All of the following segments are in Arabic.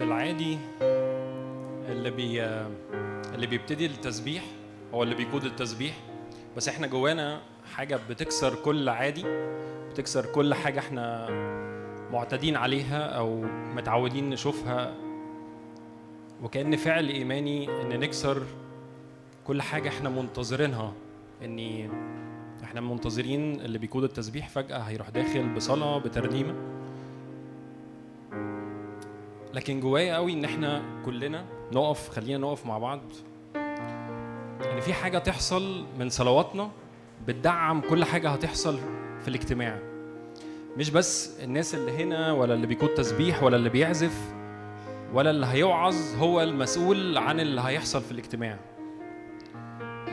في العادي اللي بي اللي بيبتدي التسبيح هو اللي بيقود التسبيح. بس إحنا جوانا حاجة بتكسر كل عادي بتكسر كل حاجة إحنا معتادين عليها أو متعودين نشوفها. وكأن فعل إيماني إن نكسر كل حاجة إحنا منتظرينها. اني إحنا منتظرين اللي بيقود التسبيح فجأة هيروح داخل بصلاة بترنيمة. لكن جوايا قوي إن إحنا كلنا نقف خلينا نقف مع بعض. ان في حاجة تحصل من صلواتنا بتدعم كل حاجة هتحصل في الاجتماع. مش بس الناس اللي هنا ولا اللي بيقود تسبيح ولا اللي بيعزف ولا اللي هيوعظ هو المسؤول عن اللي هيحصل في الاجتماع.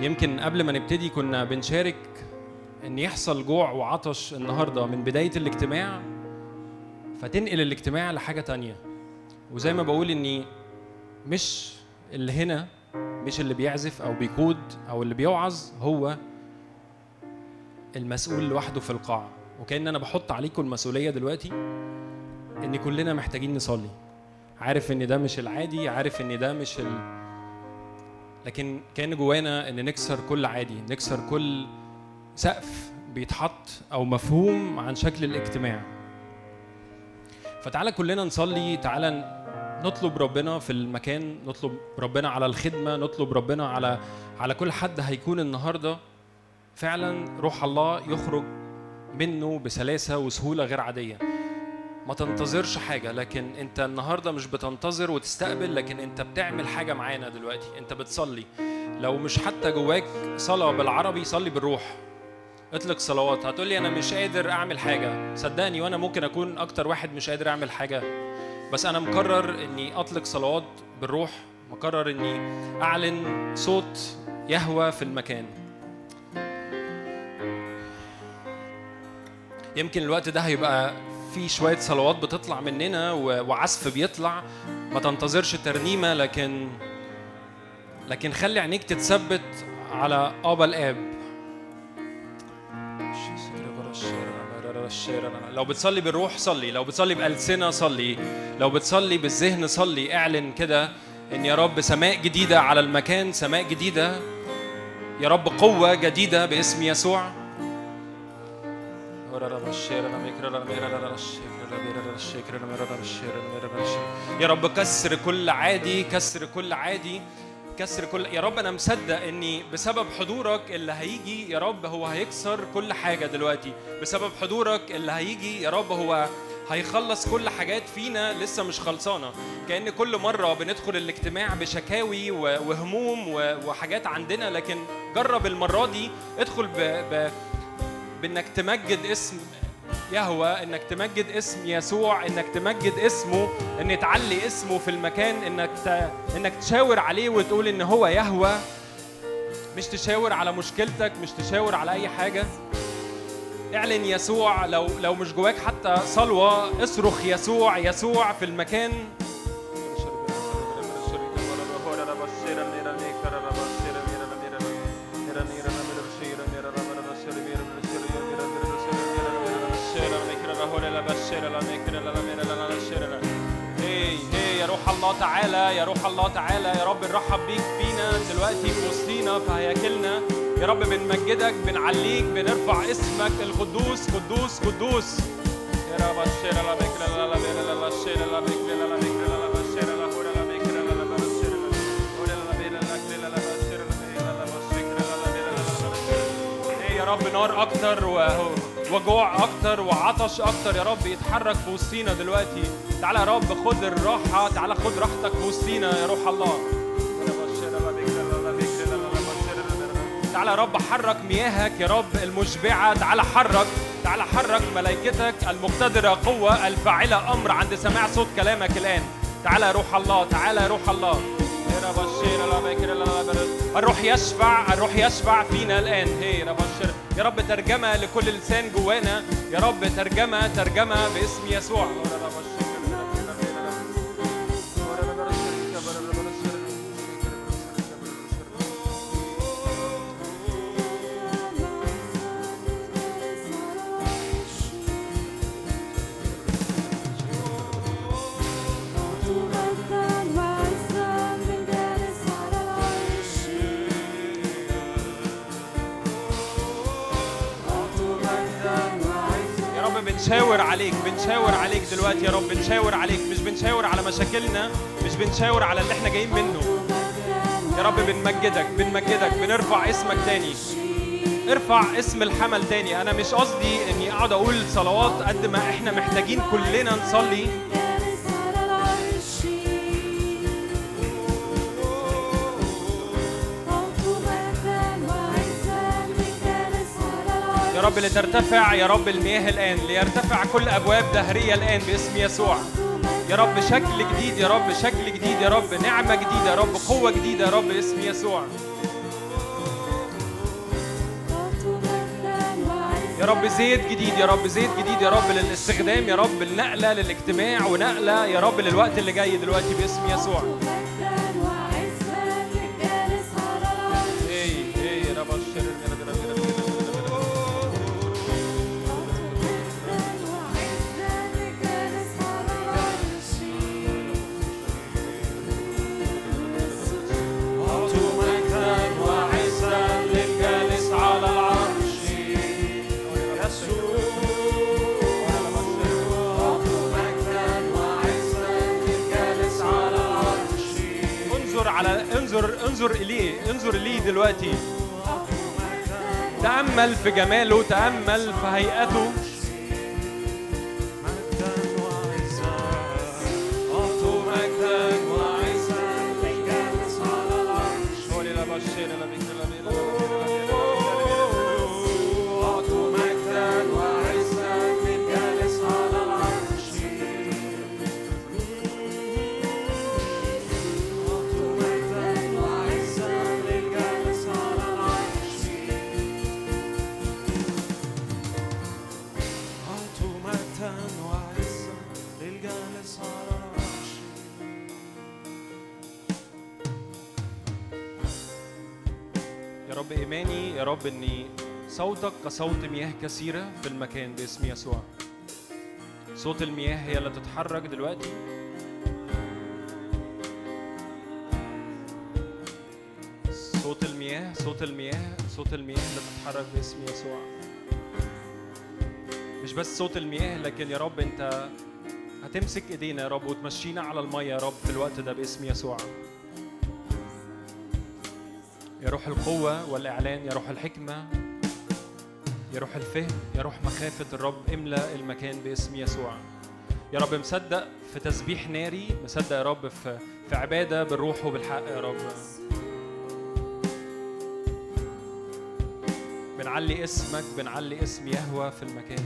يمكن قبل ما نبتدي كنا بنشارك إن يحصل جوع وعطش النهارده من بداية الاجتماع فتنقل الاجتماع لحاجة تانية. وزي ما بقول إني مش اللي هنا مش اللي بيعزف أو بيقود أو اللي بيوعظ هو المسؤول لوحده في القاعة. وكأن أنا بحط عليكم المسؤولية دلوقتي إن كلنا محتاجين نصلي. عارف إن ده مش العادي عارف إن ده مش ال... لكن كان جوانا إن نكسر كل عادي نكسر كل سقف بيتحط أو مفهوم عن شكل الاجتماع. فتعالى كلنا نصلي تعالى نطلب ربنا في المكان نطلب ربنا على الخدمة نطلب ربنا على على كل حد هيكون النهارده. فعلا روح الله يخرج منه بسلاسة وسهولة غير عادية. ما تنتظرش حاجة لكن أنت النهاردة مش بتنتظر وتستقبل لكن أنت بتعمل حاجة معانا دلوقتي. أنت بتصلي. لو مش حتى جواك صلاة بالعربي صلي بالروح. اطلق صلوات. هتقولي أنا مش قادر أعمل حاجة. صدقني وأنا ممكن أكون أكتر واحد مش قادر أعمل حاجة. بس أنا مقرر إني أطلق صلوات بالروح مقرر إني أعلن صوت يهوى في المكان. يمكن الوقت ده هيبقى في شوية صلوات بتطلع مننا وعزف بيطلع. ما تنتظرش ترنيمة لكن لكن خلي عينيك تتثبت على آبا الآب. لو بتصلي بالروح صلي لو بتصلي بألسنة صلي لو بتصلي بالذهن صلي. اعلن كده إن يا رب سماء جديدة على المكان سماء جديدة. يا رب قوة جديدة باسم يسوع. يا رب كسر كل عادي كسر كل عادي. كسر كل يا رب أنا مصدق إني بسبب حضورك اللي هيجي يا رب هو هيكسر كل حاجة دلوقتي. بسبب حضورك اللي هيجي يا رب هو هيخلص كل حاجات فينا لسه مش خلصانة. كأن كل مرة بندخل الاجتماع بشكاوي وهموم وحاجات عندنا لكن جرب المرة دي ادخل ب... ب... بإنك تمجد اسم يهوى إنك تمجد اسم يسوع إنك تمجد اسمه إن تعلي اسمه في المكان إنك ت... إنك تشاور عليه وتقول إن هو يهوى. مش تشاور على مشكلتك مش تشاور على أي حاجة. اعلن يسوع لو لو مش جواك حتى صلوة اصرخ يسوع يسوع في المكان. روح الله تعالى يا روح الله تعالى يا رب نرحب بيك فينا دلوقتي في وسطينا في هياكلنا يا رب بنمجدك بنعليك بنرفع اسمك القدوس قدوس قدوس يا رب الشير لا بكر لا لا لا لا الشير لا بكر لا لا بكر لا لا الشير لا هو لا بكر لا لا الشير لا هو لا بكر لا لا لا الشير لا لا لا يا رب نار أكتر وجوع أكتر وعطش أكتر. يا رب يتحرك في وسطينا دلوقتي. تعالى يا رب خد الراحة. تعالى خد راحتك في وسطينا يا روح الله. تعالى يا رب حرك مياهك يا رب المشبعة. تعالى حرك تعالى حرك ملائكتك المقتدرة قوة الفاعلة أمر عند سماع صوت كلامك الآن. تعالى يا روح الله تعالى يا روح الله. الروح يشفع الروح يشفع فينا الان هي ربشر يا رب ترجمة لكل لسان جوانا يا رب ترجمة ترجمة باسم يسوع بنشاور عليك بنشاور عليك دلوقتي يا رب بنشاور عليك مش بنشاور على مشاكلنا مش بنشاور على اللي إحنا جايين منه. يا رب بنمجدك بنمجدك بنرفع اسمك تاني. ارفع اسم الحمل تاني. أنا مش قصدي إني أقعد أقول صلوات قد ما إحنا محتاجين كلنا نصلي. رب لترتفع يا رب المياه الان ليرتفع كل ابواب دهريه الان باسم يسوع يا رب شكل جديد يا رب شكل جديد يا رب نعمه جديده يا رب قوه جديده يا رب باسم يسوع يا رب زيت جديد يا رب زيت جديد يا رب للاستخدام يا رب النقله للاجتماع ونقله يا رب للوقت اللي جاي دلوقتي باسم يسوع انظر انظر إليه انظر إليه دلوقتي. تأمل في جماله تأمل في هيئته. صوتك كصوت مياه كثيرة في المكان باسم يسوع. صوت المياه هي اللي تتحرك دلوقتي. صوت المياه صوت المياه صوت المياه اللي تتحرك باسم يسوع. مش بس صوت المياه لكن يا رب انت هتمسك ايدينا يا رب وتمشينا على الميه يا رب في الوقت ده باسم يسوع. يا روح القوة والإعلان يا روح الحكمة. يا روح الفهم يا روح مخافة الرب املأ المكان باسم يسوع. يا رب مصدق في تسبيح ناري مصدق يا رب في في عبادة بالروح وبالحق يا رب. بنعلي اسمك بنعلي اسم يهوى في المكان.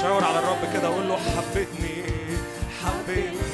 شاور على الرب كده قول له حبتني حبتني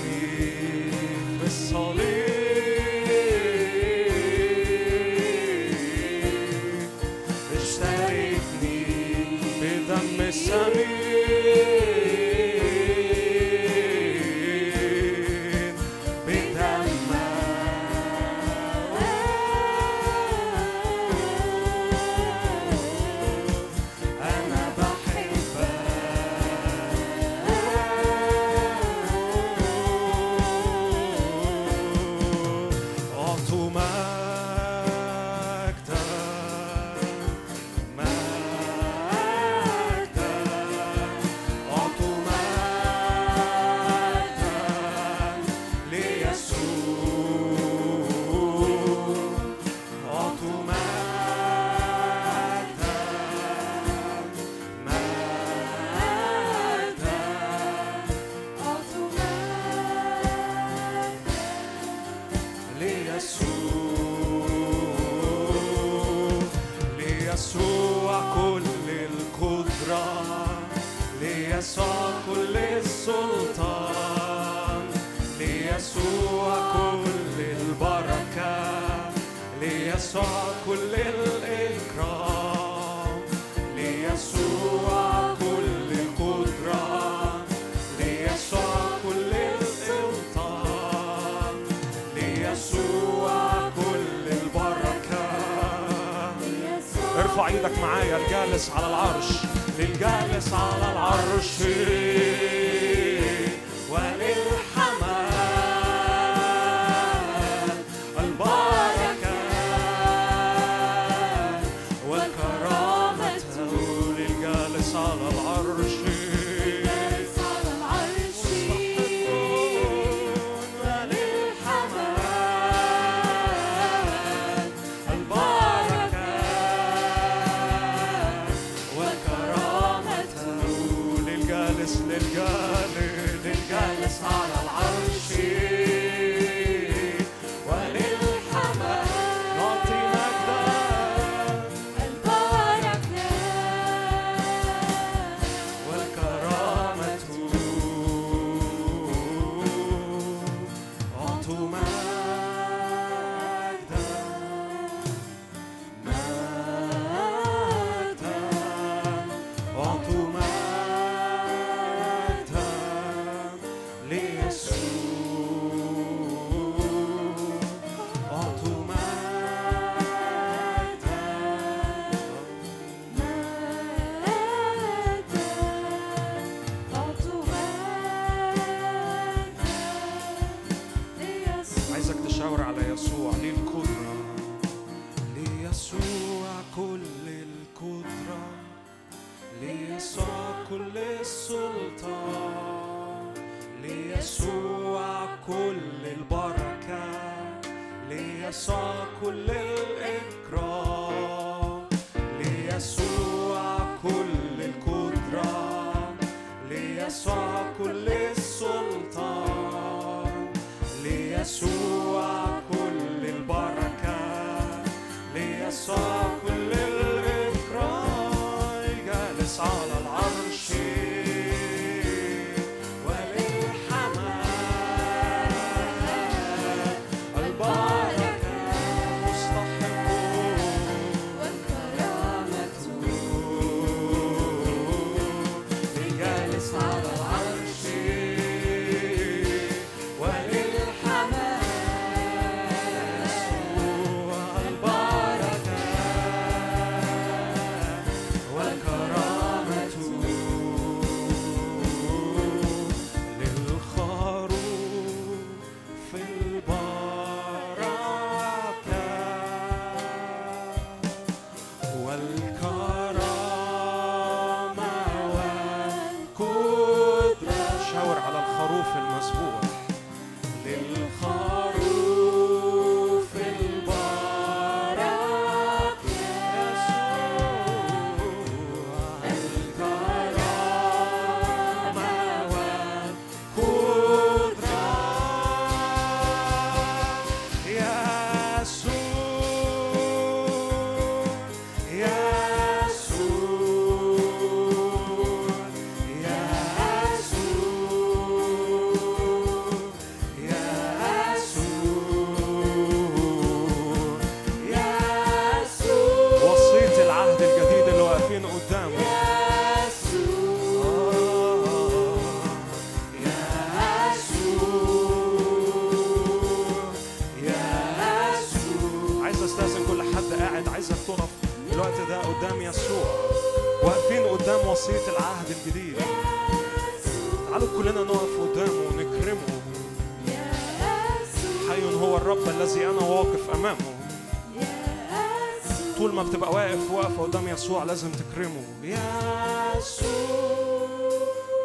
طول ما بتبقى واقف واقفة قدام يسوع لازم تكرمه. يسوع.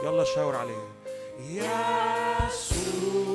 يلا شاور عليه. يسوع.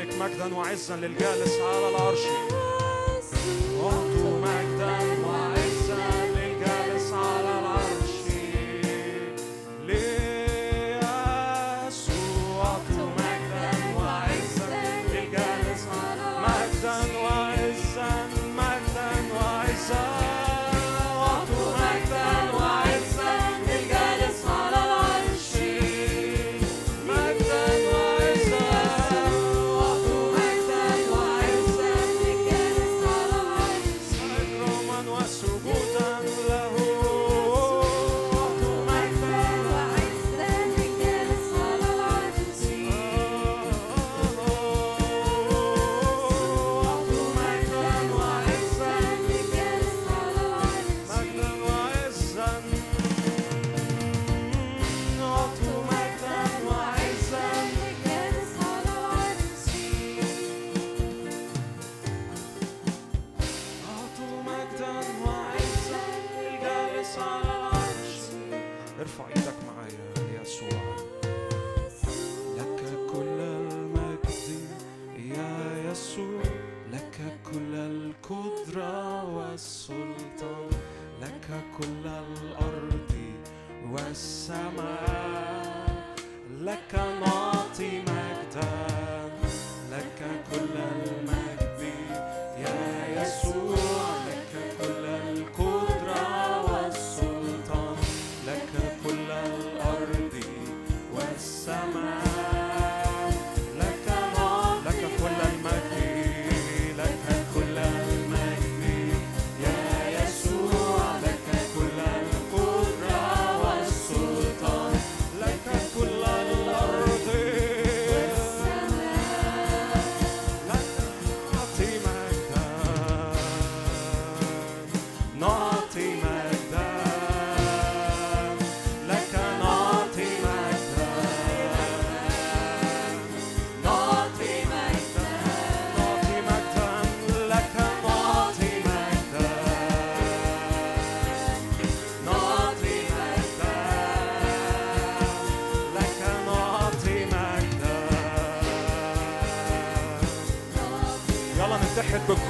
الملك مجدا وعزا للجالس على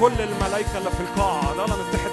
كل الملائكة اللي في القاعة. يلا نفتح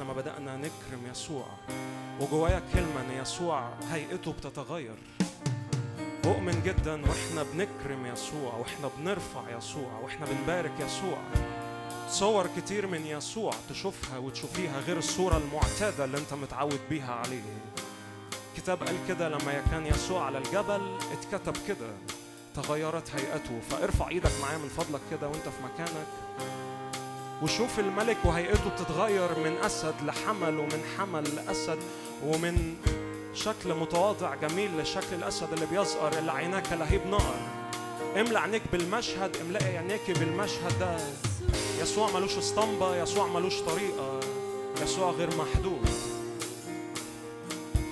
لما بدأنا نكرم يسوع وجوايا كلمة إن يسوع هيئته بتتغير. أؤمن جدا وإحنا بنكرم يسوع وإحنا بنرفع يسوع وإحنا بنبارك يسوع. صور كتير من يسوع تشوفها وتشوفيها غير الصورة المعتادة اللي أنت متعود بيها عليه كتاب قال كده لما كان يسوع على الجبل اتكتب كده تغيرت هيئته. فارفع إيدك معايا من فضلك كده وانت في مكانك. وشوف الملك وهيئته بتتغير من أسد لحمل ومن حمل لأسد ومن شكل متواضع جميل لشكل الأسد اللي بيزقر اللي عيناه كلهيب نار املى عينيك بالمشهد املئي عينيك بالمشهد ده. يسوع ملوش اسطمبة يسوع ملوش طريقة يسوع غير محدود.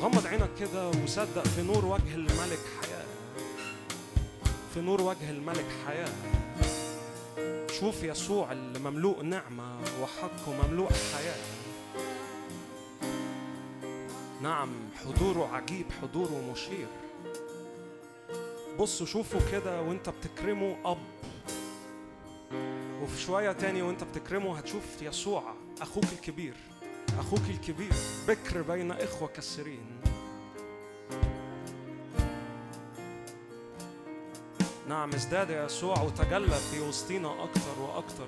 غمض عينك كده وصدق في نور وجه الملك حياة. في نور وجه الملك حياة. شوف يسوع اللي مملوء نعمة وحق ومملوء حياة نعم حضوره عجيب حضوره مشير. بصوا شوفوا كده وانت بتكرمه أب. وفي شوية تاني وانت بتكرمه هتشوف يسوع أخوك الكبير أخوك الكبير بكر بين إخوة كثيرين. نعم ازداد يسوع وتجلى في وسطينا أكتر وأكتر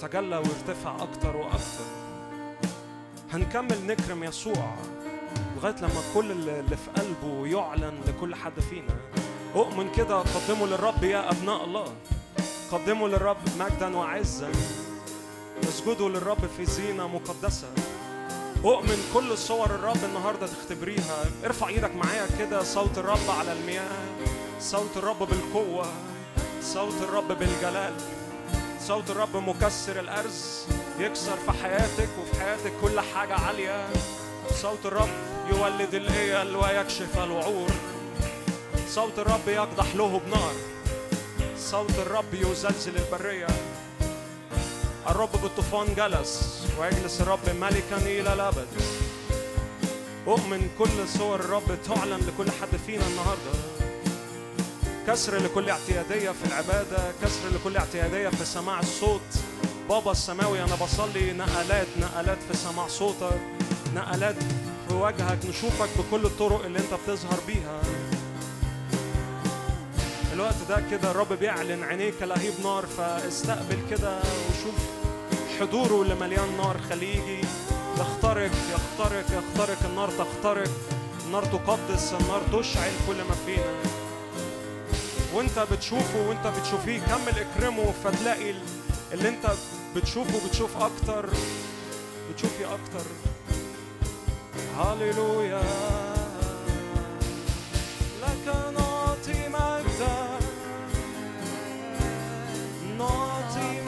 تجلى وارتفع أكتر وأكتر هنكمل نكرم يسوع لغاية لما كل اللي في قلبه يعلن لكل حد فينا. أؤمن كده قدموا للرب يا أبناء الله. قدموا للرب مجدا وعزا. اسجدوا للرب في زينة مقدسة. أؤمن كل صور الرب النهاردة تختبريها. ارفع إيدك معايا كده صوت الرب على المياه. صوت الرب بالقوة صوت الرب بالجلال صوت الرب مكسر الأرز يكسر في حياتك وفي حياتك كل حاجة عالية. صوت الرب يولد الإيل ويكشف الوعور صوت الرب يقدح له بنار صوت الرب يزلزل البرية. الرب بالطوفان جلس ويجلس الرب ملكا إلى الأبد. أؤمن كل صور الرب تعلن لكل حد فينا النهارده. كسر لكل اعتيادية في العبادة كسر لكل اعتيادية في سماع الصوت. بابا السماوي أنا بصلي نقلات نقلات في سماع صوتك نقلات في وجهك نشوفك بكل الطرق اللي أنت بتظهر بيها. الوقت ده كده الرب بيعلن عينيك لهيب نار فاستقبل كده وشوف حضوره اللي مليان نار. خليه يجي. يخترق يخترق يخترق. النار تخترق. النار تقدس النار تشعل كل ما فينا. وانت بتشوفه وانت بتشوفيه كمل اكرمه فتلاقي ال- اللي انت بتشوفه بتشوف أكتر بتشوفي أكتر. هاليلويا. لك نعطي مجدا. نعطي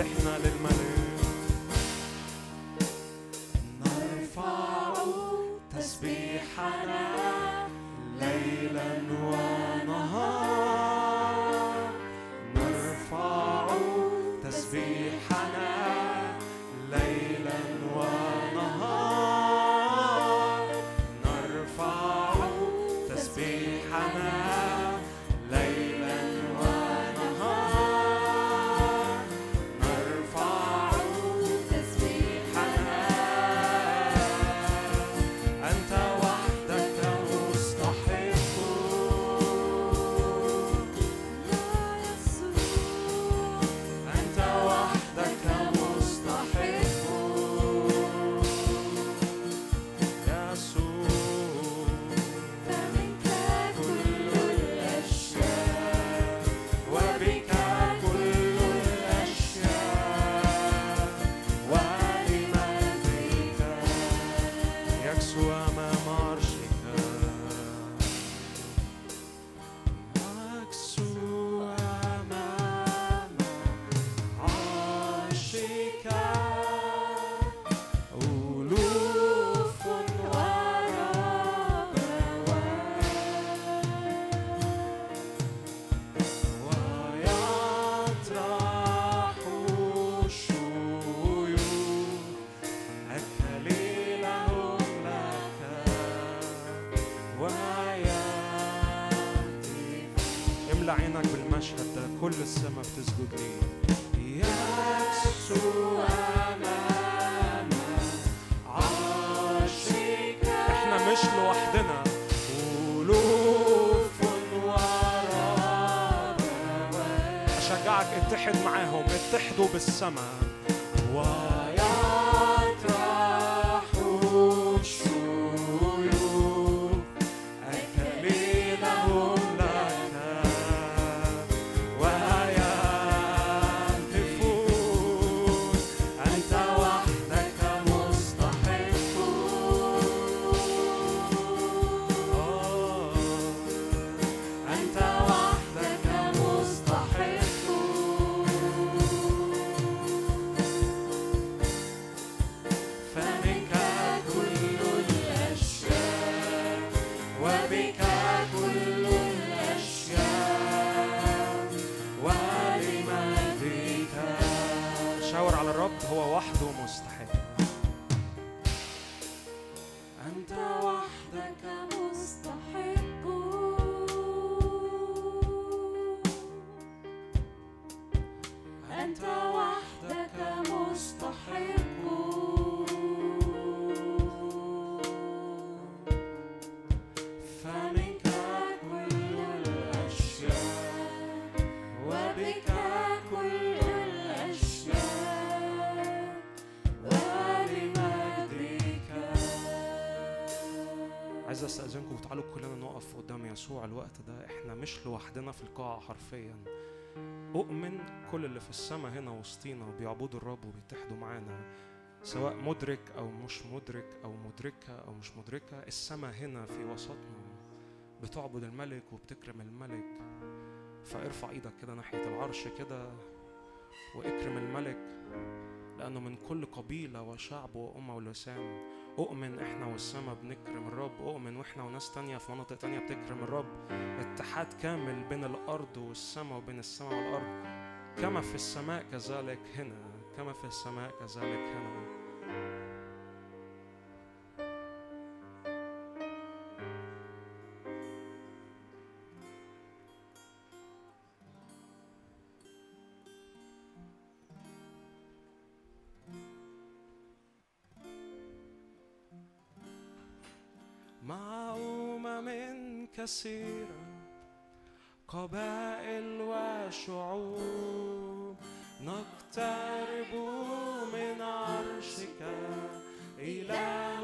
نرفع nos amar. يسوع الوقت ده إحنا مش لوحدنا في القاعة حرفيا. أؤمن كل اللي في السماء هنا وسطينا بيعبدوا الرب وبيتحدوا معانا سواء مدرك أو مش مدرك أو مدركة أو مش مدركة. السماء هنا في وسطنا بتعبد الملك وبتكرم الملك. فارفع إيدك كده ناحية العرش كده واكرم الملك لأنه من كل قبيلة وشعب وأمة ولسان أؤمن إحنا والسما بنكرم الرب أؤمن وإحنا وناس تانية في مناطق تانية بتكرم الرب. اتحاد كامل بين الأرض والسماء وبين السماء والأرض. كما في السماء كذلك هنا كما في السماء كذلك هنا. كثيرة قبائل وشعوب نقترب من عرشك إله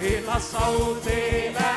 إلى صوت ملك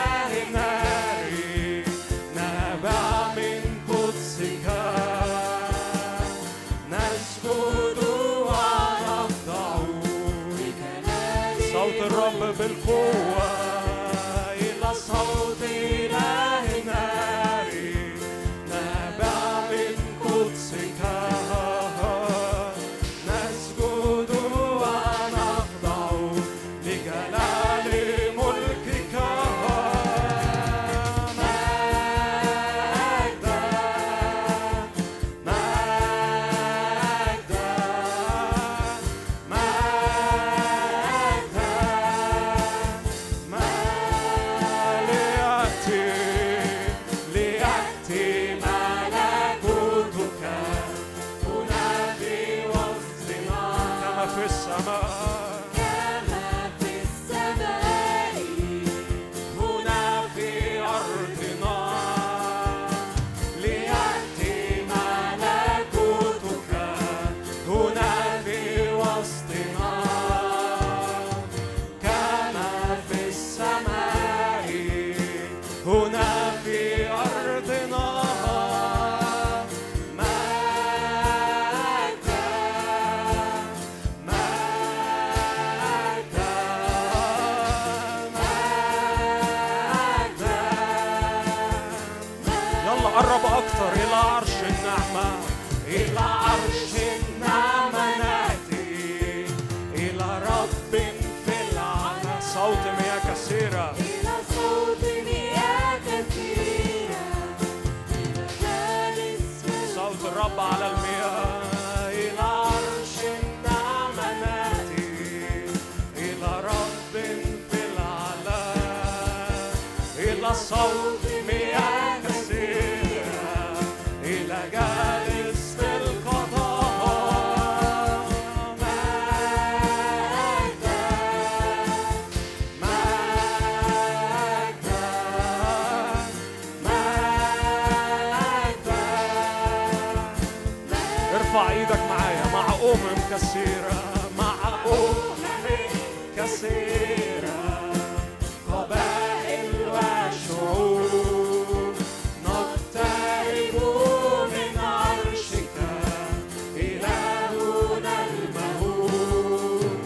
كثيرة مع أمم كثيرة قبائل وشعوب نقترب من عرشك. إلهنا المهول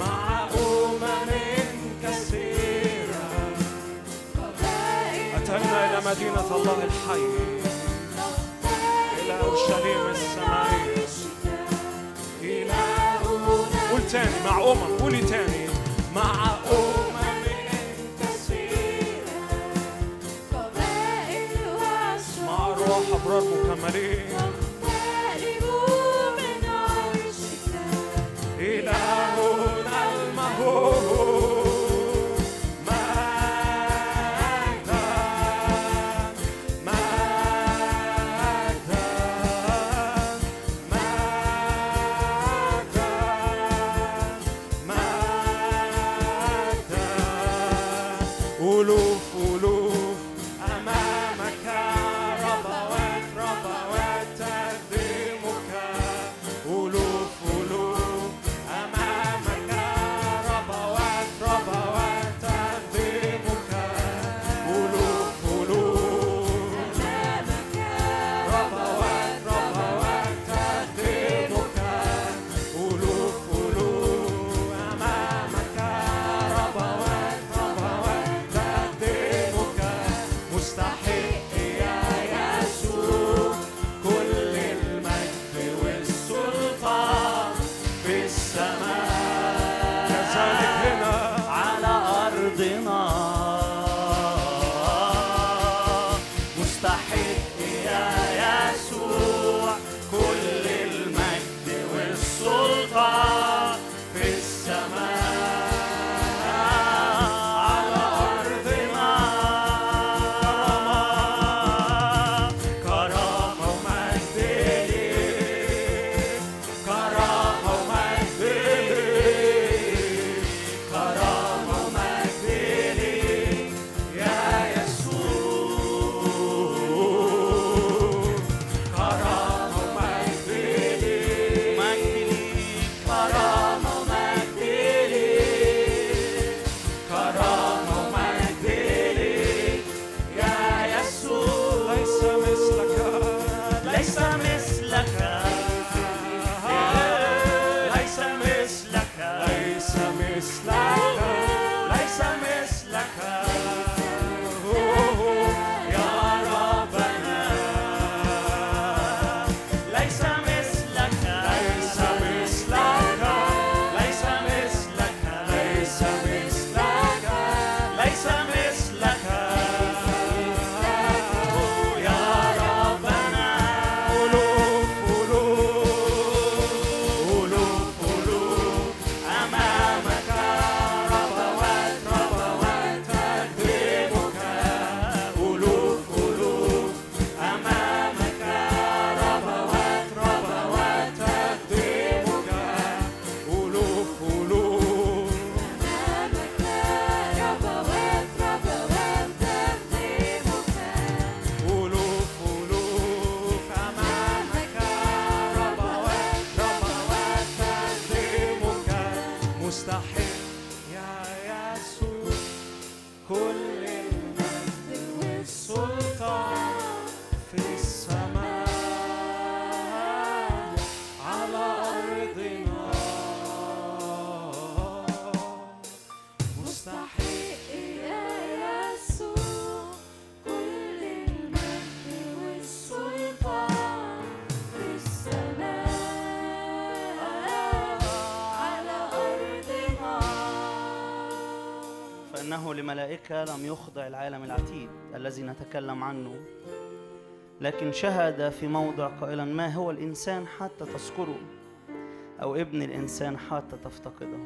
مع أمم كثيرة قبائل أتينا إلى مدينة الله الحي. إلى أورشليم السماء تاني مع أمم قولي تاني. مع أمم. مع أرواح أبرار مكملين. إلهنا المهول لملائكة لم يخضع العالم العتيد الذي نتكلم عنه. لكن شهد في موضع قائلا ما هو الإنسان حتى تذكره أو ابن الإنسان حتى تفتقده.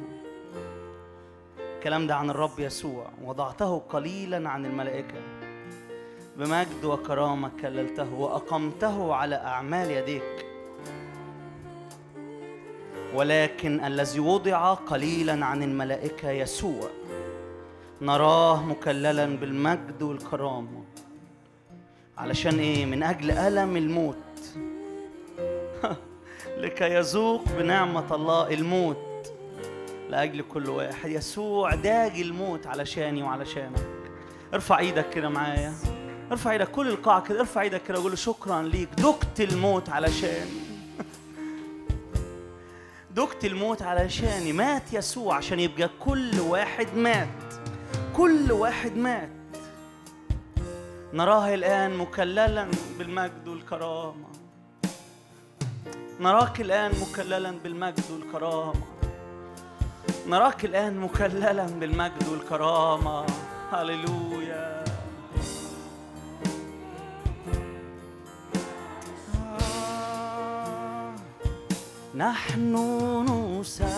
الكلام ده عن الرب يسوع وضعته قليلا عن الملائكة. بمجد وكرامة كللته وأقمته على أعمال يديك. ولكن الذي وضع قليلا عن الملائكة يسوع نراه مكللا بالمجد والكرامة. علشان إيه؟ من أجل ألم الموت. لكي يذوق بنعمة الله الموت. لأجل كل واحد. يسوع داج الموت علشاني وعلشانك. ارفع إيدك كده معايا. ارفع إيدك كل القاعة كده. ارفع إيدك كده وقول شكرا ليك. دقت الموت علشاني. دقت الموت علشاني. مات يسوع عشان يبقى كل واحد مات. كل واحد مات. نراه الآن مكللا بالمجد والكرامة. نراك الآن مكللا بالمجد والكرامة. نراك الآن مكللا بالمجد والكرامة. هللويا. نحن نسبحك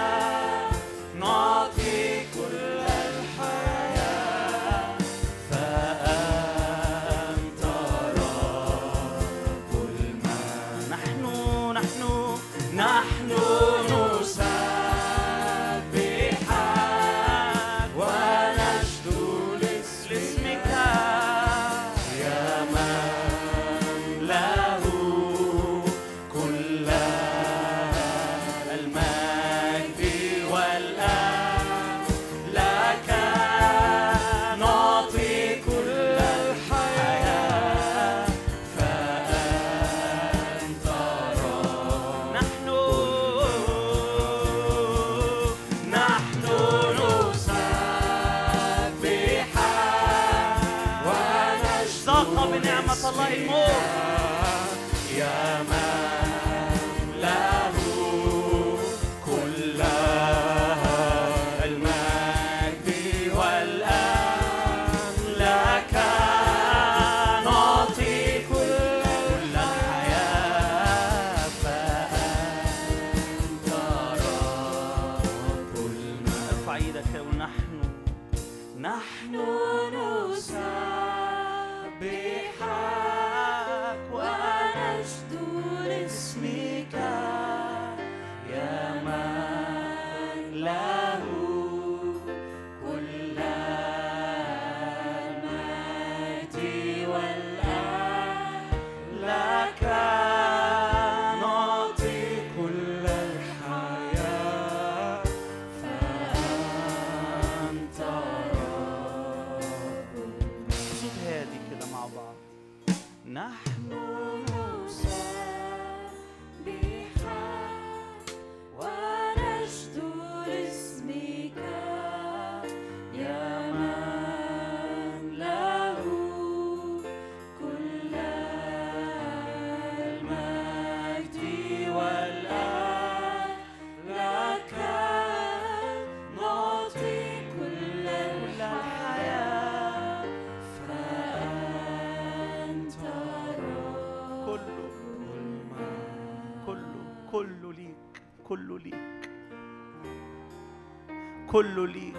كله ليك.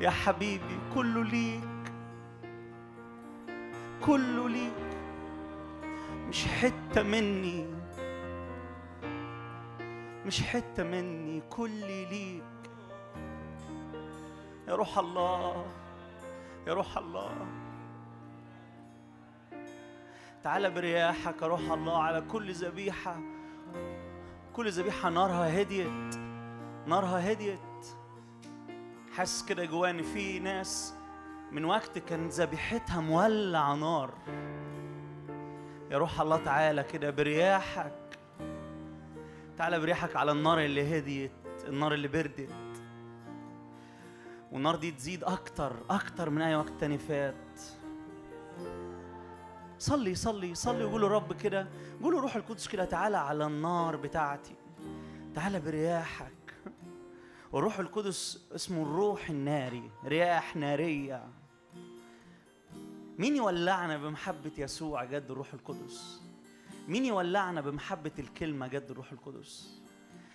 يا حبيبي كله ليك. كله ليك. مش حتة مني. مش حتة مني كلي ليك. يا روح الله يا روح الله. تعال برياحك يا روح الله على كل ذبيحة. كل ذبيحة نارها هديت. نارها هديت. حاسس كده جواني في ناس من وقت كان ذبيحتها مولع نار. يا روح الله تعالى كده برياحك. تعالى برياحك على النار اللي هديت النار اللي بردت. والنار دي تزيد أكتر أكتر من أي وقت تاني فات. صلي صلي صلي وقول رب كده قول له روح القدس كده تعالى على النار بتاعتي. تعالى برياحك. والروح القدس اسمه الروح الناري رياح نارية. مين يولعنا بمحبة يسوع جد الروح القدس؟ مين يولعنا بمحبة الكلمة جد الروح القدس؟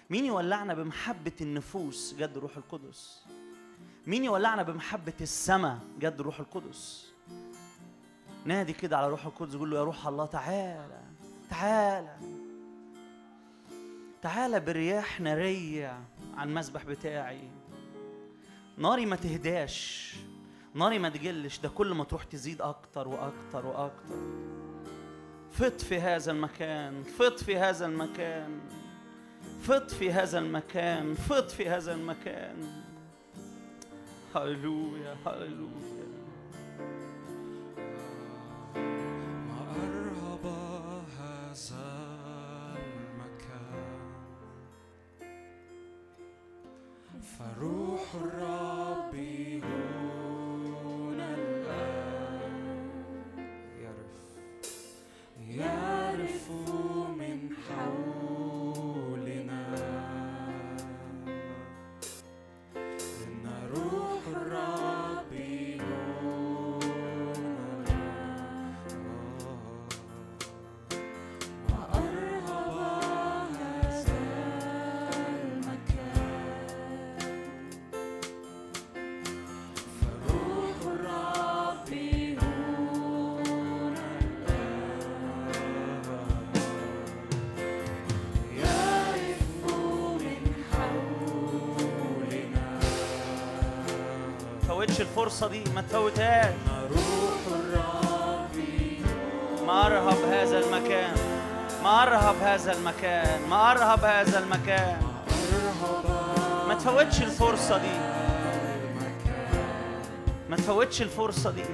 مين يولعنا بمحبة النفوس جد الروح القدس؟ مين يولعنا بمحبة السماء جد الروح القدس؟ نادي كده على روح القدس قول له يا روح الله تعالى تعالى. تعالى برياح نارية عن المسبح بتاعي. ناري ما تهداش ناري ما تجلش ده كل ما تروح تزيد أكتر وأكتر وأكتر. فط في هذا المكان فط في هذا المكان فط في هذا المكان فط في هذا المكان. هللويا هللويا. فروح الرب هنا الفرصة دي ما تفوتهاش روح الرب ما أرهب هذا المكان. ما أرهب هذا المكان. ما أرهب هذا المكان. ما تفوتش الفرصة دي. ما تفوتش الفرصة دي.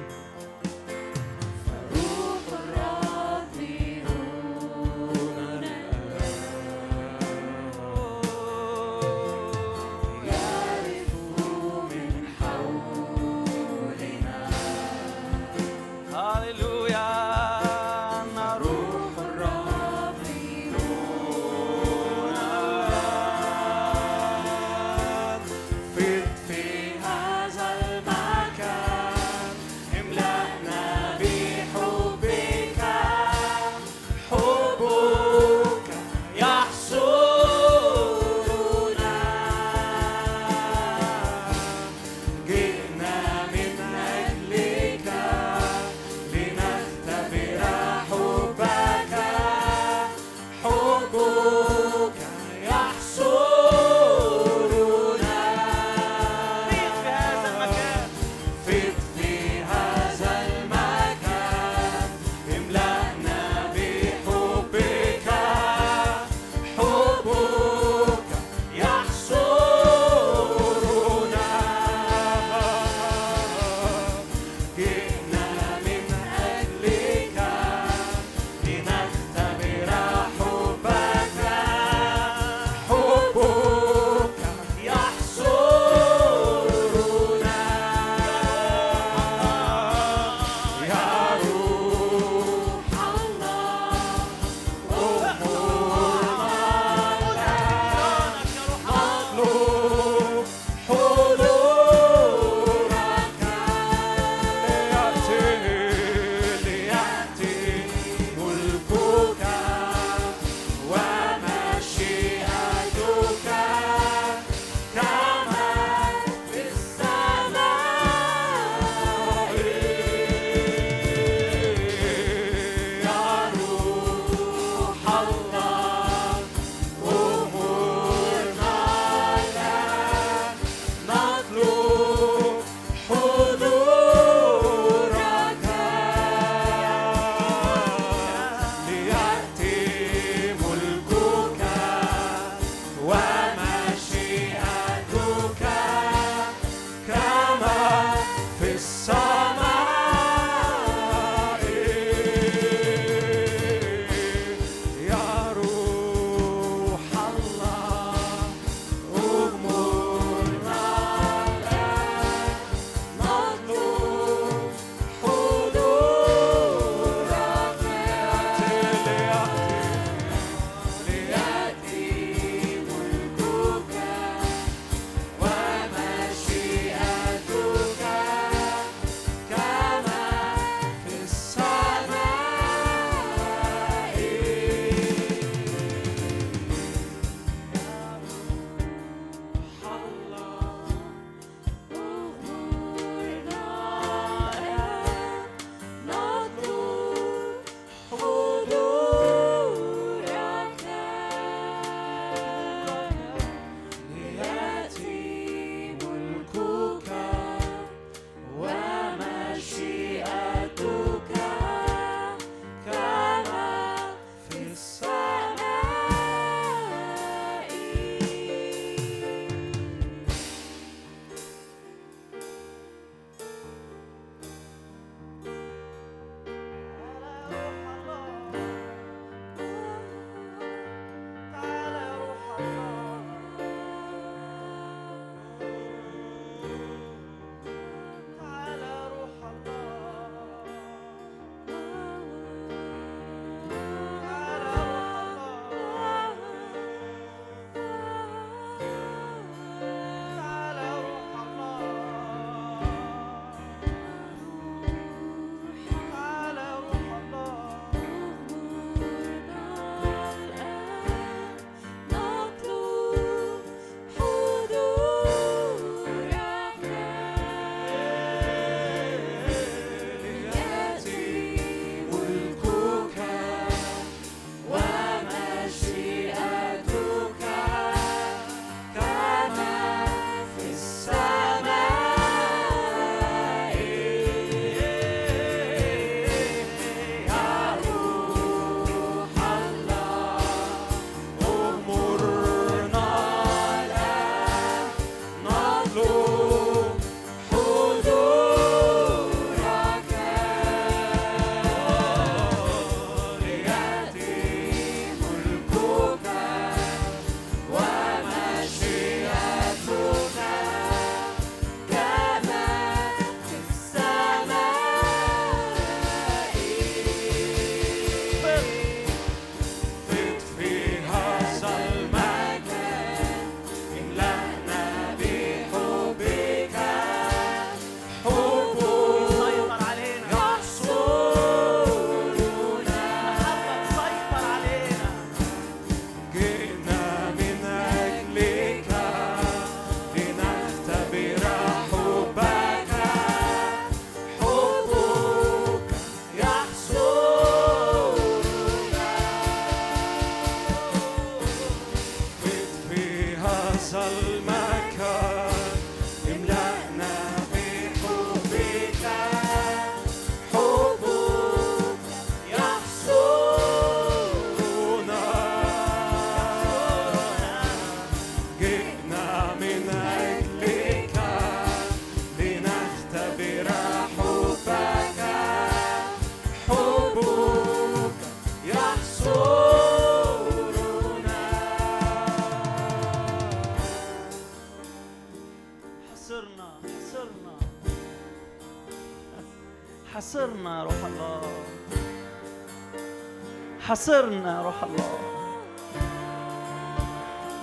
حصرنا يا روح الله.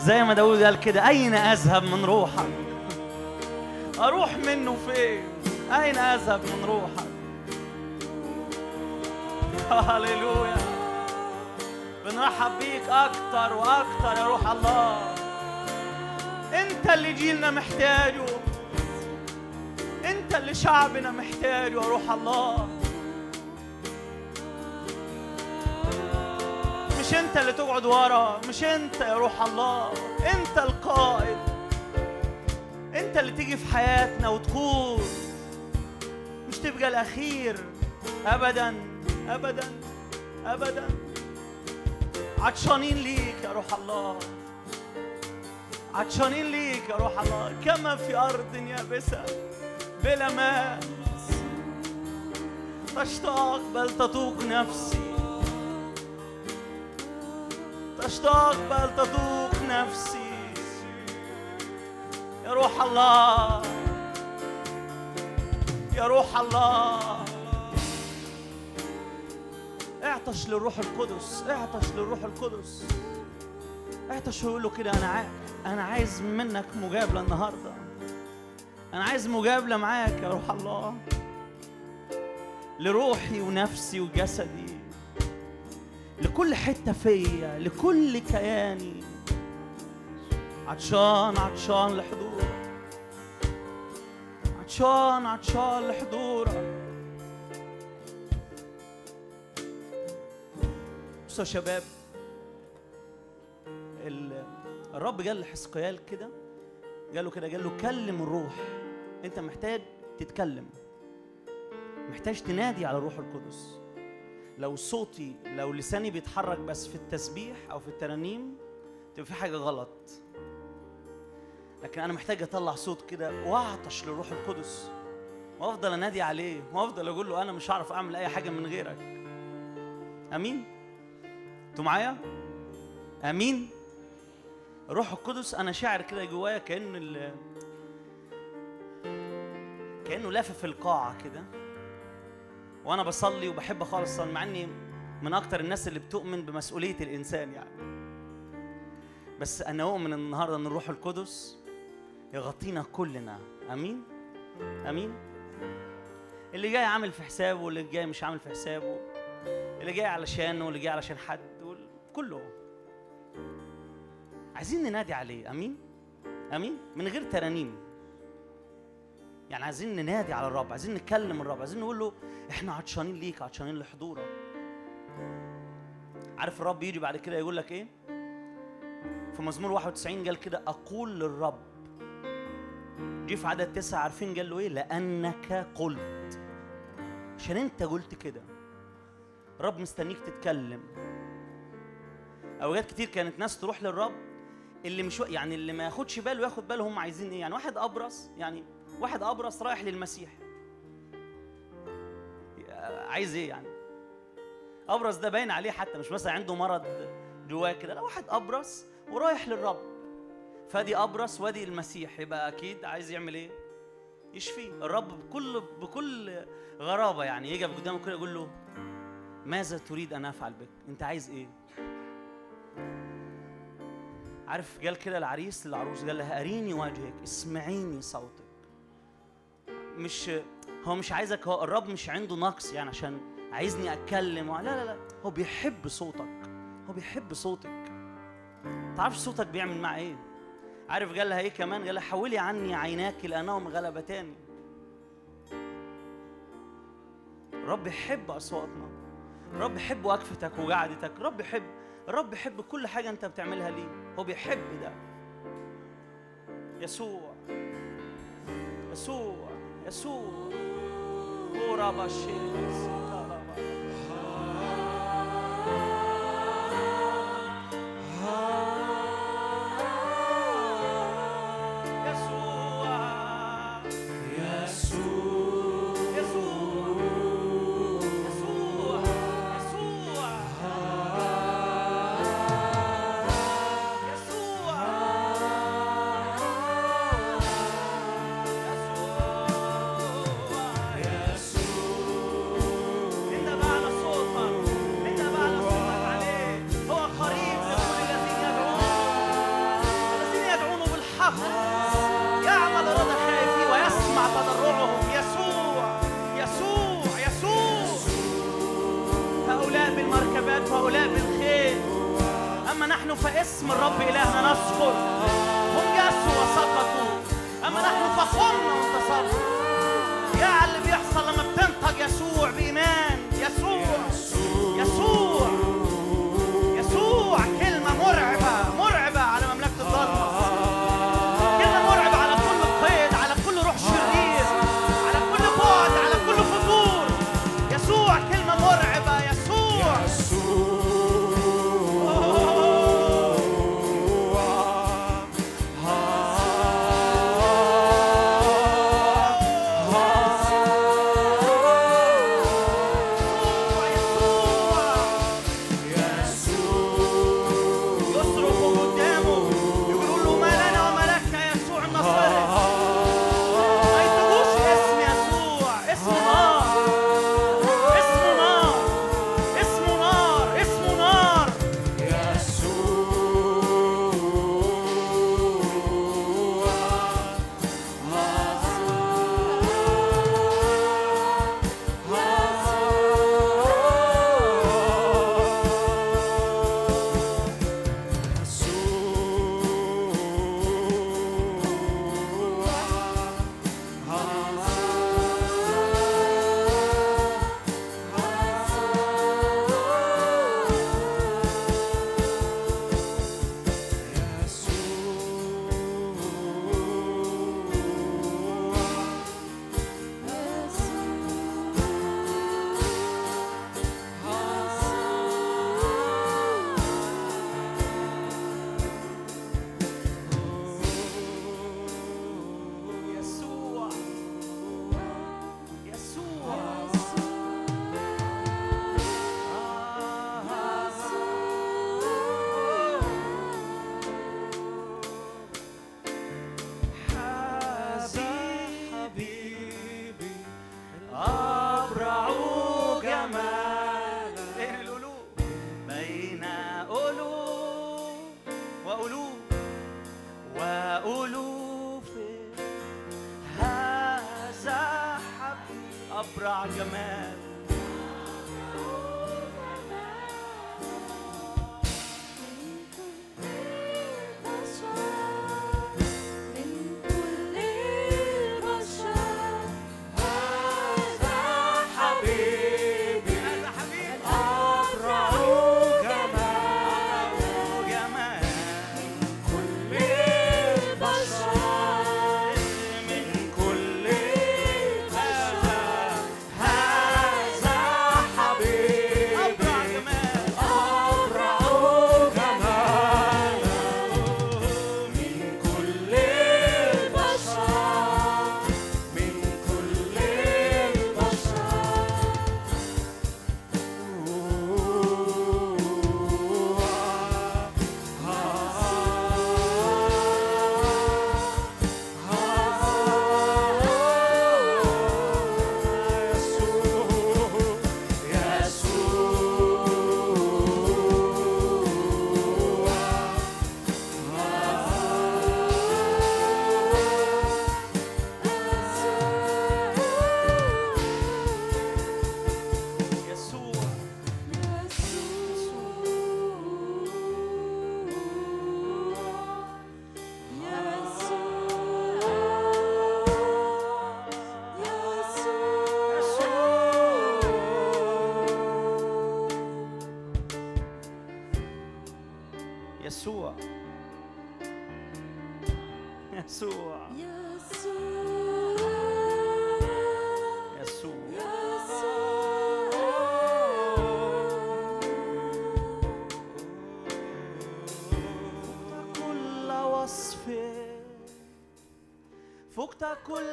زي ما داود قال كده أين أذهب من روحك؟ أروح منه فين؟ أين أذهب من روحك؟ هللويا. بنرحب بيك أكتر وأكتر يا روح الله. أنت اللي جيلنا محتاجه. أنت اللي شعبنا محتاجه يا روح الله. اللي تقعد ورا مش انت يا روح الله انت القائد. انت اللي تيجي في حياتنا وتكون مش تبقى الأخير. ابدا ابدا ابدا. عطشانين ليك يا روح الله. عطشانين ليك يا روح الله. كما في أرض يابسة بلا ماء تشتاق بل تذوق نفسي تشتاق بل تذوق نفسي. يا روح الله. يا روح الله. اعطش للروح القدس. اعطش للروح القدس. اعطش وقول له كده أنا عايز أنا عايز منك مجابله النهارده. أنا عايز مجابله معاك يا روح الله. لروحي ونفسي وجسدي. لكل حتة فيا لكل كياني عطشان عطشان لحضورك. عطشان عطشان لحضورك. بصوا يا شباب ال- الرب قال لحزقيال كده قال له كده قال له كلم الروح. انت محتاج تتكلم محتاج تنادي على الروح القدس. لو صوتي لو لساني بيتحرك بس في التسبيح أو في الترانيم تبقى في حاجة غلط. لكن أنا محتاج أطلع صوت كده وأعطش للروح القدس وأفضل أنادي عليه وأفضل أقول له أنا مش هعرف أعمل أي حاجة من غيرك. آمين؟ أنتوا معايا؟ آمين؟ الروح القدس أنا شاعر كده جوايا كأن. كأنه لافف القاعة كده. وأنا بصلي وبحب خالص مع إني من أكتر الناس اللي بتؤمن بمسؤولية الإنسان يعني. بس أنا أؤمن النهارده إن الروح القدس يغطينا كلنا. آمين؟ آمين؟ اللي جاي عامل في حسابه واللي جاي مش عامل في حسابه. اللي جاي علشانه واللي جاي علشان حد كله عايزين ننادي عليه. آمين؟ آمين؟ من غير ترانيم. يعني عايزين ننادي على الرب عايزين نكلم الرب عايزين نقول له إحنا عطشانين ليك عطشانين لحضورك. عارف الرب يجي بعد كده يقول لك إيه؟ في مزمور 91 قال كده أقول للرب. جه في عدد تسعة عارفين قال له إيه؟ لأنك قلت. عشان أنت قلت كده. الرب مستنيك تتكلم. أوقات كتير كانت ناس تروح للرب اللي مش يعني اللي ما ياخدش باله ياخد باله هم عايزين إيه؟ يعني واحد ابرص يعني واحد أبرص رايح للمسيح. عايز إيه يعني؟ أبرص ده باين عليه حتى مش مثلا عنده مرض جواه كده لا واحد أبرص ورايح للرب. فأدي أبرص وأدي المسيح يبقى أكيد عايز يعمل إيه؟ يشفيه. الرب بكل بكل غرابة يعني يقف قدامه كده يقول له ماذا تريد أن أفعل بك؟ أنت عايز إيه؟ عارف قال كده العريس للعروس قال لها أريني وجهك اسمعيني صوتك. مش هو مش عايزك هو الرب مش عنده نقص يعني عشان عايزني أتكلم لا لا لا. هو بيحب صوتك. هو بيحب صوتك. تعرفش صوتك بيعمل معاه إيه؟ عارف قال لها إيه كمان؟ قال لها حولي عني عيناك لانهم غلبتاني الرب يحب أصواتنا. الرب يحب وقفتك وقعدتك. الرب يحب الرب يحب كل حاجة أنت بتعملها ليه. هو بيحب ده. يسوع. يسوع. يسوع أورابا شيرس انت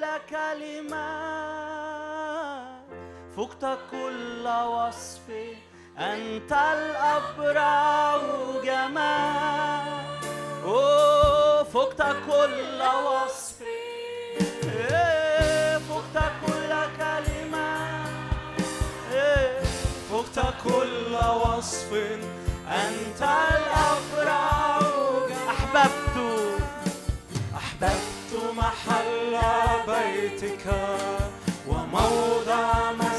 كلمات. كلمة فقت كل وصف أنت الأبرع جمال. أوه فقت كل وصف. إيه، فقت كل كلمة إيه، فقت كل وصف أنت بيتك وموضع مسجدك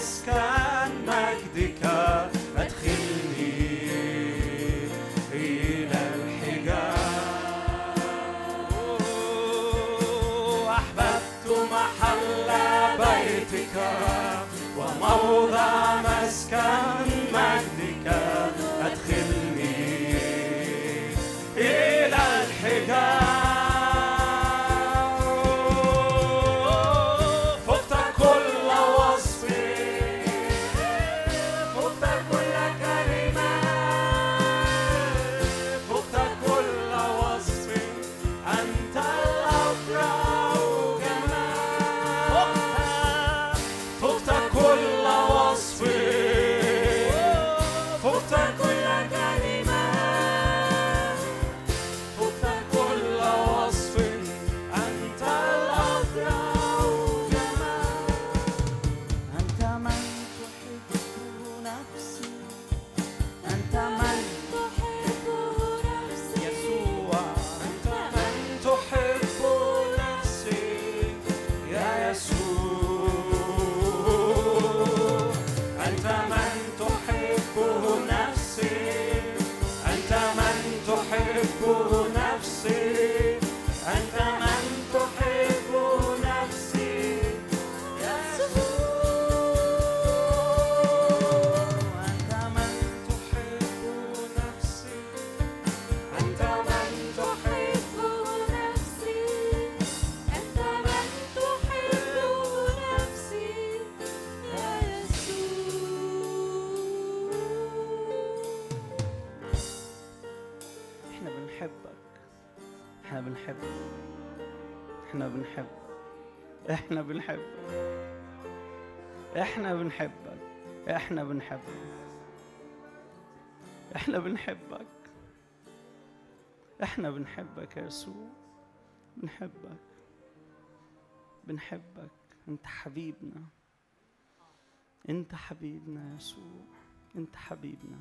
إحنا بنحبك. إحنا بنحبك. إحنا بنحبك يا يسوع. بنحبك. بنحبك. انت حبيبنا. انت حبيبنا يا يسوع. انت حبيبنا.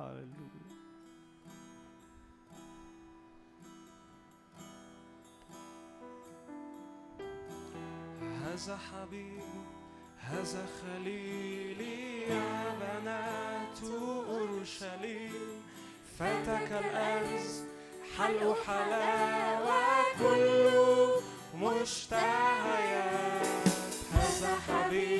هاللويا هذا حبيبنا. هذا خليلي يا بنات أورشليم. فاتك الأرز حلق حلاوة كله مشتهيات. هذا حبيبي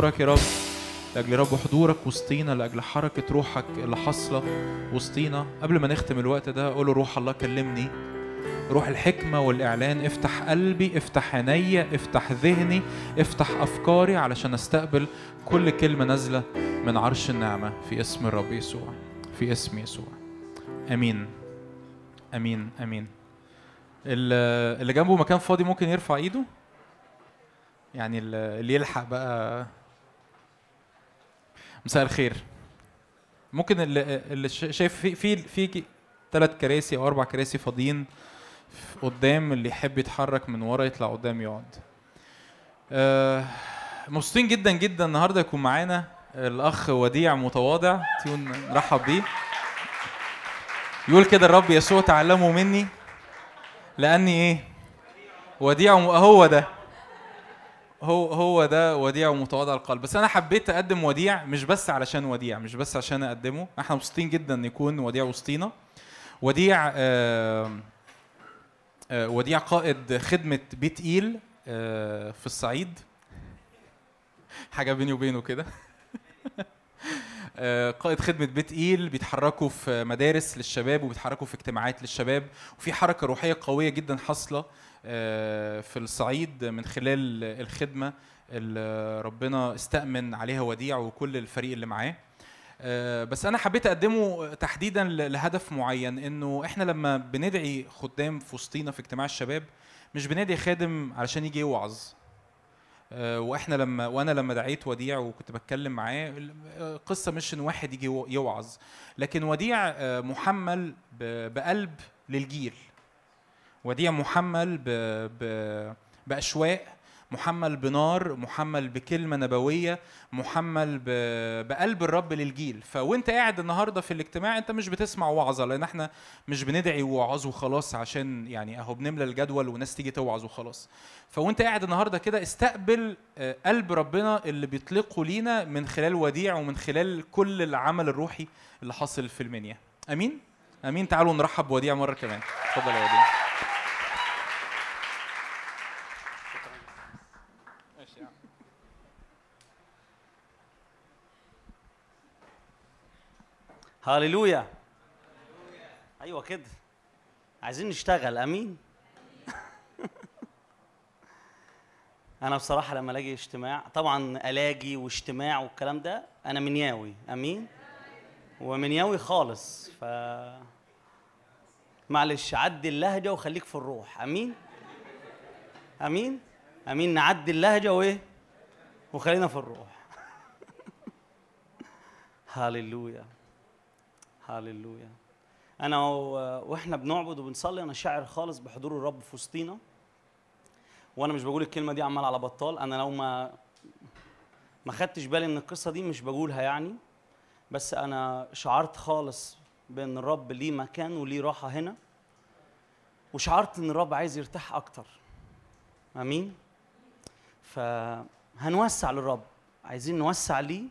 حضورك نشكرك يا رب لأجل رب حضورك وسطينا لأجل حركة روحك اللي حاصلة وسطينا. قبل ما نختم الوقت ده قول له روح الله كلمني. روح الحكمة والإعلان افتح قلبي افتح عيني افتح ذهني افتح أفكاري علشان أستقبل كل كلمة نازلة من عرش النعمة في اسم الرب يسوع في اسم يسوع. أمين. أمين. ال- اللي جنبه مكان فاضي ممكن يرفع إيده. يعني ال- اللي يلحق بقى مساء الخير. ممكن اللي, اللي شا- شايف في في في ثلاث كراسي أو أربع كراسي فاضيين قدام اللي يحب يتحرك من ورا يطلع قدام يقعد. آه، مبسوطين جدا جدا النهارده يكون معانا الأخ وديع متواضع تيون نرحب بيه. يقول كده الرب يسوع تعلموا مني لأني إيه؟ وديع. هو ده. هو هو ده وديع ومتواضع القلب. بس أنا حبيت أقدم وديع مش بس علشان وديع مش بس عشان أقدمه. إحنا مبسوطين جدا إن يكون وديع وسطينا. وديع آه آه وديع قائد خدمة بيت ايل آه في الصعيد. حاجة بيني وبينه كده. قائد خدمة بيت إيل بيتحركوا في مدارس للشباب وبيتحركوا في اجتماعات للشباب. وفي حركة روحية قوية جدا حاصلة. في الصعيد من خلال الخدمة اللي ربنا استأمن عليها وديع وكل الفريق اللي معاه. آه، بس أنا حبيت أقدمه تحديدا لهدف معين إنه إحنا لما بندعي خدام في وسطينا في اجتماع الشباب مش بندعي خادم علشان يجي يوعظ. آه، وإحنا لما وأنا لما دعيت وديع وكنت بتكلم معاه ال- آه، قصة مش إن واحد يجي يو- يوعظ. لكن وديع آه، محمل بقلب للجيل. وديع محمل ب... ب... بأشواق محمل بنار محمل بكلمة نبوية محمل ب... بقلب الرب للجيل. فوانت قاعد النهارده في الاجتماع انت مش بتسمع وعظة لأن إحنا مش بندعي وعظ وخلاص عشان يعني اهو بنملى الجدول وناس تيجي توعظ وخلاص. فوانت قاعد النهارده كده استقبل آه، قلب ربنا اللي بيطلقه لينا من خلال وديع ومن خلال كل العمل الروحي اللي حاصل في المنيا. آمين؟ أمين. تعالوا نرحب بوديع مرة كمان. اتفضل يا وديع. هاليلويا. أيوه كده. عايزين نشتغل أمين؟ أنا بصراحة لما ألاقي اجتماع طبعا ألاقي واجتماع والكلام ده أنا منياوي أمين؟ ومنياوي خالص. ف معلش عدي اللهجة وخليك في الروح. أمين؟ أمين؟ أمين نعدي اللهجة وإيه؟ وخلينا في الروح. هاليلويا. هاليلويا. أنا و- وإحنا بنعبد وبنصلي أنا شاعر خالص بحضور الرب في وسطينا. وأنا مش بقول الكلمة دي عمال على بطال. أنا لو ما ما خدتش بالي من القصة دي مش بقولها يعني. بس أنا شعرت خالص بأن الرب ليه مكان وليه راحة هنا وشعرت إن الرب عايز يرتاح أكتر. آمين؟ فهنوسع للرب عايزين نوسع ليه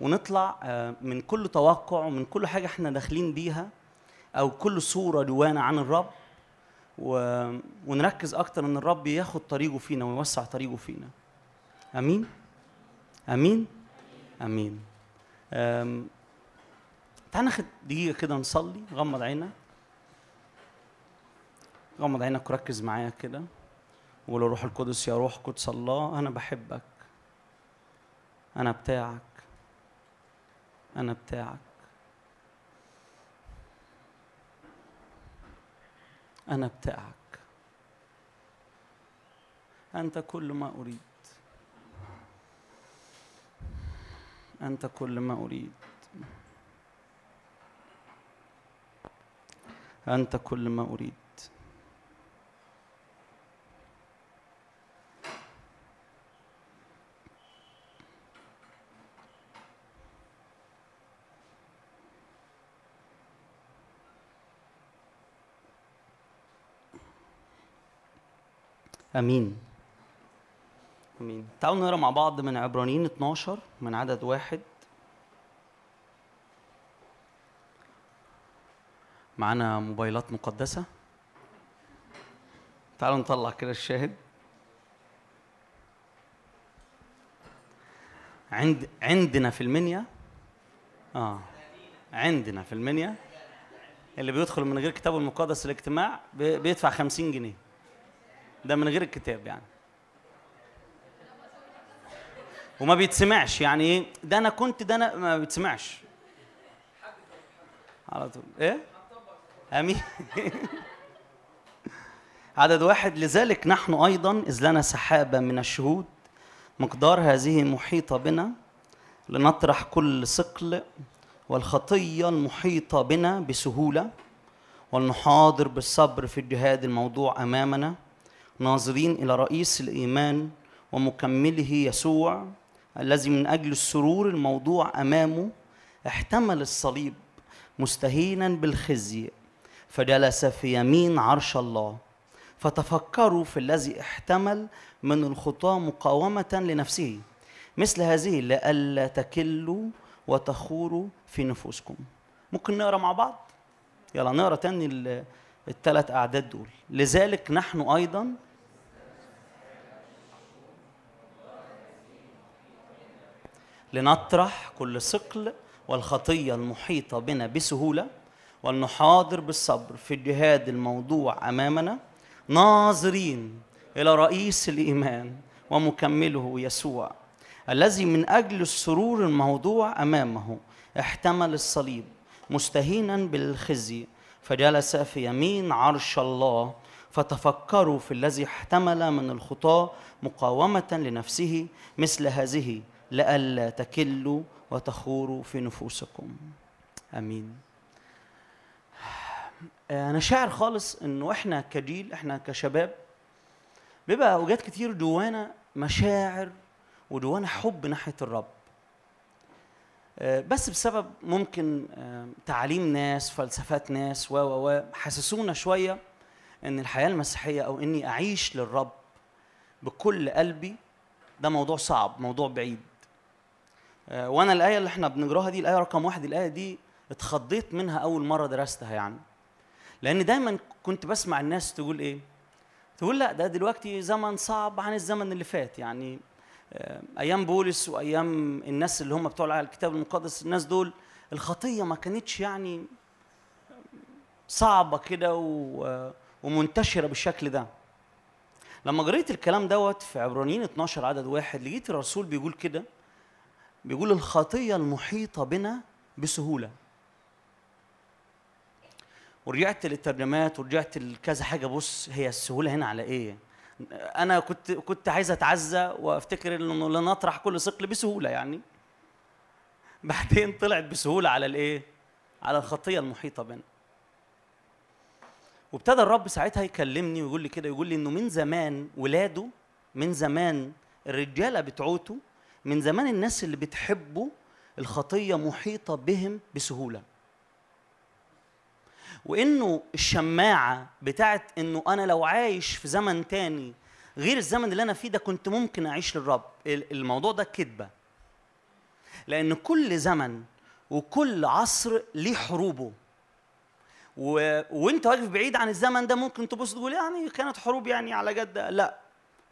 ونطلع آه، من كل توقع ومن كل حاجة إحنا داخلين بيها أو كل صورة جوانا عن الرب و... ونركز أكتر إن الرب ياخد طريقه فينا ويوسع طريقه فينا. أمين؟ أمين؟ أمين. أم... تعال ناخد دقيقة كده نصلي. غمض عينك. غمض عينك وركز معايا كده. وقول الروح القدس يا روح قدس الله أنا بحبك. أنا بتاعك. أنا بتاعك. أنا بتاعك. أنت كل ما أريد. أنت كل ما أريد. أنت كل ما أريد. أمين. آمين. تعالوا نقرأ مع بعض من عبرانيين 12 من عدد واحد. معانا موبايلات مقدسة. تعالوا نطلع كده الشاهد. عند عندنا في المنيا. آه عندنا في المنيا. اللي بيدخل من غير كتابه المقدس الاجتماع بي- بيدفع 50 جنيه. ده من غير الكتاب يعني. وما بيتسمعش. يعني إيه؟ ده أنا كنت ده أنا ما بيتسمعش. على طول. إيه؟ آمين. عدد واحد. لذلك نحن أيضا إذ لنا سحابة من الشهود مقدار هذه محيطه بنا لنطرح كل ثقل والخطية المحيطة بنا بسهولة ولنحاضر بالصبر في الجهاد الموضوع أمامنا ناظرين إلى رئيس الإيمان ومكمله يسوع الذي من أجل السرور الموضوع أمامه احتمل الصليب مستهينا بالخزي فجلس في يمين عرش الله. فتفكروا في الذي احتمل من الخطاة مقاومة لنفسه. مثل هذه لئلا تكلوا وتخوروا في نفوسكم. ممكن نقرأ مع بعض؟ يلا نقرأ تاني ال- الثلاث أعداد دول. لذلك نحن أيضا لنطرح كل ثقل والخطية المحيطة بنا بسهولة ولنحاضر بالصبر في الجهاد الموضوع أمامنا ناظرين إلى رئيس الإيمان ومكمله يسوع الذي من أجل السرور الموضوع أمامه احتمل الصليب مستهينا بالخزي فجلس في يمين عرش الله فتفكروا في الذي احتمل من الخطاة مقاومة لنفسه مثل هذه لئلا تكلوا وتخوروا في نفوسكم. آمين. أنا شاعر خالص إنه إحنا كجيل إحنا كشباب بيبقى أوقات كتير جوانا مشاعر وجوانا حب ناحية الرب. آه، بس بسبب ممكن آه، تعاليم ناس فلسفات ناس و و حسسونا شوية إن الحياة المسيحية أو إني أعيش للرب بكل قلبي ده موضوع صعب موضوع بعيد. آه، وأنا الآية اللي إحنا بنقراها دي الآية رقم واحد الآية دي اتخضيت منها أول مرة درستها يعني. لأن دايما كنت بسمع الناس تقول إيه؟ تقول لا ده دلوقتي زمن صعب عن الزمن اللي فات يعني. آه، أيام بولس وأيام الناس اللي هم بتوع الكتاب المقدس الناس دول الخطية ما كانتش يعني صعبة كده و- ومنتشرة بالشكل ده. لما قريت الكلام دوت في عبرانيين 12 عدد واحد لقيت الرسول بيقول كده. بيقول الخطية المحيطة بنا بسهولة. ورجعت للترجمات ورجعت لكذا حاجة بص هي السهولة هنا على إيه؟ أنا كنت كنت عايز أتعزى وأفتكر إنه لا نطرح كل ثقل بسهولة يعني. بعدين طلعت بسهولة على الإيه؟ على الخطية المحيطة بنا. وابتدى الرب ساعتها يكلمني ويقول لي كده يقول لي إنه من زمان ولاده من زمان الرجالة بتوعته من زمان الناس اللي بتحبه الخطية محيطة بهم بسهولة. وإنه الشماعة بتاعت إنه أنا لو عايش في زمن تاني غير الزمن اللي أنا فيه ده كنت ممكن أعيش للرب. ال- الموضوع ده كذبه لأن كل زمن وكل عصر ليه حروبه. و... وأنت واقف بعيد عن الزمن ده ممكن تبص تقول يعني كانت حروب يعني على جدها. لا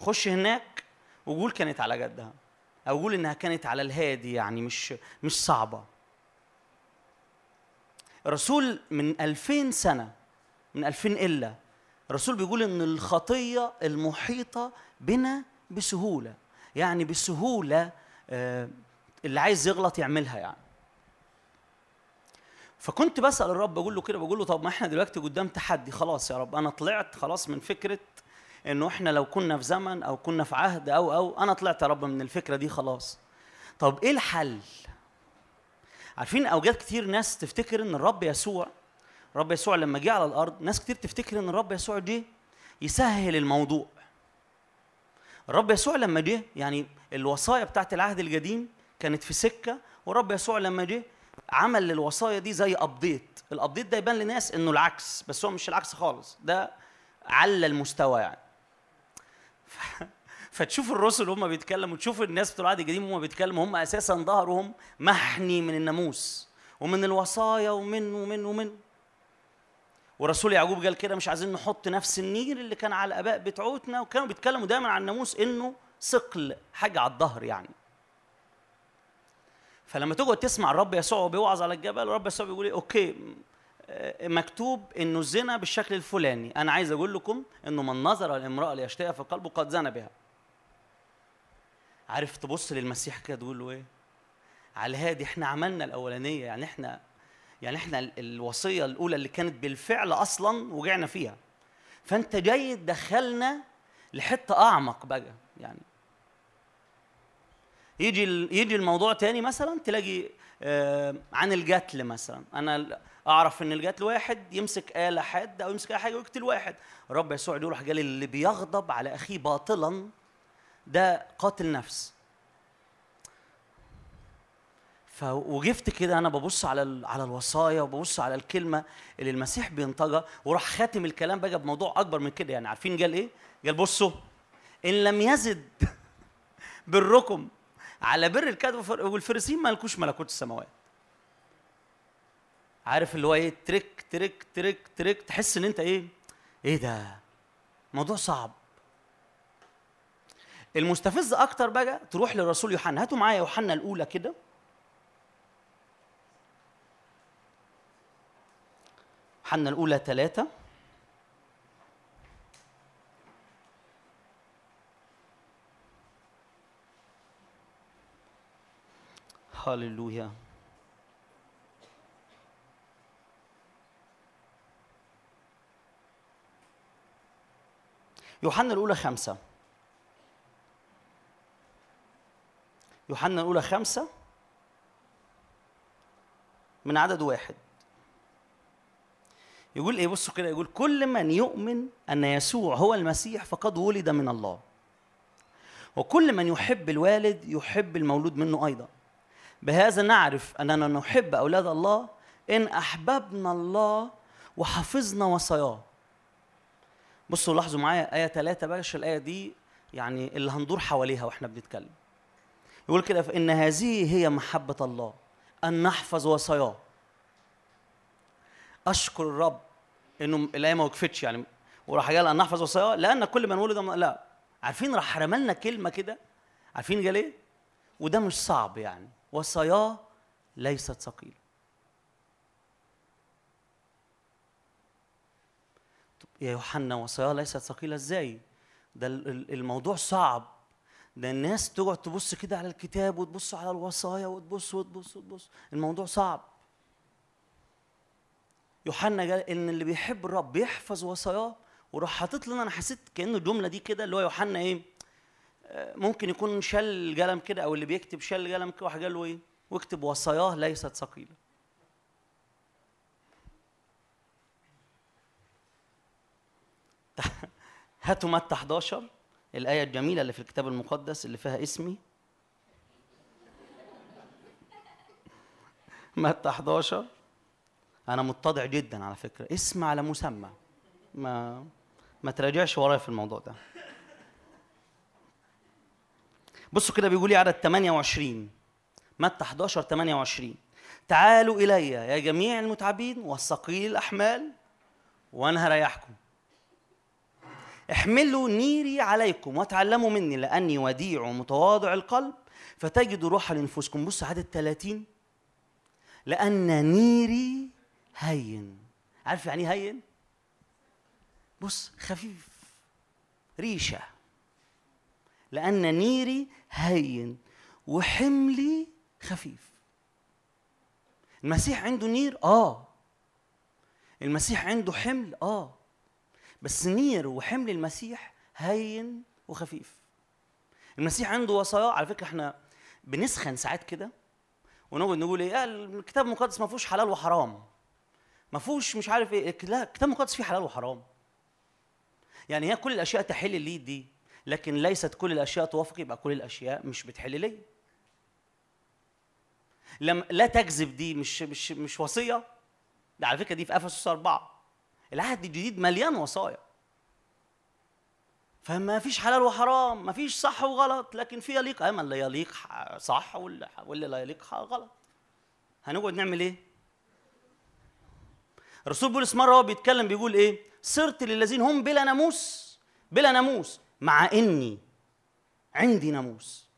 خش هناك وقول كانت على جدها. أو قول إنها كانت على الهادي يعني مش مش صعبة. الرسول من 2000 سنة من 2000 الا الرسول بيقول إن الخطية المحيطة بنا بسهولة. يعني بسهولة آه، اللي عايز يغلط يعملها يعني. فكنت بسأل الرب بقول له كده بقول له طب ما إحنا دلوقتي قدام تحدي خلاص يا رب أنا طلعت خلاص من فكرة إنه إحنا لو كنا في زمن أو كنا في عهد أو أو أنا طلعت يا رب من الفكرة دي خلاص. طب إيه الحل؟ عارفين أوقات كتير ناس تفتكر إن الرب يسوع الرب يسوع لما جه على الأرض ناس كتير تفتكر إن الرب يسوع جه يسهل الموضوع. الرب يسوع لما جه يعني الوصايا بتاعت العهد القديم كانت في سكة والرب يسوع لما جه عمل للوصايا دي زي update ال update ده يبان لناس إنه العكس بس هو مش العكس خالص ده على المستوى يعني. فتشوف الرسل هم بيتكلموا وتشوف الناس بتوع العهد القديم هم بيتكلموا هم أساسا ظهرهم محني من الناموس ومن الوصايا ومن ومن ومن. ورسول يعقوب قال كده مش عايزين نحط نفس النير اللي كان على الاباء بتوعتنا وكانوا بيتكلموا دايما عن الناموس إنه ثقل حاجة على الظهر يعني. فلما تقعد تسمع الرب يسوع بيوعظ على الجبل الرب يسوع بيقول إيه؟ أوكي مكتوب إنه الزنا بالشكل الفلاني. أنا عايز أقول لكم إنه من نظر الامرأة ليشتهيها في قلبه قد زنى بها. عارف تبص للمسيح كده تقول له إيه؟ على الهادي إحنا عملنا الأولانية. يعني إحنا يعني إحنا ال- الوصية الأولى اللي كانت بالفعل أصلا وقعنا فيها. فأنت جاي تدخلنا لحتة أعمق بقى يعني. يجي يجي الموضوع تاني مثلا تلاقي آه، عن القتل مثلا. أنا أعرف إن القتل واحد يمسك آلة حادة أو يمسك أي حاجة ويقتل واحد الرب يسوع يروح قال اللي بيغضب على أخيه باطلا ده قاتل نفس ف وجفت كده أنا ببص على. على الوصايا وببص على الكلمة اللي المسيح بينطقها وراح خاتم الكلام بقى بموضوع أكبر من كده يعني عارفين قال إيه؟ قال بصوا إن لم يزد بالركم على بر الكتبة والفريسيين ما لكوش ملكوت السماوات عارف اللي هو إيه؟ تريك تريك تريك تريك. تحس إن أنت إيه؟ إيه ده؟ موضوع صعب. المستفز أكتر بقى تروح للرسول يوحنا. هاتوا معايا يوحنا الأولى كده. يوحنا الأولى ثلاثة هللويا يوحنا الأولى خمسة. يوحنا الأولى خمسة من عدد واحد. يقول إيه؟ بصوا كده يقول كل من يؤمن أن يسوع هو المسيح فقد ولد من الله. وكل من يحب الوالد يحب المولود منه أيضا. بهذا نعرف أننا نحب أولاد الله إن أحببنا الله وحفظنا وصاياه. بصوا لاحظوا معايا آية ثلاثة بلاش الآية دي يعني اللي هندور حواليها وإحنا بنتكلم. يقول كده فإن هذه هي محبة الله أن نحفظ وصاياه. أشكر الرب إنه الآية ما وقفتش يعني وراح قال أن نحفظ وصاياه لأن كل من ولد لا عارفين راح رملنا كلمة كده عارفين قال إيه؟ وده مش صعب يعني وصاياه ليست ثقيلة. يا يوحنا وصاياه ليست ثقيلة. إزاي؟ ده ال- ال- الموضوع صعب. ده الناس تقعد تبص كده على الكتاب وتبص على الوصايا وتبص وتبص وتبص. الموضوع صعب. يوحنا قال إن اللي بيحب الرب بيحفظ وصاياه وراح حاطط لنا أنا حسيت كانه الجملة دي كده اللي هو يوحنا إيه؟ آه، ممكن يكون شال قلم كده أو اللي بيكتب شال قلم كده واحد قال له إيه؟ واكتب وصاياه ليست ثقيلة. هاتوا متى 11 الآية الجميلة اللي في الكتاب المقدس اللي فيها اسمي. متى 11 أنا متضع جدا على فكرة. اسم على مسمى. ما ما تراجعش ورايا في الموضوع ده. بصوا كده بيقول لي عدد 28 متى 11 28 تعالوا إلي يا جميع المتعبين والثقيل الأحمال وأنا هريحكم. احملوا نيري عليكم وتعلموا مني لأني وديع ومتواضع القلب فتجدوا روحا لنفوسكم بص عدد 30 لأن نيري هين. عارف يعني إيه هين؟ بص خفيف. ريشة. لأن نيري هين. وحملي خفيف. المسيح عنده نير؟ آه. المسيح عنده حمل؟ آه. بس نير وحمل المسيح هين وخفيف. المسيح عنده وصايا. على فكرة إحنا بنسخن ساعات كده ونقعد نقول إيه الكتاب المقدس ما فيهوش حلال وحرام. ما فيهوش مش عارف إيه لا الكتاب المقدس فيه حلال وحرام. يعني هي كل الأشياء تحل لي دي لكن ليست كل الأشياء توافق يبقى كل الأشياء مش بتحل لي. لم لا تكذب دي مش مش مش وصية. ده على فكرة دي في أفسس أربعة. العهد الجديد مليان وصايا فما فيش حلال وحرام ما فيش صح وغلط لكن في يليق اما اللي يليق صح واللي لا يليق غلط. هنقعد نعمل إيه؟ الرسول بولس مرة هو بيتكلم بيقول إيه؟ صرت للذين هم بلا ناموس بلا ناموس مع إني عندي ناموس.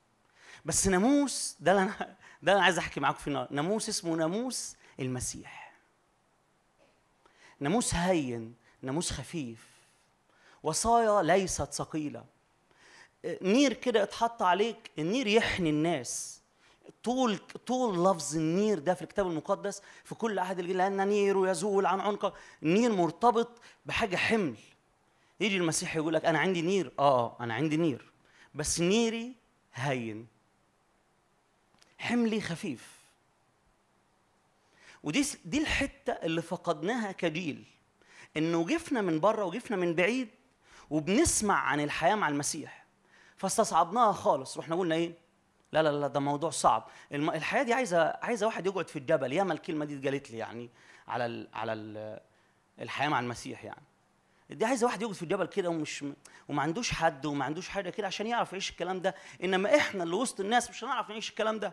بس ناموس ده أنا ده أنا عايز أحكي معاكم فيه ناموس اسمه ناموس المسيح. ناموس هين ناموس خفيف. وصايا ليست ثقيلة. نير كده اتحط عليك النير يحني الناس. طول طول لفظ النير ده في الكتاب المقدس في كل عهد الجديد لأن نير يزول عن عنقك النير مرتبط بحاجة حمل. يجي المسيح يقول لك أنا عندي نير. آه أنا عندي نير. بس نيري هين. حملي خفيف. ودي دي الحتة اللي فقدناها كجيل إنه جفنا من بره وجفنا من بعيد وبنسمع عن الحياة مع المسيح. فاستصعبناها خالص. رحنا قلنا إيه؟ لا لا لا ده موضوع صعب. الحياة دي عايزة عايزة واحد يقعد في الجبل. ياما الكلمة دي اتقالت لي يعني على ال... على ال... الحياة مع المسيح يعني. دي عايزة واحد يقعد في الجبل كده ومش وما عندوش حد وما عندوش حاجة كده عشان يعرف يعيش الكلام ده. إنما إحنا اللي وسط الناس مش هنعرف نعيش الكلام ده.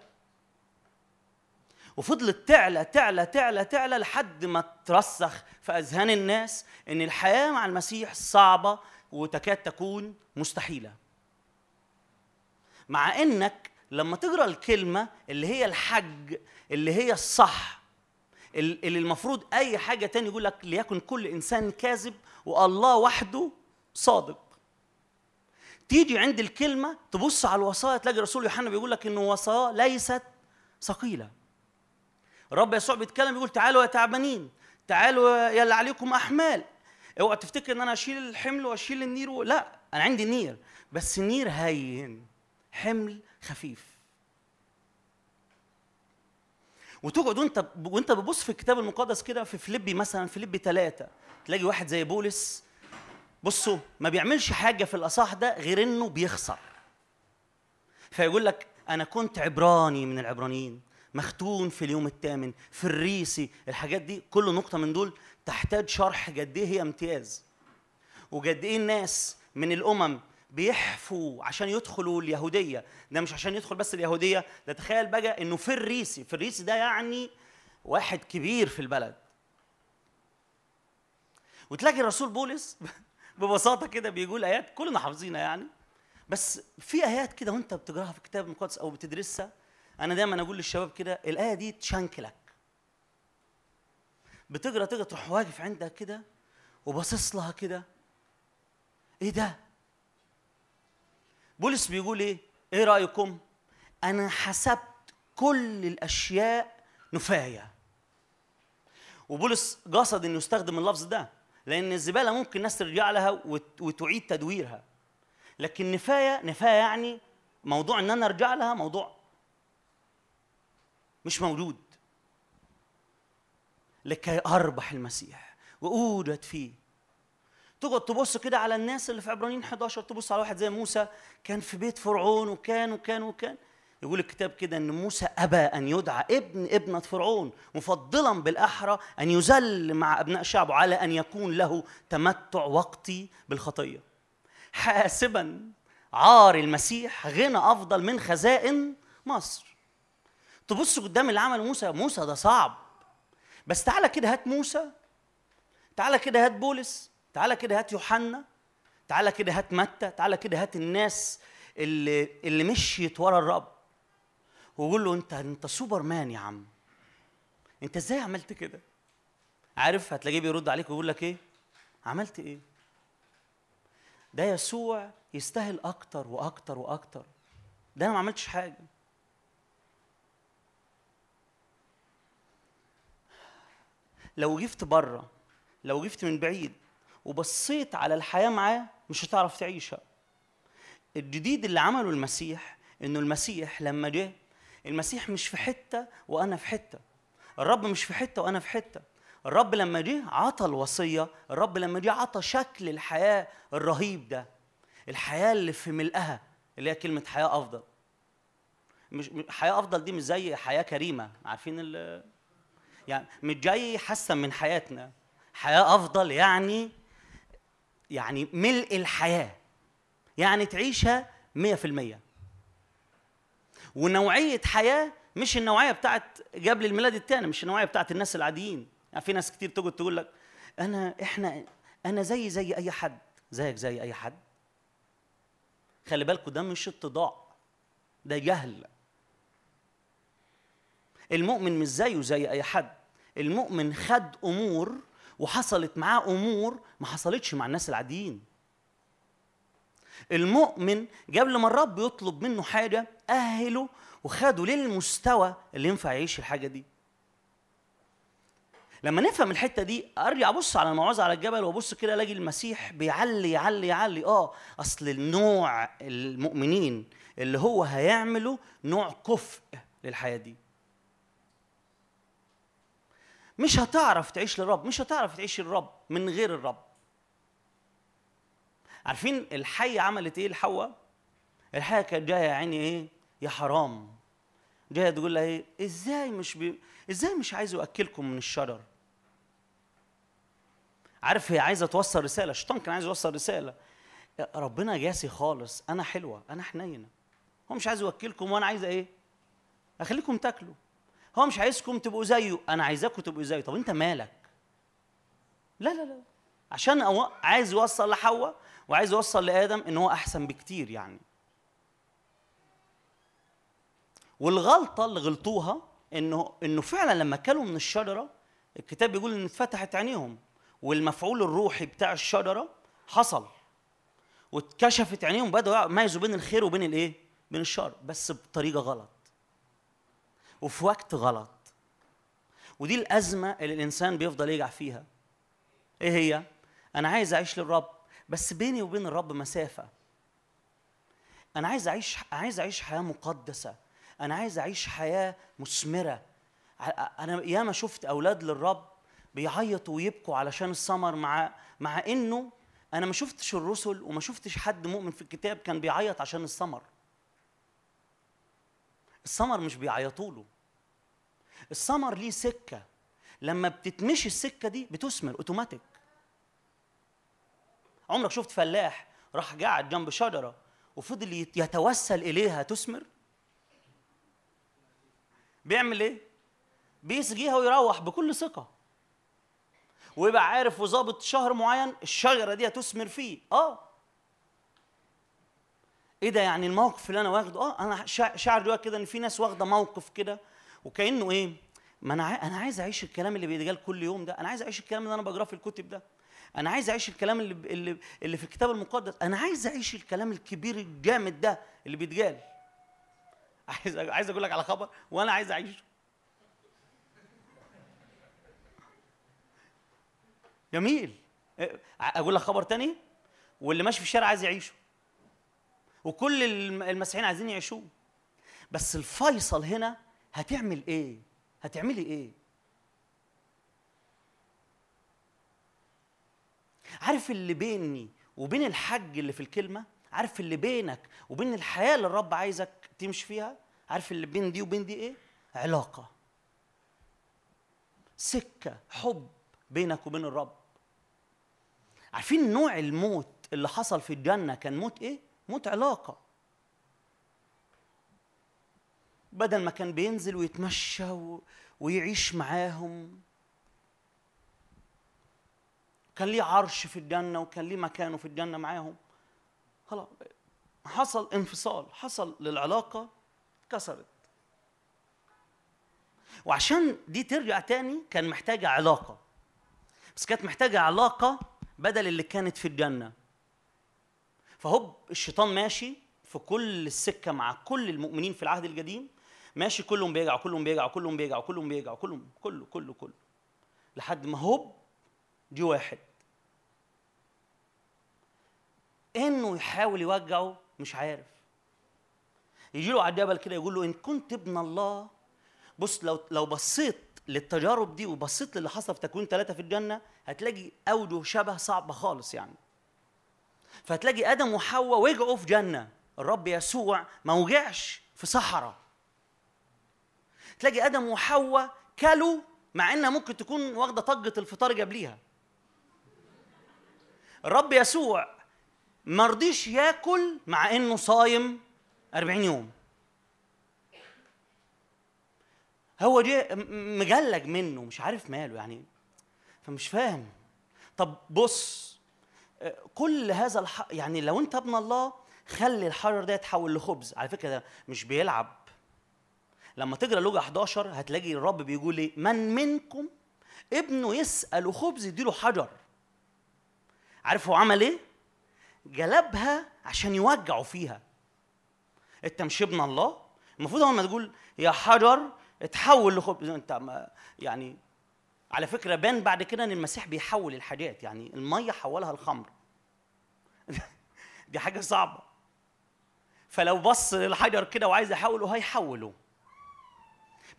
وفضلت تعلى تعلى تعلى تعلى لحد ما ترسخ في أذهان الناس إن الحياة مع المسيح صعبة وتكاد تكون مستحيلة. مع إنك لما تقرأ الكلمة اللي هي الحج اللي هي الصح ال- اللي المفروض أي حاجة تاني يقول لك ليكن كل إنسان كاذب والله وحده صادق. تيجي عند الكلمة تبص على الوصايا تلاقي الرسول يوحنا بيقول لك إن وصايا ليست ثقيلة. الرب يسوع بيتكلم بيقول تعالوا يا تعبانين تعالوا يا اللي عليكم أحمال. اوعى تفتكر إن أنا أشيل الحمل وأشيل النير و... لا أنا عندي نير بس النير هين حمل خفيف. وتقعد وأنت وأنت بتبص في الكتاب المقدس كده في فيليبي مثلا فيليبي ثلاثة تلاقي واحد زي بولس بصوا ما بيعملش حاجة في الأصحاح ده غير إنه بيخسر. فيقول لك أنا كنت عبراني من العبرانيين. مختون في اليوم الثامن في الريسي الحاجات دي كل نقطة من دول تحتاج شرح قد إيه هي امتياز. وقد إيه الناس من الأمم بيحفوا عشان يدخلوا اليهودية. ده مش عشان يدخل بس اليهودية ده تخيل بقى إنه في الريسي في الريسي ده يعني واحد كبير في البلد. وتلاقي الرسول بولس ببساطة كده بيقول آيات كلنا حافظينها يعني. بس في آيات كده وأنت بتقراها في الكتاب المقدس أو بتدرسها أنا دايما أقول للشباب كده الآية دي تشنكلك. بتقرأ تقرأ تروح واقف عندها كده وباصص لها كده. إيه ده؟ بولس بيقول إيه؟ إيه رأيكم؟ أنا حسبت كل الأشياء نفاية. وبولس قصد إنه يستخدم اللفظ ده لأن الزبالة ممكن الناس ترجع لها وت- وتعيد تدويرها. لكن نفاية نفاية يعني موضوع إن أنا أرجع لها موضوع مش موجود لكي أربح المسيح وأوجد فيه. تقعد تبص كده على الناس اللي في عبرانيين 11 تبص على واحد زي موسى كان في بيت فرعون وكان وكان وكان. يقول الكتاب كده إن موسى أبى أن يدعى ابن ابنة فرعون مفضلا بالأحرى أن يذل مع أبناء شعبه على أن يكون له تمتع وقتي بالخطية. حاسبا عار المسيح غنى أفضل من خزائن مصر. تبص قدام اللي عمله موسى موسى ده صعب. بس تعالى كده هات موسى تعالى كده هات بولس تعالى كده هات يوحنا تعالى كده هات متى تعالى كده هات الناس اللي اللي مشيت ورا الرب. وقول له انت انت سوبر مان يا عم. انت إزاي عملت كده؟ عارف هتلاقيه بيرد عليك ويقول لك إيه؟ عملت إيه؟ ده يسوع يستاهل أكتر وأكتر وأكتر. ده أنا ما عملتش حاجة. لو جفت بره لو جفت من بعيد وبصيت على الحياة معاه مش هتعرف تعيشها. الجديد اللي عمله المسيح إنه المسيح لما جه المسيح مش في حتة وأنا في حتة. الرب مش في حتة وأنا في حتة. الرب لما جه عطى الوصية الرب لما جه عطى شكل الحياة الرهيب ده الحياة اللي في ملئها اللي هي كلمة حياة أفضل. مش حياة أفضل دي مش زي حياة كريمة. عارفين يعني مش جاي يحسن من حياتنا. حياة أفضل يعني يعني ملء الحياة. يعني تعيشها 100% ونوعية حياة مش النوعية بتاعت قبل الميلاد الثاني مش النوعية بتاعت الناس العاديين. يعني في ناس كتير تقعد تقول لك أنا إحنا أنا زي زي أي حد. زيك زي أي حد. خلي بالكوا ده مش اتضاع ده جهل. المؤمن مش زيه زي أي حد. المؤمن خد أمور وحصلت معاه أمور ما حصلتش مع الناس العاديين. المؤمن قبل ما الرب يطلب منه حاجة أهله وخده للمستوى اللي ينفع يعيش الحاجة دي. لما نفهم الحتة دي أرجع أبص على الموعظه على الجبل وأبص كده ألاقي المسيح بيعلي يعلي يعلي. آه أصل النوع المؤمنين اللي هو هيعمله نوع كفء للحياة دي. مش هتعرف تعيش للرب مش هتعرف تعيش للرب من غير الرب. عارفين الحية عملت إيه لحواء؟ الحية كانت جاية يا عيني إيه؟ يا حرام. جاية تقول لها إيه؟ إزاي مش بي... إزاي مش عايز ياكلكم من الشجر؟ عارف هي عايزة توصل رسالة الشيطان كان عايز يوصل رسالة. ربنا جاسي خالص أنا حلوة أنا حنينة. هو مش عايز يوكلكم وأنا عايزة إيه؟ أخليكم تاكلوا. هو مش عايزكم تبقوا زيه. أنا عايزاكم تبقوا زيه. طب أنت مالك؟ لا لا لا. عشان أو... عايز يوصل لحواء وعايز يوصل لآدم إن هو أحسن بكتير يعني. والغلطة اللي غلطوها إنه إنه فعلا لما كلوا من الشجرة الكتاب بيقول إن اتفتحت عينيهم. والمفعول الروحي بتاع الشجرة حصل. واتكشفت عينيهم بدأوا يميزوا بين الخير وبين الإيه؟ بين الشر. بس بطريقة غلط. وفي وقت غلط. ودي الأزمة اللي الإنسان بيفضل يقع فيها. إيه هي؟ أنا عايز أعيش للرب بس بيني وبين الرب مسافة. أنا عايز أعيش عايز أعيش حياة مقدسة. أنا عايز أعيش حياة مثمرة. ع- أنا ياما شفت أولاد للرب بيعيطوا ويبكوا علشان الثمر مع مع إنه أنا ما شفتش الرسل وما شفتش حد مؤمن في الكتاب كان بيعيط عشان الثمر الثمر مش بيعيطوا له الثمر ليه سكة. لما بتتمشي السكة دي بتثمر اوتوماتيك عمرك شفت فلاح راح قاعد جنب شجرة وفضل يت- يتوسل إليها تثمر بيعمل إيه؟ بيسقيها ويروح بكل ثقة. ويبقى عارف وظابط شهر معين الشجرة دي هتثمر فيه. آه. إيه ده يعني الموقف اللي أنا واخده؟ آه أنا شا- شاعر دلوقتي كده إن في ناس واخدة موقف كده وكأنه إيه؟ ما أنا أنا عايز أعيش الكلام اللي بيتقال كل يوم ده. أنا عايز أعيش الكلام اللي أنا بقرأه في الكتب ده. أنا عايز أعيش الكلام اللي اللي اللي في الكتاب المقدس. أنا عايز أعيش الكلام الكبير الجامد ده اللي بيتقال. عايز عايز أقول لك على خبر وأنا عايز أعيشه. جميل. أقول لك خبر تاني؟ واللي ماشي في الشارع عايز يعيشه. وكل الم- المسيحيين عايزين يعيشوه. بس الفيصل هنا هتعمل إيه؟ هتعملي إيه؟ عارف اللي بيني وبين الحج اللي في الكلمة؟ عارف اللي بينك وبين الحياة اللي الرب عايزك تمشي فيها؟ عارف اللي بين دي وبين دي إيه؟ علاقة. سكة حب بينك وبين الرب. عارفين نوع الموت اللي حصل في الجنة كان موت إيه؟ موت علاقة. بدل ما كان بينزل ويتمشى. ويعيش معاهم. كان ليه عرش في الجنة وكان ليه مكانه في الجنة معاهم. خلاص حصل انفصال حصل للعلاقة كسرت وعشان دي ترجع تاني كان محتاجة علاقة. بس كانت محتاجة علاقة بدل اللي كانت في الجنة. فهوب الشيطان ماشي في كل السكة مع كل المؤمنين في العهد القديم. ماشي كلهم بيجعوا كلهم بيجعوا كلهم بيجعوا كلهم بيجعوا كلهم كله كله كله. لحد ما هوب جه واحد. إنه يحاول يوجعه مش عارف. يجي له على الجبل كده يقول له إن كنت ابن الله. بص لو لو بصيت للتجارب دي وبصيت للي حصل في تكوين ثلاثة في الجنة هتلاقي أوجه شبه صعبة خالص يعني. فهتلاقي آدم وحواء وجعوا في جنة. الرب يسوع ما وجعش في صحراء. تلاقي آدم وحواء كلوا مع إنها ممكن تكون واخدة طجة الفطار قبليها. الرب يسوع ما رضيش ياكل مع إنه صايم 40 يوم. هو م- مجلج منه مش عارف ماله يعني فمش فاهم. طب بص كل هذا الح... يعني لو انت ابن الله خلي الحجر ده يتحول لخبز. على فكرة ده مش بيلعب. لما تقرأ لوجا 11 هتلاقي الرب بيقول إيه من منكم ابنه يسأل خبز يديله حجر؟ عارف هو عمل إيه؟ جلبها عشان يوجعوا فيها. أنت مش ابن الله؟ المفروض أول ما تقول يا حجر اتحول لخبز. أنت يعني على فكرة بان بعد كده إن المسيح بيحول الحاجات يعني المية حولها لخمر دي حاجة صعبة. فلو بص للحجر كده وعايز يحوله هيحوله.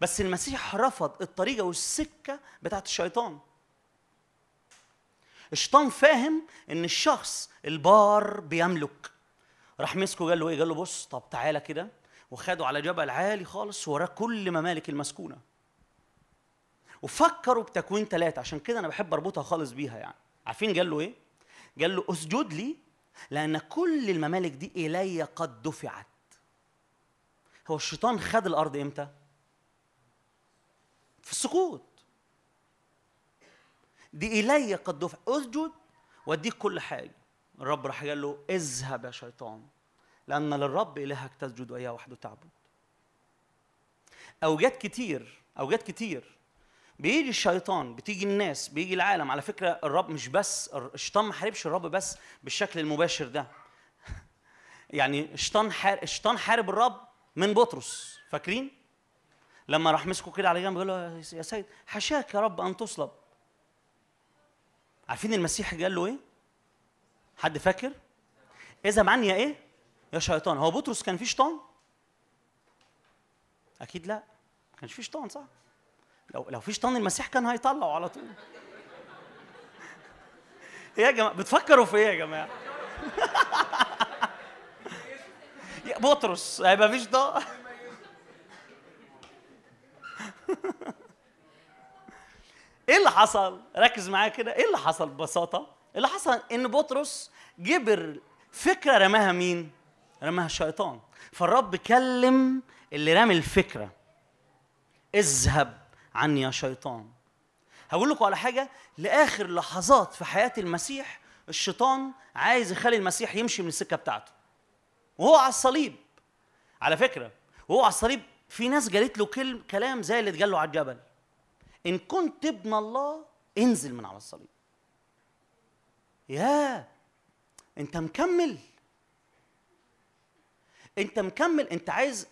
بس المسيح رفض الطريقة والسكة بتاعت الشيطان. الشيطان فاهم إن الشخص البار بيملك. راح مسكه قال له إيه؟ قال له بص طب تعالى كده. وخدوا على جبل عالي خالص وراه كل ممالك المسكونة. وفكروا بتكوين ثلاثة عشان كده أنا بحب أربطها خالص بيها يعني. عارفين قال له إيه؟ قال له أسجد لي لأن كل الممالك دي إلي قد دفعت. هو الشيطان خد الأرض إمتى؟ في السقوط. دي إلي قد دفع أسجد وأديك كل حاجة. الرب راح قال له اذهب يا شيطان لأن للرب إلهك تسجد وإياه وحده تعبد. أوجات كتير أوجات كتير بيجي الشيطان بتيجي الناس بيجي العالم. على فكرة الرب مش بس الشيطان ما حاربش الرب بس بالشكل المباشر ده. يعني الشيطان حارب الشيطان حارب الرب من بطرس. فاكرين؟ لما راح مسكه كده على جنب يقول له يا سيد حشاك يا رب أن تصلب. عارفين المسيح قال له إيه؟ حد فاكر؟ إذا عني يا إيه؟ يا شيطان. هو بطرس كان فيه شيطان؟ أكيد لا. ما كانش فيه شيطان صح؟ لو لو في شيطان المسيح كان هيطلعه على طول. إيه يا جماعة بتفكروا في إيه يا جماعة؟ بطرس هيبقى في شيطان إيه اللي حصل؟ ركز معايا كده. إيه اللي حصل ببساطة؟ اللي حصل إن بطرس جبر فكرة رماها مين؟ رماها الشيطان. فالرب كلم اللي رمى الفكرة. اذهب. عني يا شيطان. هقول لكم على حاجة لآخر لحظات في حياة المسيح الشيطان عايز يخلي المسيح يمشي من السكة بتاعته. وهو على الصليب. على فكرة وهو على الصليب في ناس قالت له كلم كلام زي اللي اتقال له على الجبل. إن كنت ابن الله انزل من على الصليب. يا أنت مكمل. أنت مكمل. أنت عايز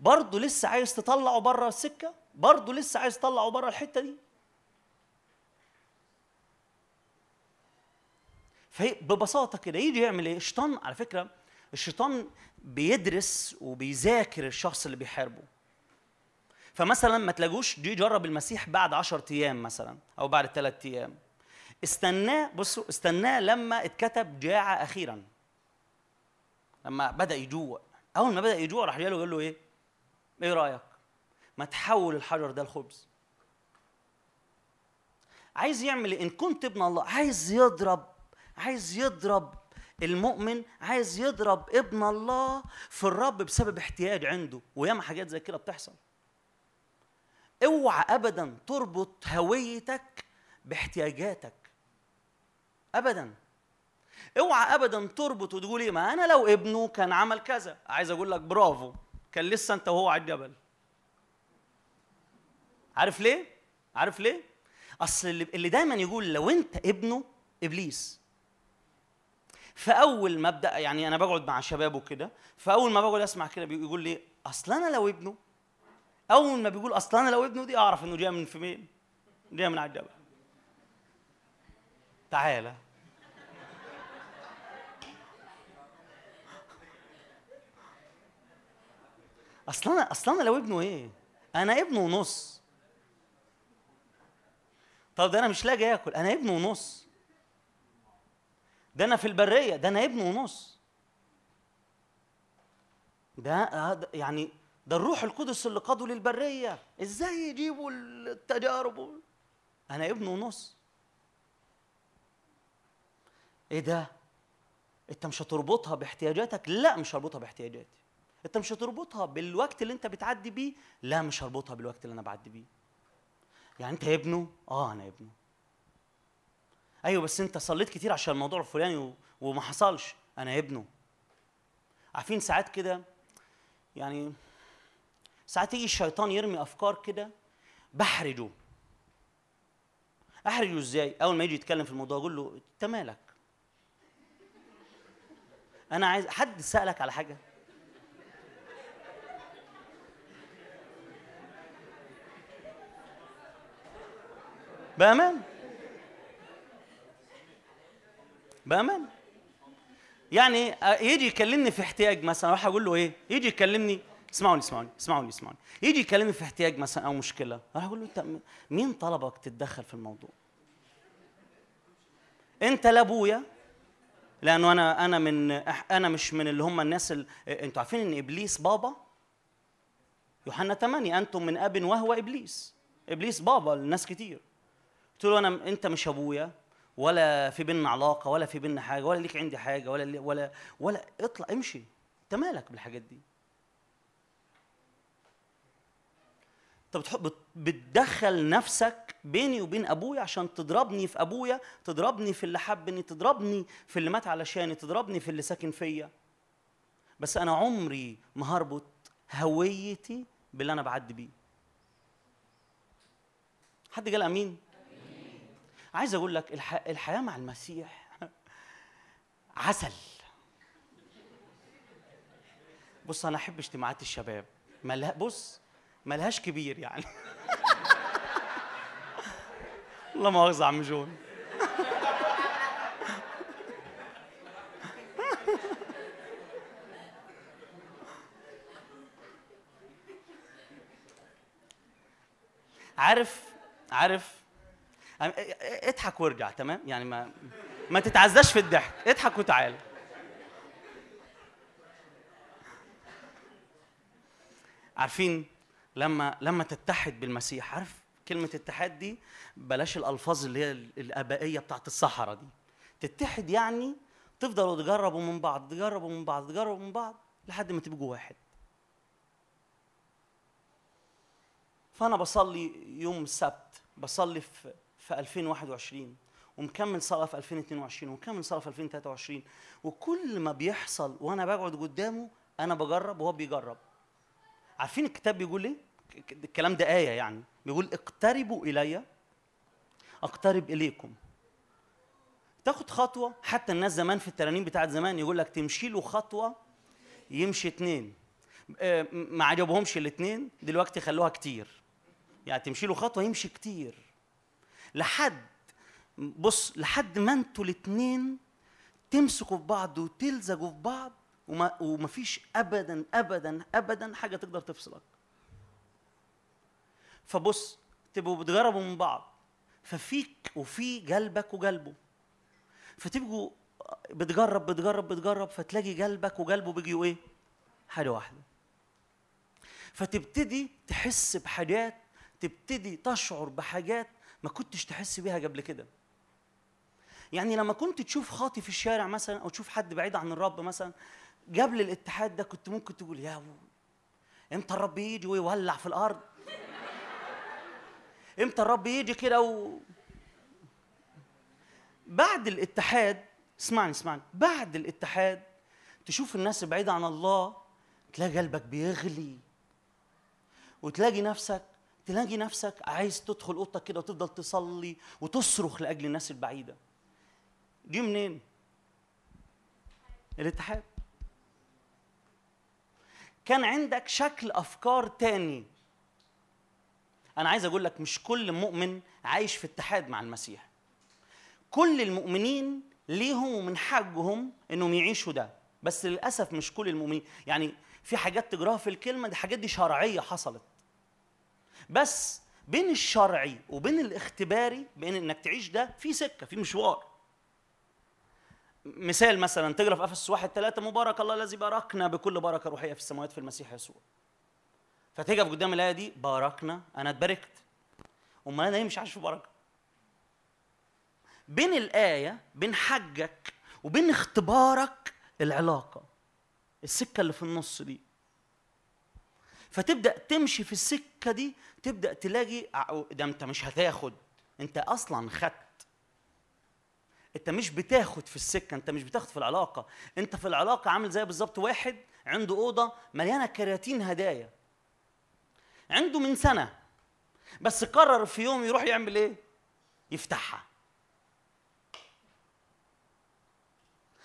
برضه لسه عايز تطلعه بره السكة؟ برضه لسه عايز تطلعه بره الحتة دي. فهي ببساطة كده يجي يعمل إيه؟ الشيطان على فكرة الشيطان بيدرس وبيذاكر الشخص اللي بيحاربه. فمثلا ما تلاقوش جه يجرب المسيح بعد 10 أيام مثلا أو بعد ثلاث أيام. استناه بصوا استناه لما اتكتب جاع أخيرا. لما بدأ يجوع. أول ما بدأ يجوع راح جاله يقول له إيه؟ إيه رأيك؟ ما تحول الحجر ده لخبز عايز يعمل إيه؟ إن كنت ابن الله عايز يضرب عايز يضرب المؤمن عايز يضرب ابن الله في الرب بسبب احتياج عنده وياما حاجات زي كده بتحصل. اوعى ابدا تربط هويتك باحتياجاتك. ابدا. اوعى ابدا تربط وتقول إيه؟ ما أنا لو ابنه كان عمل كذا. عايز أقول لك برافو كان لسه أنت وهو على الجبل. عارف ليه؟ عارف ليه؟ أصل اللي, دايما يقول لو أنت ابنه إبليس. فأول ما أبدأ يعني أنا بقعد مع شباب وكده فأول ما بقعد أسمع كده بيقول لي أصل أنا لو ابنه أول ما بيقول أصل أنا لو ابنه دي أعرف إنه جاي من في مين؟ جاي من على الجبل. تعالى. أصل أنا أصل أنا لو ابنه إيه؟ أنا ابنه ونص طب ده أنا مش لاقي اكل أنا ابنه ونص. ده أنا في البرية ده أنا ابنه ونص. ده هذا يعني ده الروح القدس اللي قاده للبرية. إزاي يجيبوا التجارب؟ أنا ابنه ونص. إيه ده؟ انت مش هتربطها باحتياجاتك؟ لا مش هربطها باحتياجاتي. انت مش هتربطها بالوقت اللي انت بتعدي بيه؟ لا مش هربطها بالوقت اللي أنا بعدي بيه. يعني انت ابنه؟ آه أنا ابنه. أيوه بس انت صليت كتير عشان الموضوع الفلاني. وما حصلش. أنا ابنه. عارفين ساعات كده يعني ساعات يجي الشيطان يرمي أفكار كده بحرجه. أحرجه إزاي؟ أول ما يجي يتكلم في الموضوع أقول له أنت مالك؟ أنا عايز حد سألك على حاجة؟ بأمان. بأمان. يعني يجي يكلمني في احتياج مثلا أروح أقول له إيه؟ يجي يكلمني اسمعوني اسمعوني اسمعوني اسمعوني. يجي يكلمني في احتياج مثلا أو مشكلة أروح أقول له أنت مين طلبك تتدخل في الموضوع؟ أنت لا أبويا لأنه أنا أنا من أنا مش من اللي هم الناس اللي أنتوا عارفين إن إبليس بابا؟ يوحنا 8 أنتم من أب وهو إبليس. إبليس بابا لناس كتير. قلت له أنا أنت مش أبويا ولا في بينا علاقة ولا في بينا حاجة ولا ليك عندي حاجة ولا ولا ولا اطلع امشي. أنت مالك بالحاجات دي؟ انت بتحب بت- بتدخل نفسك بيني وبين أبويا عشان تضربني في أبويا تضربني في اللي حبني تضربني في اللي مات علشاني تضربني في اللي ساكن فيا. بس أنا عمري ما هربط هويتي باللي أنا بعدي بيه. حد قال أمين؟ عايز أقول لك الح... الحياة مع المسيح عسل. بص أنا أحب اجتماعات الشباب. ملها بص ملهاش كبير يعني. لا مؤاخذة يا عم جون عارف عارف اضحك وارجع تمام؟ يعني ما ما تتعزاش في الضحك. اضحك وتعال. عارفين لما لما تتحد بالمسيح عارف كلمة اتحاد دي؟ بلاش الألفاظ اللي هي الآبائية بتاعت الصحراء دي. تتحد يعني تفضلوا تجربوا من بعض تجربوا من بعض تجربوا من بعض لحد ما تبقوا واحد. فأنا بصلي يوم السبت بصلي في في 2021 ومكمل صلاة في 2022 ومكمل صلاة في 2023 وكل ما بيحصل وأنا بقعد قدامه أنا بجرب وهو بيجرب. عارفين الكتاب بيقول إيه؟ الكلام ده آية يعني. بيقول اقتربوا إلي أقترب إليكم. تاخد خطوة حتى الناس زمان في الترانيم بتاعت زمان يقول لك تمشي له خطوة يمشي اتنين. آه، ما عجبهمش الاتنين دلوقتي خلوها كتير. يعني تمشي له خطوة يمشي كتير. لحد بص لحد ما أنتوا الاتنين تمسكوا في بعض وتلزقوا في بعض وما ومفيش ابدا ابدا ابدا حاجة تقدر تفصلك. فبص تبقوا بتجربوا من بعض. ففيك وفي قلبك وقلبه فتبقوا بتجرب بتجرب بتجرب فتلاقي قلبك وقلبه بيجوا إيه؟ حاجة واحدة. فتبتدي تحس بحاجات تبتدي تشعر بحاجات ما كنتش تحس بيها قبل كده. يعني لما كنت تشوف خاطي في الشارع مثلا أو تشوف حد بعيد عن الرب مثلا قبل الاتحاد ده كنت ممكن تقول يا إمتى الرب يجي ويولع في الأرض؟ إمتى الرب يجي كده و... بعد الاتحاد اسمعني اسمعني. بعد الاتحاد تشوف الناس بعيدة عن الله تلاقي قلبك بيغلي وتلاقي نفسك تلاقي نفسك عايز تدخل اوضتك كده وتفضل تصلي وتصرخ لأجل الناس البعيدة. دي منين؟ الاتحاد. كان عندك شكل أفكار تاني. أنا عايز أقول لك مش كل مؤمن عايش في اتحاد مع المسيح. كل المؤمنين ليهم ومن حقهم إنهم يعيشوا ده. بس للأسف مش كل المؤمنين. يعني في حاجات تجراها في الكلمة دي حاجات دي شرعية حصلت. بس بين الشرعي وبين الاختباري بين إنك تعيش ده في سكة في مشوار. مثال مثلا تقرأ في أفسس واحد ثلاثة مبارك الله الذي باركنا بكل بركة روحية في السماوات في المسيح يسوع. فتقف قدام الآية دي باركنا أنا اتباركت أمال أنا ليه مش عايش في بركة؟ بين الآية بين حجك وبين اختبارك العلاقة السكة اللي في النص دي. فتبدأ تمشي في السكة دي تبدأ تلاقي ده أنت مش هتاخد أنت أصلا خدت. أنت مش بتاخد في السكة أنت مش بتاخد في العلاقة. أنت في العلاقة عامل زي بالظبط واحد عنده أوضة مليانة كراتين هدايا. عنده من سنة بس قرر في يوم يروح يعمل إيه؟ يفتحها.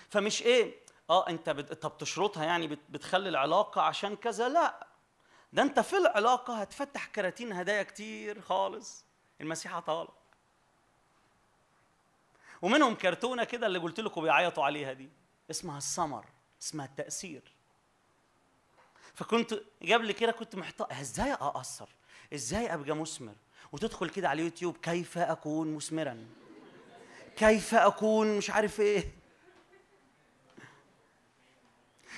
فمش إيه آه أنت بت... انت بتشرطها يعني بت... بتخلي العلاقة عشان كذا؟ لا. ده انت في العلاقة هتفتح كراتين هدايا كتير خالص. المسيح لك ومنهم كرتونة كده اللي قلت لكم بيعيطوا عليها دي اسمها السمر اسمها التأثير. فكنت قبل كده كنت محتار إزاي أقصر؟ إزاي أبقى مثمر وتدخل كده على اليوتيوب كيف أكون مثمرا كيف أكون مش عارف إيه؟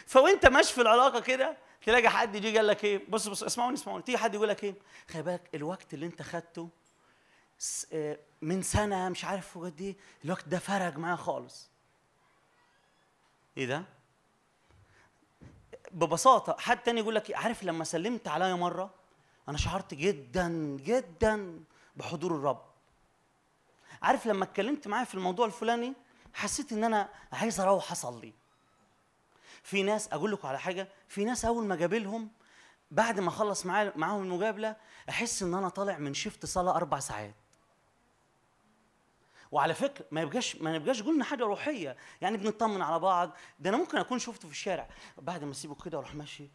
فوأنت ماشي في العلاقة كده تلاقي حد يجي قال لك إيه؟ بص بص اسمعوني اسمعوني. تيجي حد يقول لك إيه؟ خلي بالك الوقت اللي أنت خدته آه، من سنة مش عارف قد إيه الوقت ده فرق معايا خالص. إيه ده؟ ببساطة حد تاني يقول لك إيه؟ عارف لما سلمت عليا مرة أنا شعرت جدا جدا بحضور الرب. عارف لما اتكلمت معاه في الموضوع الفلاني حسيت إن أنا عايز أروح أصلي. في ناس أقول لكم على حاجة في ناس أول ما قابلهم بعد ما أخلص معاه معاهم المقابلة أحس إن أنا طالع من شفت صلاة أربع ساعات. وعلى فكرة ما يبقاش ما نبقاش قلنا حاجة روحية. يعني بنطمن على بعض. ده أنا ممكن أكون شفته في الشارع. بعد ما أسيبه كده وأروح ماشي.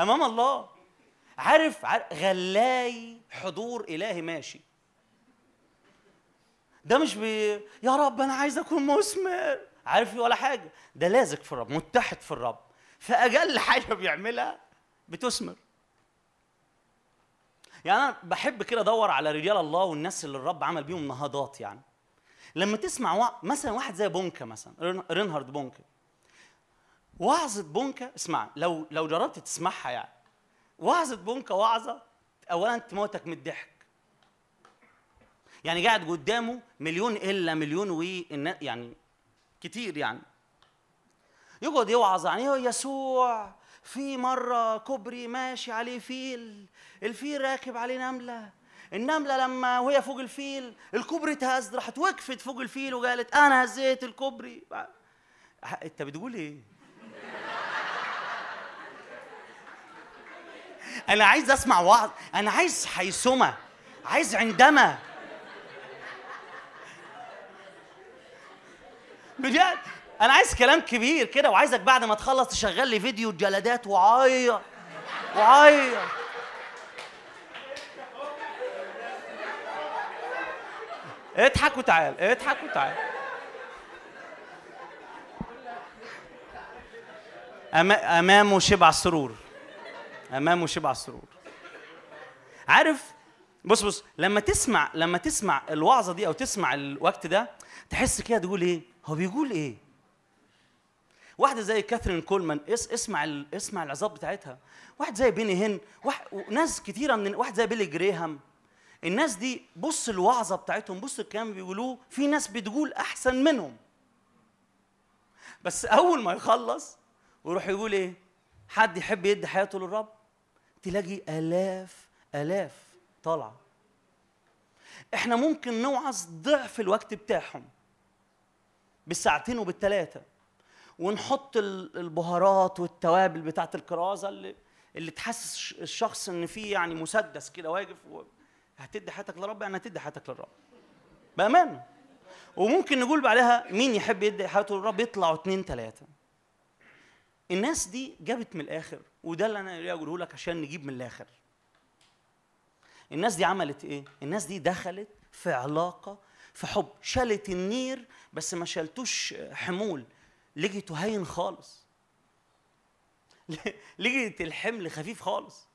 أمام الله. عارف, عارف غلاي حضور إلهي ماشي. ده مش بي يا رب أنا عايز أكون مثمر عارف ولا حاجة؟ ده لازق في الرب متحد في الرب. فاقل حاجة بيعملها بتثمر يعني أنا بحب كده أدور على رجال الله والناس اللي الرب عمل بيهم نهضات يعني. لما تسمع وا... مثلا واحد زي بونكا مثلا رين- رينهارد بونكا. وعظة بونكا اسمع لو لو جربت تسمعها يعني. وعظة بونكا وعظة اولا تموتك من الضحك. يعني قاعد قدامه مليون إلا مليون النا- يعني كتير يعني. يقعد يوعظ عن إيه يسوع في مرة كوبري ماشي عليه فيل الفيل راكب عليه نملة. النملة لما وهي فوق الفيل الكوبري اتهز راحت وقفت فوق الفيل وقالت أنا هزيت الكوبري. أنت بتقول إيه؟ أنا عايز أسمع وعظ أنا عايز حيثمة عايز عندما بجد؟ أنا عايز كلام كبير كده وعايزك بعد ما تخلص تشغل لي فيديو جلدات وعيط وعيط. اضحك وتعال اضحك وتعال. أمامه شبع سرور. أمامه شبع سرور. عارف؟ بص بص لما تسمع لما تسمع الوعظة دي أو تسمع الوقت ده تحس كده تقول إيه؟ هو بيقول إيه؟ واحدة زي كاثرين كولمان اس اسمع ال... اسمع العظات بتاعتها. واحد زي بيني هن واحد... كتيرة من واحد زي بيلي جريهام. الناس دي بص الوعظة بتاعتهم بص الكلام بيقولوه في ناس بتقول أحسن منهم. بس أول ما يخلص ويروح يقول إيه؟ حد يحب يدي حياته للرب؟ تلاقي آلاف آلاف طالعة. إحنا ممكن نوعظ ضعف الوقت بتاعهم. بالساعتين وبالثلاثه ونحط ال- البهارات والتوابل بتاعت الكرازة اللي اللي تحسس الشخص إن في يعني مسدس كده واقف. هتدي حياتك للرب يعني هتدي حياتك للرب. بأمانة. وممكن نقول بعدها مين يحب يدي حياته للرب؟ يطلعوا اتنين تلاتة. الناس دي جابت من الآخر وده اللي أنا أقوله لك عشان نجيب من الآخر. الناس دي عملت إيه؟ الناس دي دخلت في علاقة في حب. شالت النير بس ما شالتوش حمول. لقيته هين خالص. لقيت الحمل خفيف خالص.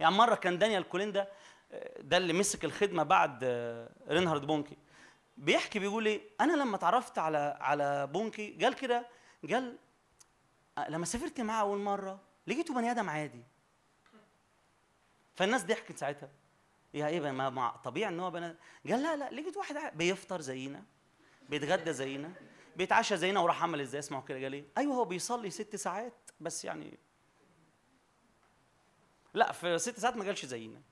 يعني مرة كان دانيال كوليندا آه، ده اللي مسك الخدمة بعد آه، رينهارد بونكي. بيحكي بيقول إيه أنا لما اتعرفت على على بونكي قال كده قال آه، لما سافرت معاه أول مرة لقيته بني آدم عادي. فالناس ضحكت ساعتها. يا إيه؟ ما ما طبيعي إن هو آدم. قال لا لا لقيت واحد. بيفطر زينا بيتغدى زينا بيتعشى زينا وراح عمل إزاي؟ اسمعوا كده قال إيه؟ أيوه هو بيصلي ست ساعات بس يعني. لا في ست ساعات ما قالش زينا.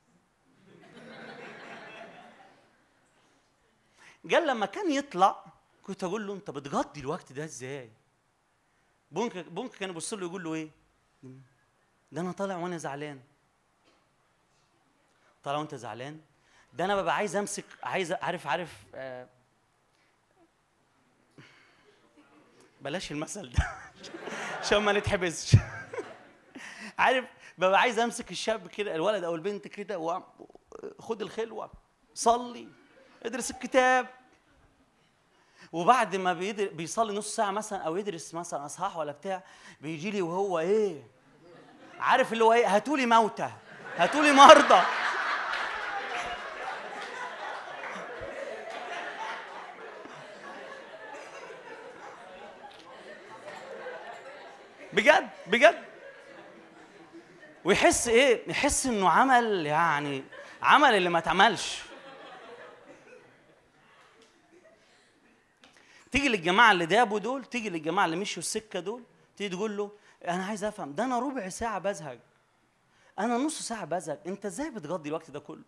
قال لما كان يطلع كنت أقول له أنت بتقضي الوقت ده إزاي؟ بونك بونك كان يبص له يقول له إيه؟ ده أنا طالع وأنا زعلان. طالع وانت زعلان. ده أنا ببقى عايز امسك عايز عارف عارف آه بلاش المثل ده. عشان ما نتحبسش. عارف ببقى عايز امسك الشاب كده الولد أو البنت كده خد الخلوه صلي ادرس الكتاب. وبعد ما بيصلي نص ساعة مثلا أو يدرس مثلا إصحاح ولا بتاع بيجي لي وهو إيه عارف اللي هو إيه هاتولي موتى هاتولي مرضى. بجد بجد. ويحس إيه؟ يحس إنه عمل يعني عمل اللي ما اتعملش. تيجي للجماعة اللي دابوا دول تيجي للجماعة اللي مشوا السكة دول تيجي تقول له أنا عايز أفهم ده أنا ربع ساعة بزهق. أنا نص ساعة بزهق. أنت إزاي بتقضي الوقت ده كله؟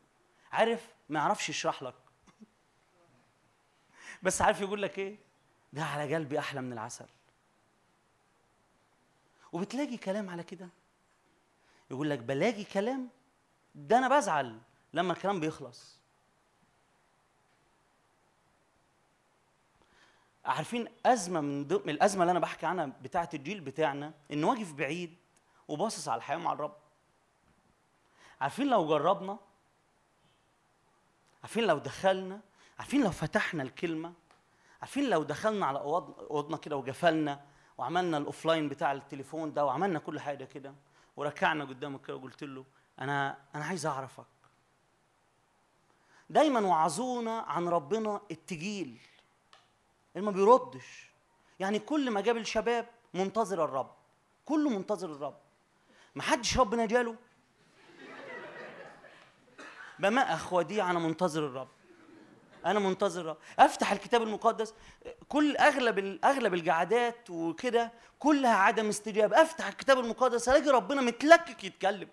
عارف؟ ما يعرفش يشرح لك. بس عارف يقول لك إيه؟ ده على قلبي أحلى من العسل. وبتلاقي كلام على كده. يقول لك بلاقي كلام ده أنا بزعل لما الكلام بيخلص. عارفين أزمة من ضمن الأزمة اللي أنا بحكي عنها بتاعة الجيل بتاعنا انه واقف بعيد وباصص على الحياة مع الرب. عارفين لو جربنا؟ عارفين لو دخلنا؟ عارفين لو فتحنا الكلمة؟ عارفين لو دخلنا على أوضنا كده وجفلنا وعملنا الأوفلاين بتاع التليفون ده وعملنا كل حاجة كده. وركعنا قدامه كده وقلت له أنا أنا عايز أعرفك. دايما وعظونا عن ربنا التجيل اللي ما بيردش. يعني كل ما جاب الشباب منتظر الرب. كله منتظر الرب. ما حدش ربنا جاله. بما أخواتي أنا منتظر الرب. أنا منتظر الرب أفتح الكتاب المقدس كل أغلب أغلب الجعادات وكده كلها عدم استجابة. أفتح الكتاب المقدس ألاقي ربنا متلكك يتكلم.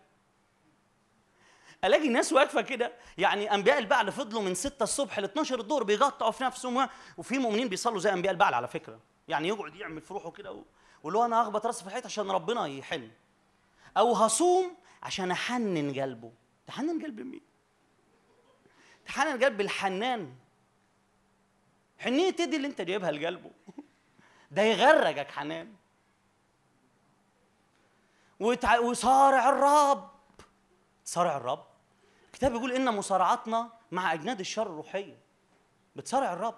ألاقي ناس واقفة كده يعني أنبياء البعل فضلوا من 6 الصبح ل 12 الظهر بيقطعوا في نفسهم وفي مؤمنين بيصلوا زي أنبياء البعل على فكرة. يعني يقعد يعمل في روحه كده واللي هو أنا أخبط رأسي في الحيط عشان ربنا يحن أو هصوم عشان أحنن قلبه. تحنن قلب مين؟ تحنن قلب الحنان. حنية تدي اللي انت جايبها لقلبه. ده يغرقك حنان. وتع... وصارع الرب. تصارع الرب؟ الكتاب بيقول إن مصارعتنا مع أجناد الشر الروحيه بتصارع الرب.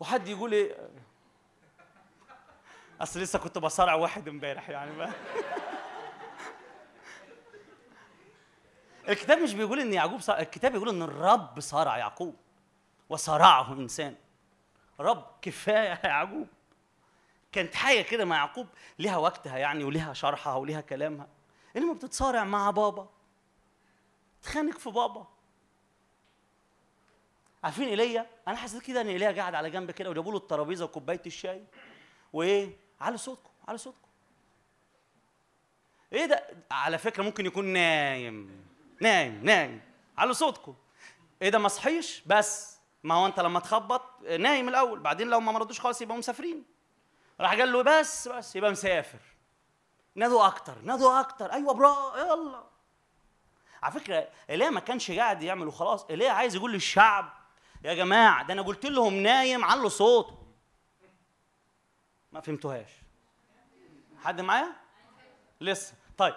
وحد يقول إيه؟ أصل لسه كنت بصارع واحد امبارح يعني بقى. الكتاب مش بيقول إن يعقوب صار... الكتاب بيقول إن الرب صارع يعقوب وصارعه إنسان. رب كفاية يا يعقوب. كانت حاجة كده مع يعقوب ليها وقتها يعني وليها شرحها وليها كلامها. إنما بتتصارع مع بابا. تخانق في بابا. عارفين إيليا؟ أنا حسيت كده إن إيليا قاعد على جنب كده وجابوا له الترابيزة وكوباية الشاي. وإيه؟ على صوتكم على صوتكم. إيه ده؟ على فكرة ممكن يكون نايم نايم نايم. على صوتكم. إيه ده؟ ما صحيش؟ بس. ما هو انت لما تخبط نايم الأول. بعدين لو ما مرضوش خالص يبقوا مسافرين. راح قال له بس بس. يبقى مسافر. نادوا أكتر نادوا أكتر. أيوه برا. يلا. على فكرة إيليا ما كانش قاعد يعمل وخلاص. إيليا عايز يقول للشعب يا جماعة ده أنا قلت لهم نايم علوا صوته ما فهمتوهاش. حد معايا؟ لسه. طيب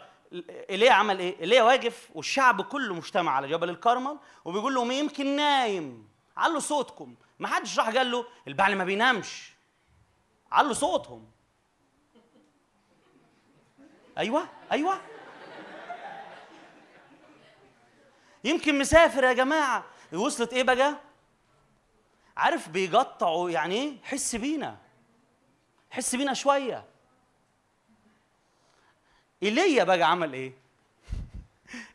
إيليا عمل إيه؟ إيليا واقف والشعب كله مجتمع على جبل الكرمل وبيقول لهم يمكن نايم. علوا صوتكم. ما حدش راح قال له البعل ما بينامش. علوا صوتهم. أيوه أيوه. يمكن مسافر يا جماعة. وصلت إيه بقى؟ عارف بيقطعوا يعني إيه؟ حس بينا. حس بينا شوية. إيليا بقى عمل إيه؟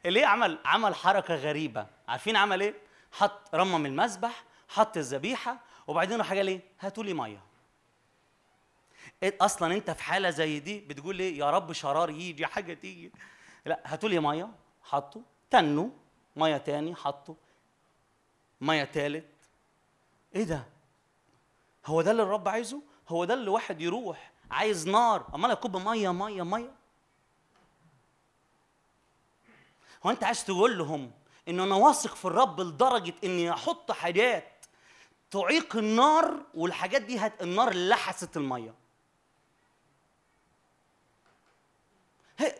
إيليا عمل عمل حركة غريبة. عارفين عمل إيه؟ حط رمم المذبح حط الذبيحة وبعدين راح قال إيه؟ هاتوا لي مية. إيه أصلا أنت في حالة زي دي بتقول إيه؟ يا رب شرار يجي حاجة تيجي. لا هاتوا لي مية حطوا. تنوا. مية تاني حطوا. مية تالت. إيه ده؟ هو ده اللي الرب عايزه؟ هو ده اللي واحد يروح عايز نار. أمال اكب مية مية مية؟ هو أنت عايز تقول لهم ان أنا واثق في الرب لدرجة إني أحط حاجات تعيق النار والحاجات دي هت... النار لحست المية.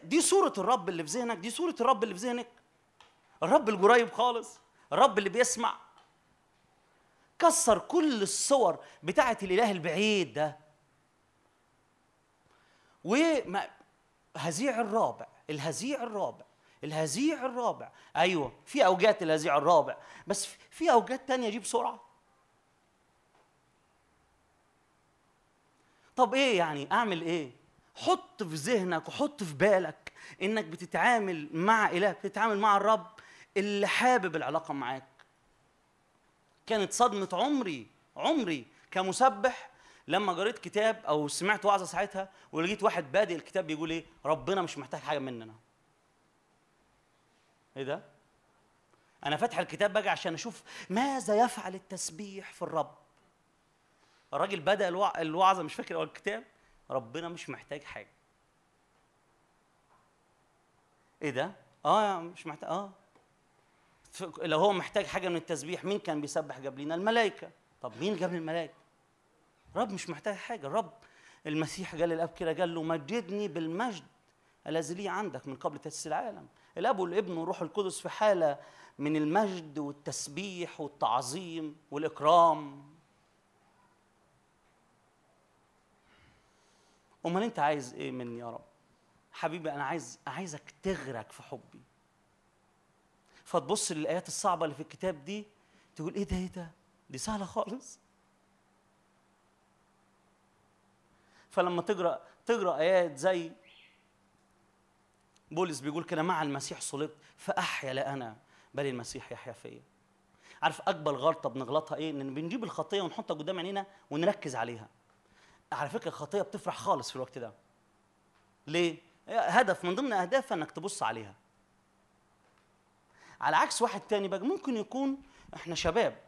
دي صورة الرب اللي في ذهنك دي صورة الرب اللي في ذهنك. الرب القريب خالص الرب اللي بيسمع. كسر كل الصور بتاعة الإله البعيد ده. وهزيع الرابع الهزيع الرابع الهزيع الرابع. أيوه في اوجات الهزيع الرابع بس في- اوجات تانية جيب بسرعة. طب إيه يعني؟ أعمل إيه؟ حط في ذهنك وحط في بالك إنك بتتعامل مع إله بتتعامل مع الرب اللي حابب العلاقة معاك. كانت صدمة عمري عمري كمسبح لما قريت كتاب أو سمعت وعظة ساعتها ولقيت واحد بادئ الكتاب بيقول إيه ربنا مش محتاج حاجة مننا. إيه ده؟ أنا فاتح الكتاب بقى عشان أشوف ماذا يفعل التسبيح في الرب. الراجل بدأ الوع... الوعظة مش فاكر أول الكتاب ربنا مش محتاج حاجة. إيه ده؟ آه مش محتاج آه. لو هو محتاج حاجة من التسبيح مين كان بيسبح قبلنا الملائكة. طب مين قبل الملائكة؟ رب مش محتاج حاجة. الرب المسيح قال للأب كده قال له مجدني بالمجد الذي لي عندك من قبل تأسيس العالم. الأب والابن والروح القدس في حالة من المجد والتسبيح والتعظيم والإكرام. أمال أنت عايز إيه مني يا رب؟ حبيبي أنا عايز عايزك تغرق في حبي. فتبص للآيات الصعبة اللي في الكتاب دي تقول إيه ده إيه ده؟ دي سهلة خالص. فلما تقرأ تقرأ آيات زي بولس بيقول كده مع المسيح صلبت فأحيا لا أنا بل المسيح يحيا فيا. عارف أكبر غلطة بنغلطها إيه؟ إن بنجيب الخطية ونحطها قدام عينينا ونركز عليها. على فكرة الخطية بتفرح خالص في الوقت ده. ليه؟ هدف من ضمن أهدافها إنك تبص عليها. على عكس واحد تاني بقى ممكن يكون إحنا شباب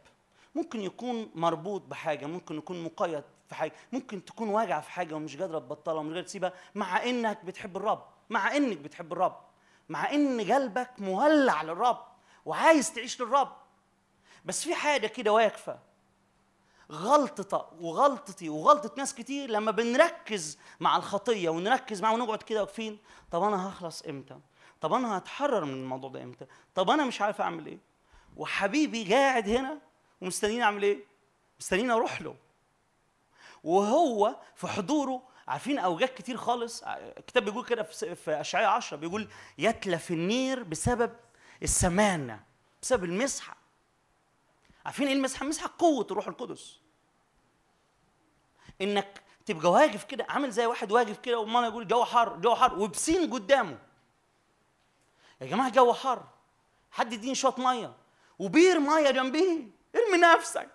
ممكن يكون مربوط بحاجة ممكن يكون مقيد في حاجة ممكن تكون واجع في حاجة ومش قادرة تبطلها ومش قادرة تسيبها مع إنك بتحب الرب مع إنك بتحب الرب مع إن قلبك مولع للرب وعايز تعيش للرب بس في حاجة كده واقفة غلطة وغلطتي وغلطة ناس كتير لما بنركز مع الخطية ونركز معاها ونقعد كده واقفين طب أنا هخلص إمتى؟ طب أنا هتحرر من الموضوع ده إمتى؟ طب أنا مش عارف أعمل إيه؟ وحبيبي قاعد هنا ومستنيني أعمل إيه؟ مستنيني أروح له وهو في حضوره عارفين اوجات كتير خالص الكتاب بيقول كده في أشعياء 10 بيقول يتلف النير بسبب السمانة بسبب المسحة عارفين إيه المسحة؟ المسحه قوة الروح القدس إنك تبقى واقف كده عامل زي واحد واقف كده وما يقول الجو حر الجو حر وبسين قدامه يا جماعة الجو حر. حد يديني شوية مية. وبير مية جنبيه. ارمي نفسك.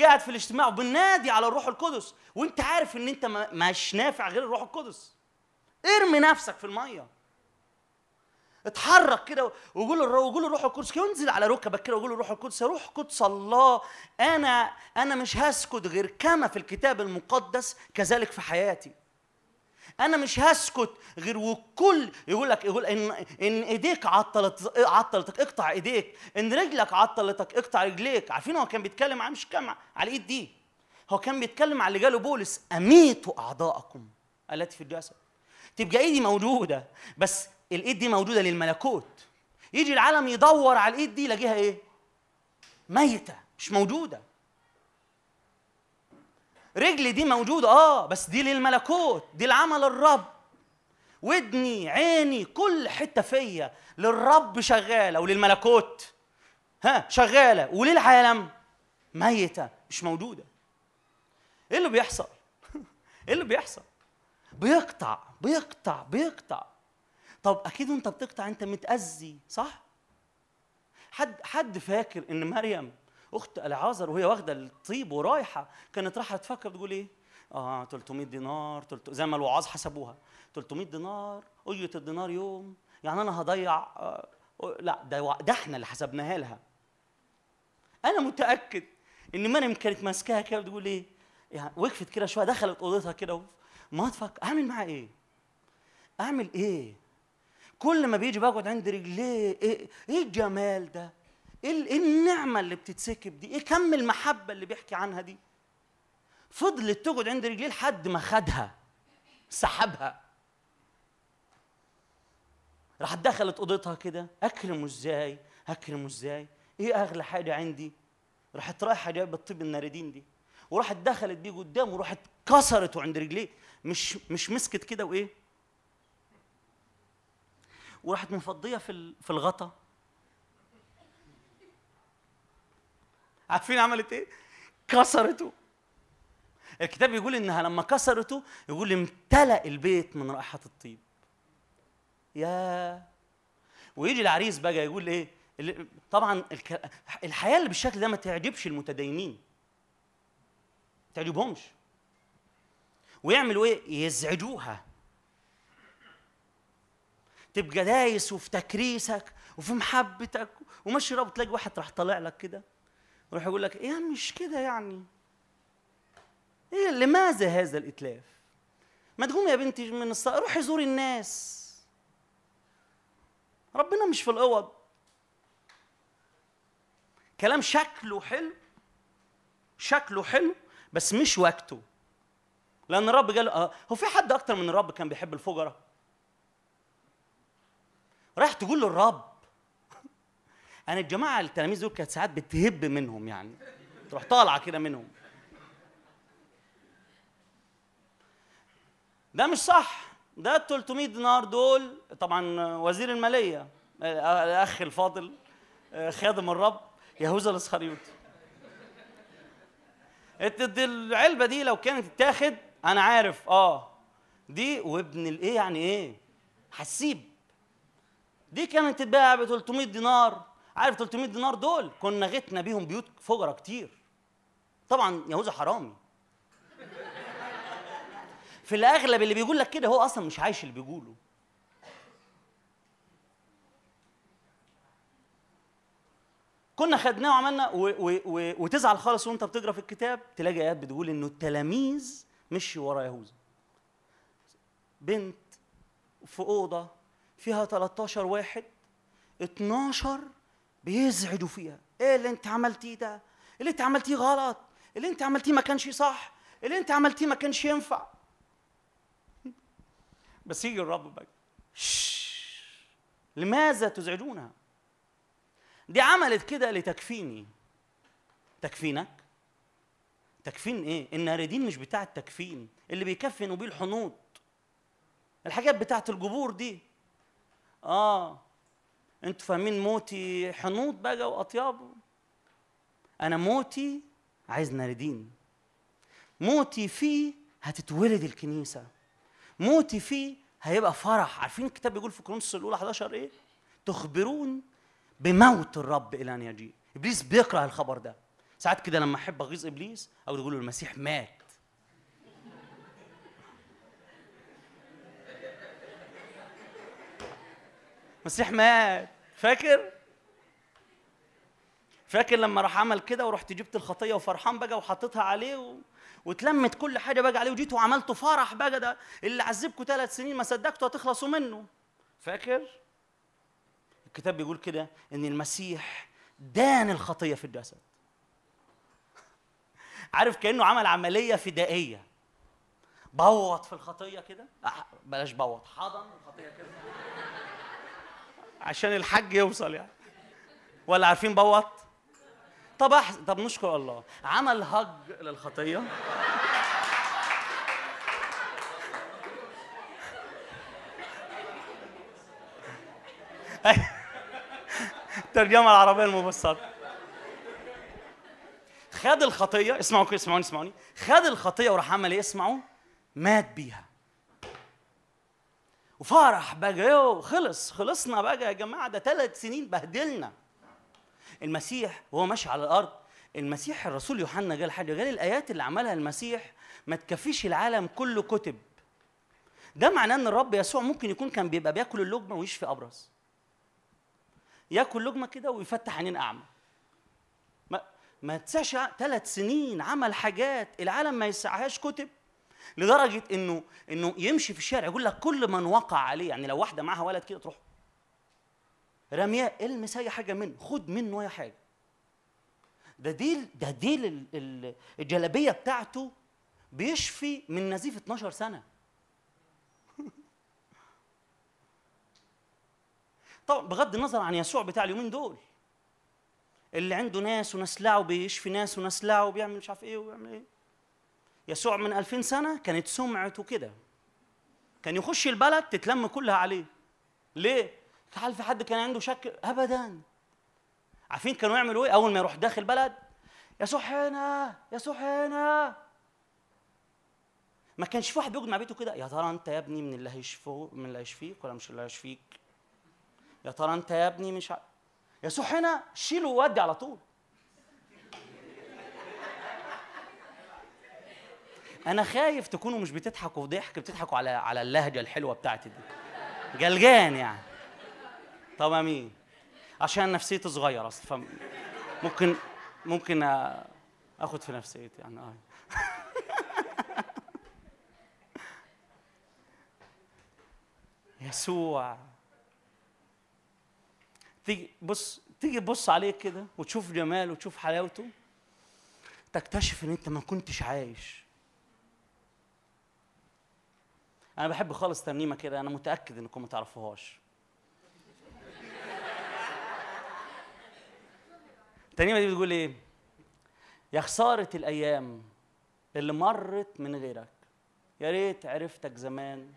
قاعد في الاجتماع وبنادي على الروح القدس. وانت عارف ان انت مش نافع غير الروح القدس. ارمي نفسك في المية. اتحرك كده وقول وقول الروح القدس كده. وانزل على ركبك كده وقول الروح القدس يا روح قدس الله أنا أنا مش هسكت غير كما في الكتاب المقدس كذلك في حياتي. أنا مش هسكت غير وكل يقول لك يقول إن إن إيديك عطلت عطلتك اقطع إيديك. إن رجلك عطلتك اقطع رجليك. عارفين هو كان بيتكلم عن مش كام على الإيد دي؟ هو كان بيتكلم على اللي قاله بولس أميتوا أعضاءكم. التي في الجسد تبقى إيدي موجودة بس الإيد دي موجودة للملكوت. يجي العالم يدور على الإيد دي يلاقيها إيه؟ ميتة مش موجودة. رجلي دي موجودة آه بس دي للملكوت دي لعمل الرب ودني عيني كل حتة فيا للرب شغالة وللملكوت ها شغالة وللعالم ميتة مش موجودة إيه اللي بيحصل؟ إيه اللي بيحصل؟ بيقطع بيقطع بيقطع طب أكيد وانت بتقطع أنت متأذي صح؟ حد حد فاكر إن مريم أخت العازر وهي واخدة الطيب ورايحة كانت رايحة تفكر تقول إيه؟ آه 300 دينار 300 زي ما الوعاظ حسبوها 300 دينار اجره الدينار يوم يعني أنا هضيع آه لا ده ده إحنا اللي حسبناها لها أنا متأكد إن مريم كانت ماسكاها كده بتقول إيه؟ يعني وقفت كده شوية دخلت أوضتها كده ما تفكر أعمل معاها إيه؟ أعمل إيه؟ كل ما بيجي بقعد عند رجليه إيه إيه الجمال ده إيه إيه النعمة اللي بتتسكب دي؟ إيه كم المحبة اللي بيحكي عنها دي؟ فضلت تقعد عند رجليه لحد ما خدها سحبها. راحت دخلت أوضتها كده أكرمه إزاي؟ أكرمه إزاي؟ إيه أغلى حاجة عندي؟ راحت رايحة جايبة الطيب الناردين دي وراحت دخلت بيه قدامه وراحت كسرته عند رجليه مش مش مسكت كده وإيه؟ وراحت مفضية في في الغطا. عارفين عملت إيه؟ كسرته. الكتاب يقول إنها لما كسرته يقول امتلأ البيت من رائحة الطيب. يا. ويجي العريس بقى يقول إيه؟ طبعا الحياة اللي بالشكل ده ما تعجبش المتدينين. ما تعجبهمش. ويعملوا إيه؟ يزعجوها. تبقى دايس وفي تكريسك وفي محبتك وماشي رابط تلاقي واحد راح طالع لك كده. ويروح يقول لك إيه مش كده يعني. إيه لماذا هذا الإتلاف؟ ما تقوم يا بنتي من الصلاة روحي زوري الناس. ربنا مش في الأوض. كلام شكله حلو شكله حلو بس مش وقته. لأن الرب قال آه هو في حد أكتر من الرب كان بيحب الفقراء رايح تقول للرب. أنا الجماعة التلاميذ دول كانت ساعات بتهب منهم يعني. تروح طالعة كده منهم. ده مش صح. ده ال 300 دينار دول طبعا وزير المالية الأخ الفاضل خادم الرب يهوذا الإسخريوطي. العلبة دي لو كانت تتاخد أنا عارف آه. دي وابن الايه يعني إيه؟ حسيب. دي كانت تتباع ب 300 دينار. عارف 300 دينار دول كنا غتنا بيهم بيوت فقراء كتير. طبعا يهوذا حرامي. في الأغلب اللي بيقول لك كده هو أصلا مش عايش اللي بيقوله. كنا خدناه وعملنا و و و وتزعل خالص وانت بتقرأ في الكتاب تلاقي آيات بتقول إنه التلاميذ مشوا ورا يهوذا. بنت في أوضة فيها 13 واحد 12 بيزعجوا فيها. إيه اللي أنت عملتيه ده؟ اللي أنت عملتيه غلط؟ اللي أنت عملتيه ما كانش صح؟ اللي أنت عملتيه ما كانش ينفع؟ بس يجي الرب بقى. لماذا تزعجونها؟ دي عملت كده لتكفيني. تكفينك؟ تكفين إيه؟ الناردين مش بتاع التكفين. اللي بيكفنوا بيه الحنوط الحاجات بتاعت الجبور دي. آه. أنتوا فاهمين موتي حنوط بقى واطياب أنا موتي عايز ناردين. موتي فيه هتتولد الكنيسة. موتي فيه هيبقى فرح. عارفين الكتاب بيقول في كورنثوس الأولى 11 إيه؟ تخبرون بموت الرب إلى أن يجيء. إبليس بيكره الخبر ده. ساعات كده لما أحب أغيظ إبليس أو أقول له المسيح مات. المسيح مات. فاكر؟ فاكر لما راح عمل كده ورحت جبت الخطية وفرحان بقى وحطيتها عليه و... واتلمت كل حاجة بقى عليه وجيت وعملته فرح بقى. ده اللي عذبكم ثلاث سنين ما صدقتوا هتخلصوا منه. فاكر؟ الكتاب بيقول كده إن المسيح دان الخطية في الجسد. عارف كأنه عمل عملية فدائية. بوط في الخطية كده؟ بلاش بوط حضن الخطية كده. عشان الحج يوصل يعني. ولا عارفين بوط؟ طب أحس... طب نشكر الله. عمل هج للخطية. الترجمه العربية المبسطة. خد الخطية اسمعوا اسمعوني اسمعوني. خد الخطية وراح عمل إيه؟ اسمعوا مات بيها. وفرح بقى خلص خلصنا بقى يا جماعة ده ثلاث سنين بهدلنا. المسيح وهو ماشي على الأرض المسيح الرسول يوحنا قال حاجة قال الآيات اللي عملها المسيح ما تكفيش العالم كله كتب. ده معناه إن الرب يسوع ممكن يكون كان بيبقى بياكل اللقمة ويشفي ابرص ياكل لقمة كده ويفتح عينين أعمى. ما ما تسعش ثلاث سنين عمل حاجات العالم ما يسعهاش كتب. لدرجة إنه إنه يمشي في الشارع يقول لك كل من وقع عليه يعني لو واحدة معاها ولد كده تروح. رمياه المس اي حاجة منه خد منه أي حاجة. ده ديل ده ديل ال- ال- الجلابية بتاعته بيشفي من نزيف 12 سنة. طبعا بغض النظر عن يسوع بتاع اليومين دول. اللي عنده ناس ونسلعه بيشفي ناس ونسلعه وبيعمل مش عارف إيه وبيعمل إيه. يسوع من 2000 سنة كانت سمعته كده. كان يخش البلد تتلم كلها عليه. ليه؟ هل في حد كان عنده شك؟ ابدا. عارفين كانوا يعملوا إيه؟ أول ما يروح داخل بلد يسوع هنا يسوع هنا. ما كانش في واحد بيقعد مع بيته كده يا ترى أنت يا ابني من اللي هيشفوه من اللي هيشفيك ولا مش اللي هيشفيك؟ يا ترى أنت يا ابني مش ع... يسوع هنا شيله وودي على طول. أنا خايف تكونوا مش بتضحكوا ضحك بتضحكوا على على اللهجة الحلوة بتاعتي دي. جلجان يعني. طب امين عشان نفسيتي صغير أصلا فم- ممكن آه، آخد في نفسيتي يعني آه. يسوع. تيجي بص تيجي تبص عليه كده وتشوف جماله وتشوف حلاوته تكتشف إن أنت ما كنتش عايش. أنا بحب خالص ترنيمة كده أنا متأكد إنكم ما تعرفوهاش. الترنيمة دي بتقول إيه؟ يا خسارة الأيام اللي مرت من غيرك. يا ريت عرفتك زمان.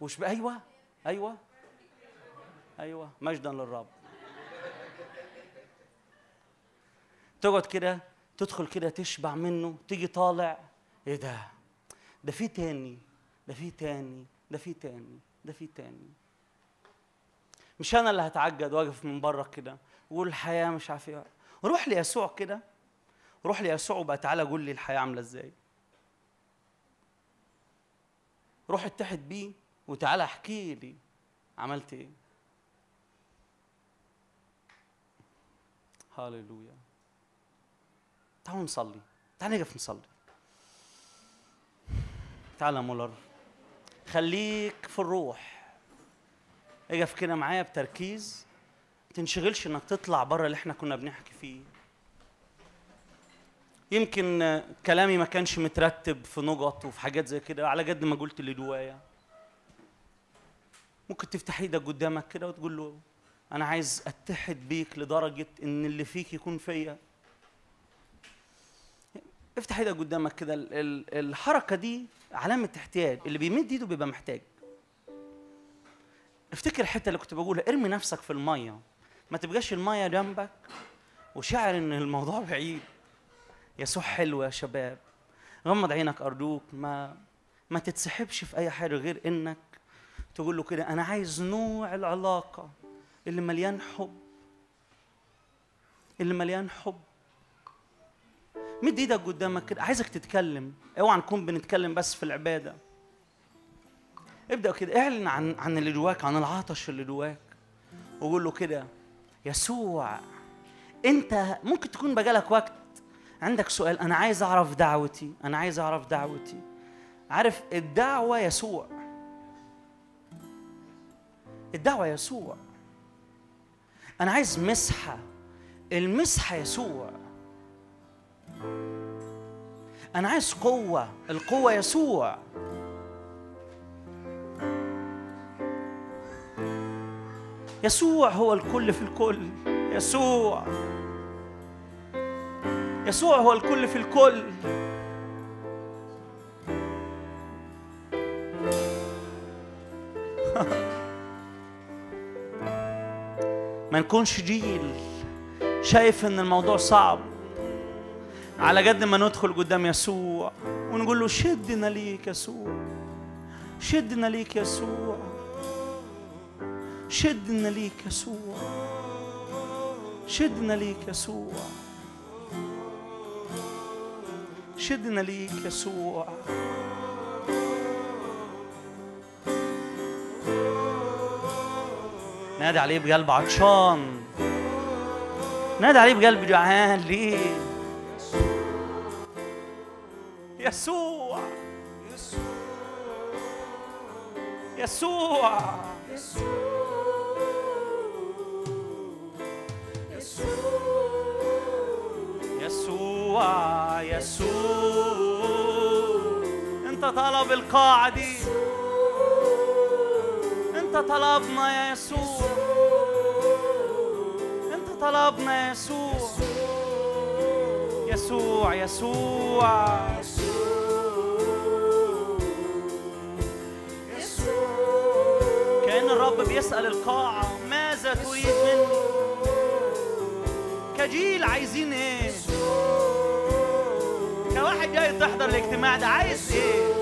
وش بقى؟ أيوه أيوه أيوه مجدا للرب. تقعد كده تدخل كده تشبع منه تيجي طالع. إيه ده؟ ده في تاني. ده في تاني ده في تاني ده في تاني. مش أنا اللي هتعجد وأقف من بره كده واقول الحياة مش عارف إيه. روح ليسوع كده. روح ليسوع وبقى تعالى قول لي الحياة عاملة إزاي. روح اتحد بيه وتعالى احكي لي عملت إيه. هاليلويا تعالوا نصلي. تعالى نقف نصلي. تعالى مولر. خليك في الروح. اقف كده معايا بتركيز. تنشغلش انك تطلع بره اللي إحنا كنا بنحكي فيه. يمكن كلامي ما كانش مترتب في نقط وفي حاجات زي كده على قد ما قلت اللي جوايا ممكن تفتح إيدك قدامك كده وتقول له أنا عايز أتحد بيك لدرجة إن اللي فيك يكون فيا. افتح إيدك قدامك كده. ال- ال- الحركة دي علامة احتياج اللي بيمد ايده بيبقى محتاج. افتكر الحته اللي كنت بقولها ارمي نفسك في المية. ما تبقاش المية جنبك وشاعر إن الموضوع بعيد. يسوع حلو يا شباب. غمض عينك أرجوك ما ما تتسحبش في أي حاجة غير إنك تقول له كده أنا عايز نوع العلاقة اللي مليان حب. اللي مليان حب. مد إيدك قدامك كده. عايزك تتكلم. اوعى نكون بنتكلم بس في العبادة. ابدأ كده. اعلن عن عن اللي جواك عن العطش اللي جواك. وقول له كده يسوع انت ممكن تكون بقالك وقت عندك سؤال. أنا عايز أعرف دعوتي. أنا عايز أعرف دعوتي. عارف الدعوة يسوع. الدعوة يسوع. أنا عايز مسحة. المسحة يسوع. أنا عايز قوة القوة يسوع. يسوع هو الكل في الكل. يسوع. يسوع هو الكل في الكل. ما نكونش جيل شايف إن الموضوع صعب. على قد ما ندخل قدام يسوع ونقول له شدنا ليك يسوع. شدنا ليك يسوع. شدنا ليك يسوع. شدنا ليك يسوع. شدنا ليك يسوع. نادي عليه بقلب عطشان. نادي عليه بقلب جعان ليه؟ يسوع. يسوع. يسوع. يسوع. انت طلب القاعة دي. انت طلبنا يا يسوع. انت طلبنا يا يسوع. يسوع يسوع. كأن بيسأل القاعة ماذا تريد مني؟ كجيل عايزين إيه؟ كواحد جاي تحضر الاجتماع ده عايز إيه؟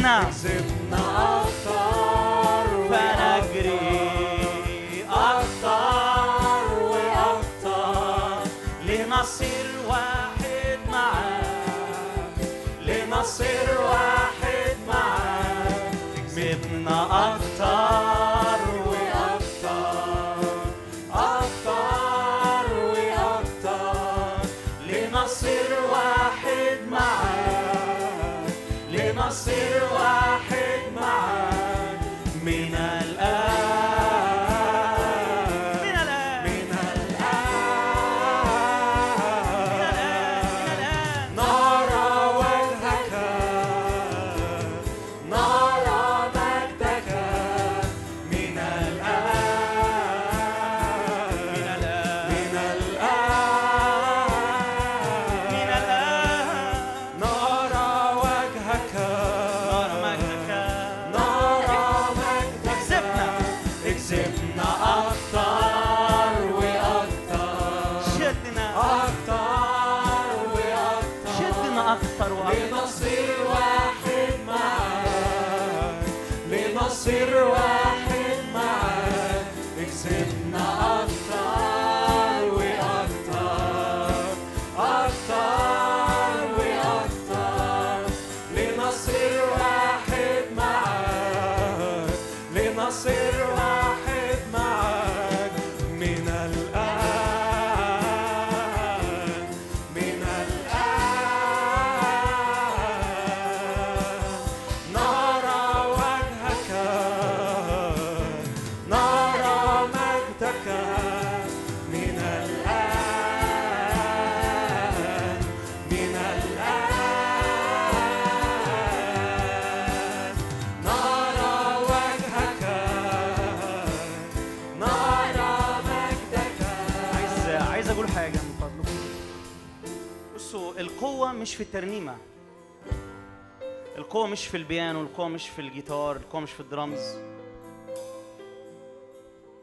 كسبنا كسبنا أكثر فنجري أكثر وأكثر لنصير واحد معاك. لنصير واحد معاك. كسبنا أكثر nasceu a في الترنيمة. القوة مش في البيانو القوة مش في الجيتار القوة مش في الدرامز.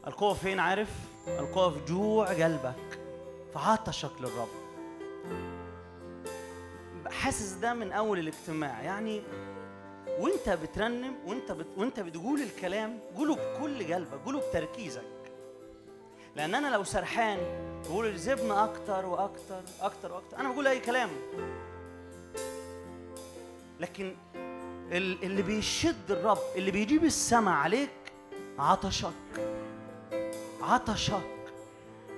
القوة فين عارف؟ القوة في جوع قلبك في عطشك للرب حاسس ده من أول الاجتماع. يعني وأنت بترنم وأنت بت... وأنت بتقول الكلام قوله بكل قلبك قوله بتركيزك. لأن أنا لو سرحان بقول زبنا أكتر وأكتر أكتر وأكتر. أنا بقول أي كلام. لكن ال- اللي بيشد الرب اللي بيجيب السماء عليك عطشك. عطشك.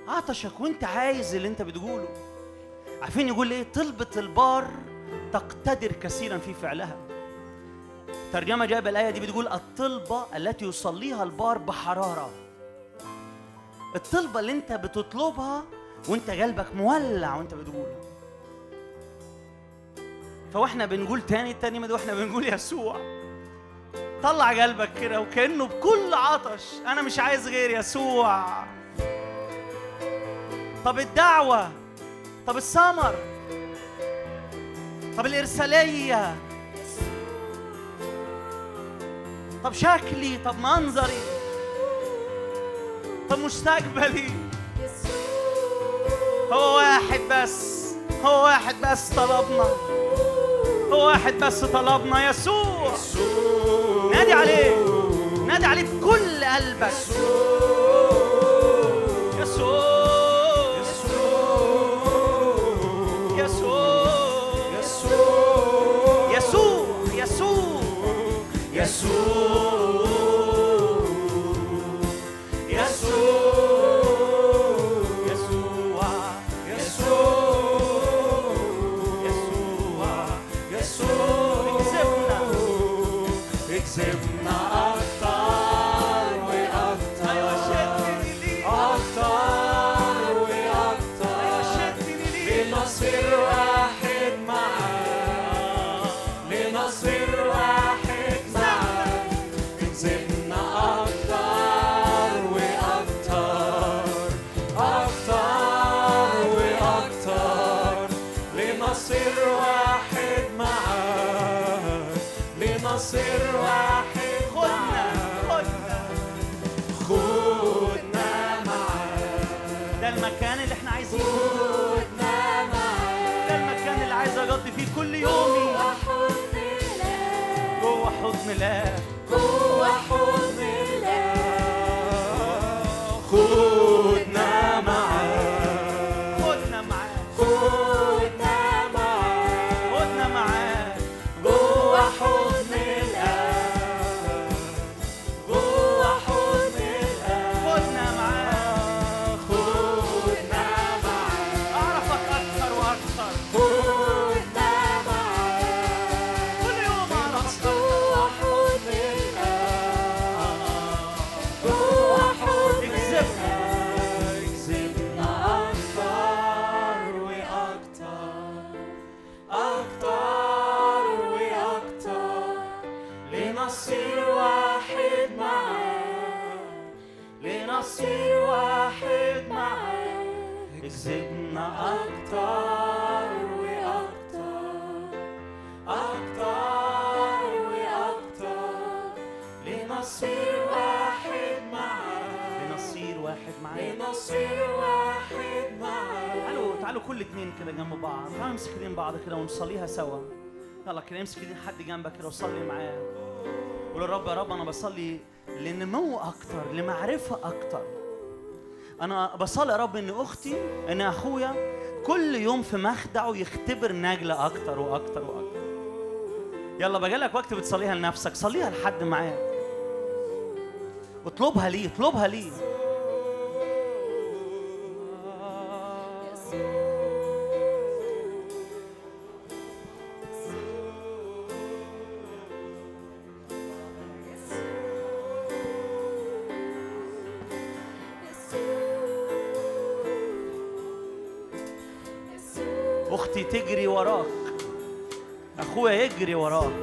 عطشك وانت عايز اللي انت بتقوله. عارفين يقول إيه؟ طلبة البار تقتدر كثيرا في فعلها. ترجمة جايبة الآية دي بتقول الطلبة التي يصليها البار بحرارة. الطلبة اللي انت بتطلبها وانت قلبك مولع وانت بتقوله. فواحنا بنقول تاني التاني ده وإحنا بنقول يسوع. طلع قلبك كده وكأنه بكل عطش. أنا مش عايز غير يسوع. طب الدعوة طب السمر طب الإرسالية. طب شكلي طب منظري. طب مستقبلي. هو واحد بس هو واحد بس طلبنا. هو واحد بس طلبنا يسوع. نادي عليه. نادي عليه بكل قلبك. اتنين كده جنب بعض. تعالوا نمسك ايدين بعض كده ونصليها سوا. يلا كده امسك ايدين حد جنبك كده وصلي معاه. قول رب يا رب أنا بصلي لنمو أكتر لمعرفة أكتر. أنا بصلي يا رب إن أختي إن أخويا كل يوم في مخدعه يختبر نجلة أكتر وأكتر وأكتر. يلا بجالك وقت بتصليها لنفسك. صليها لحد معاك واطلبها ليه؟ اطلبها ليه؟ وراك. أخويا يجري وراك.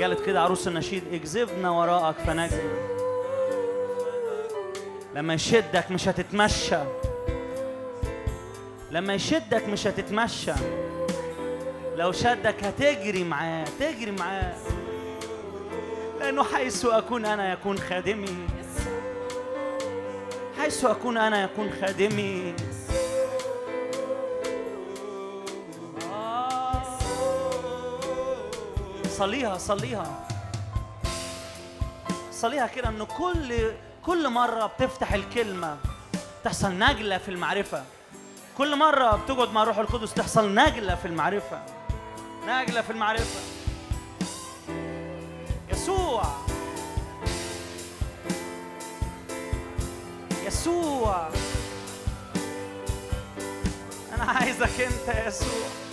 قالت كده عروس النشيد اجذبنا وراءك فنجري لما يشدك مش هتتمشى. لما يشدك مش هتتمشى. لو شدك هتجري معاه تجري معاه. لأنه حيث أكون أنا يكون خادمي. حيث أكون أنا يكون خادمي. صليها صليها. صليها كده إنه كل كل مرة بتفتح الكلمة تحصل نجلة في المعرفة. كل مرة بتقعد مع روح القدس تحصل نجلة في المعرفة. نجلة في المعرفة. يسوع. يسوع. أنا عايزك أنت يا يسوع.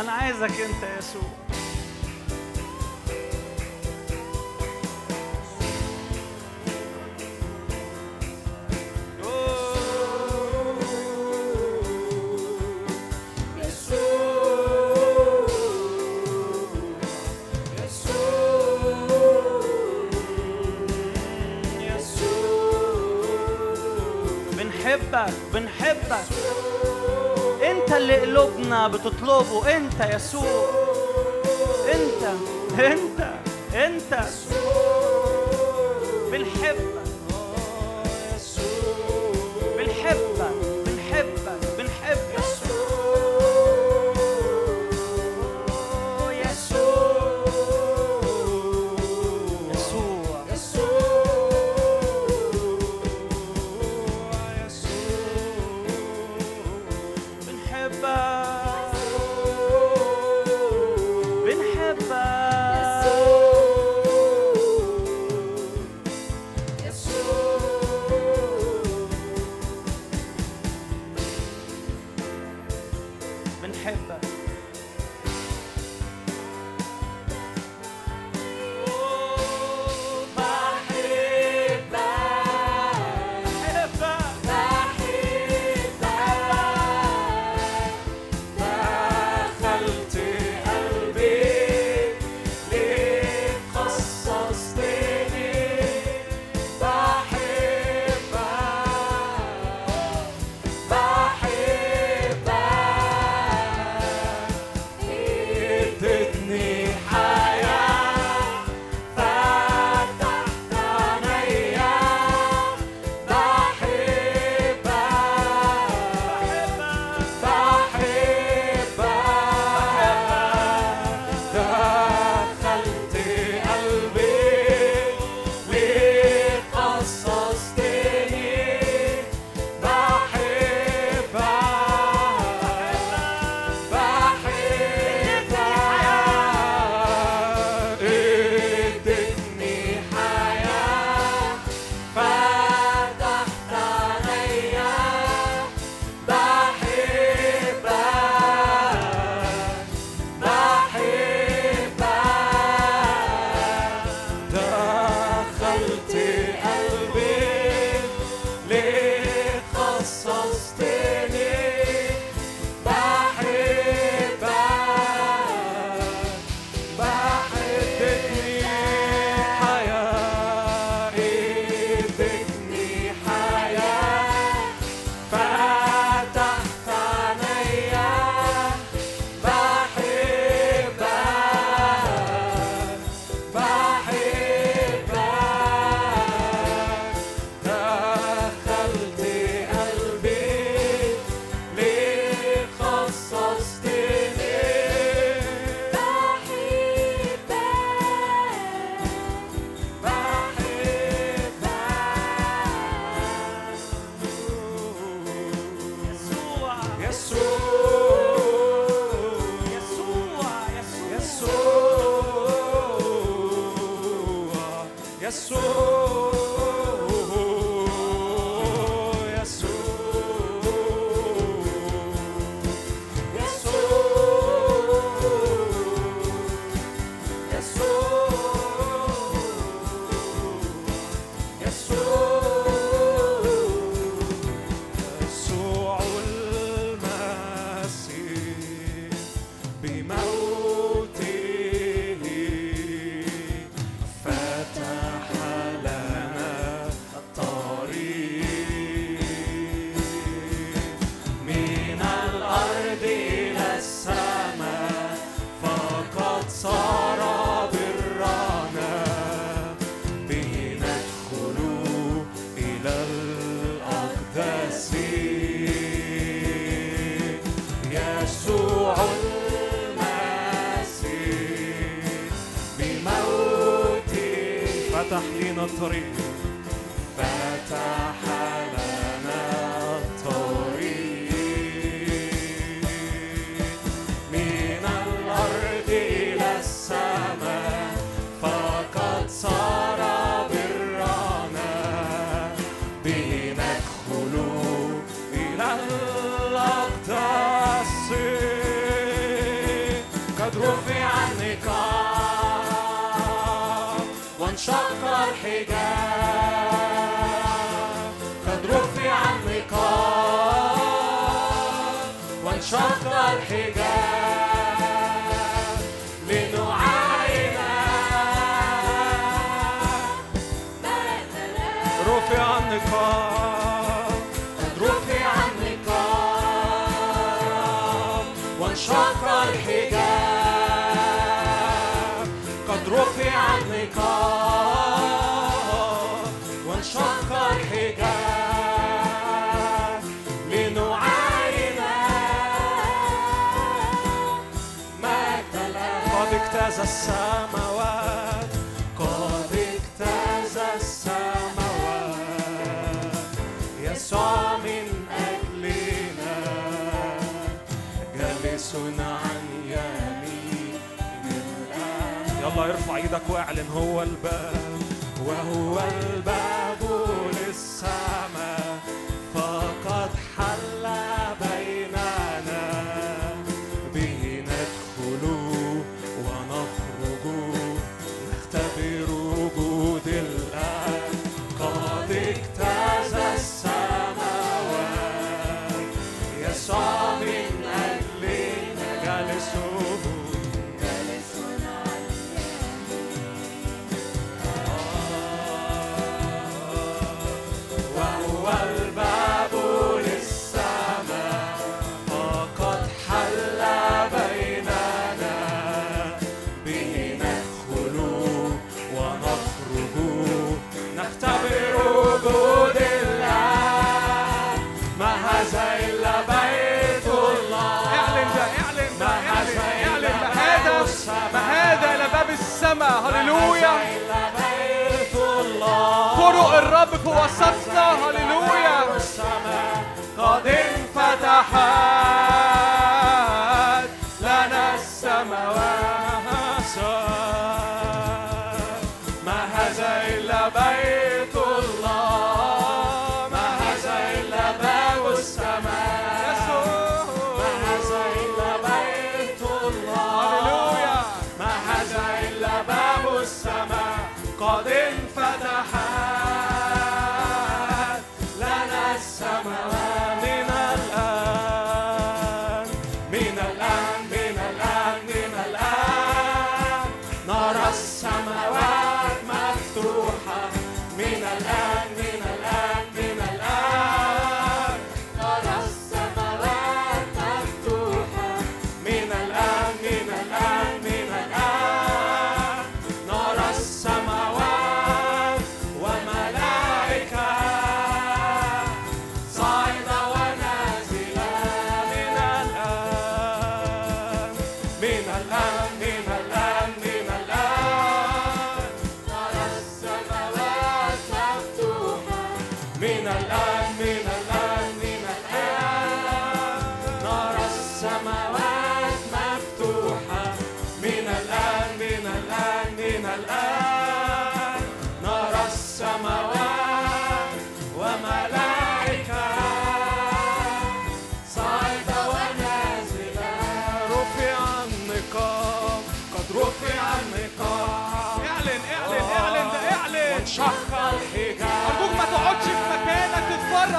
أنا عايزك أنت يا يسوع بتطلبه انت يسوع. انت انت.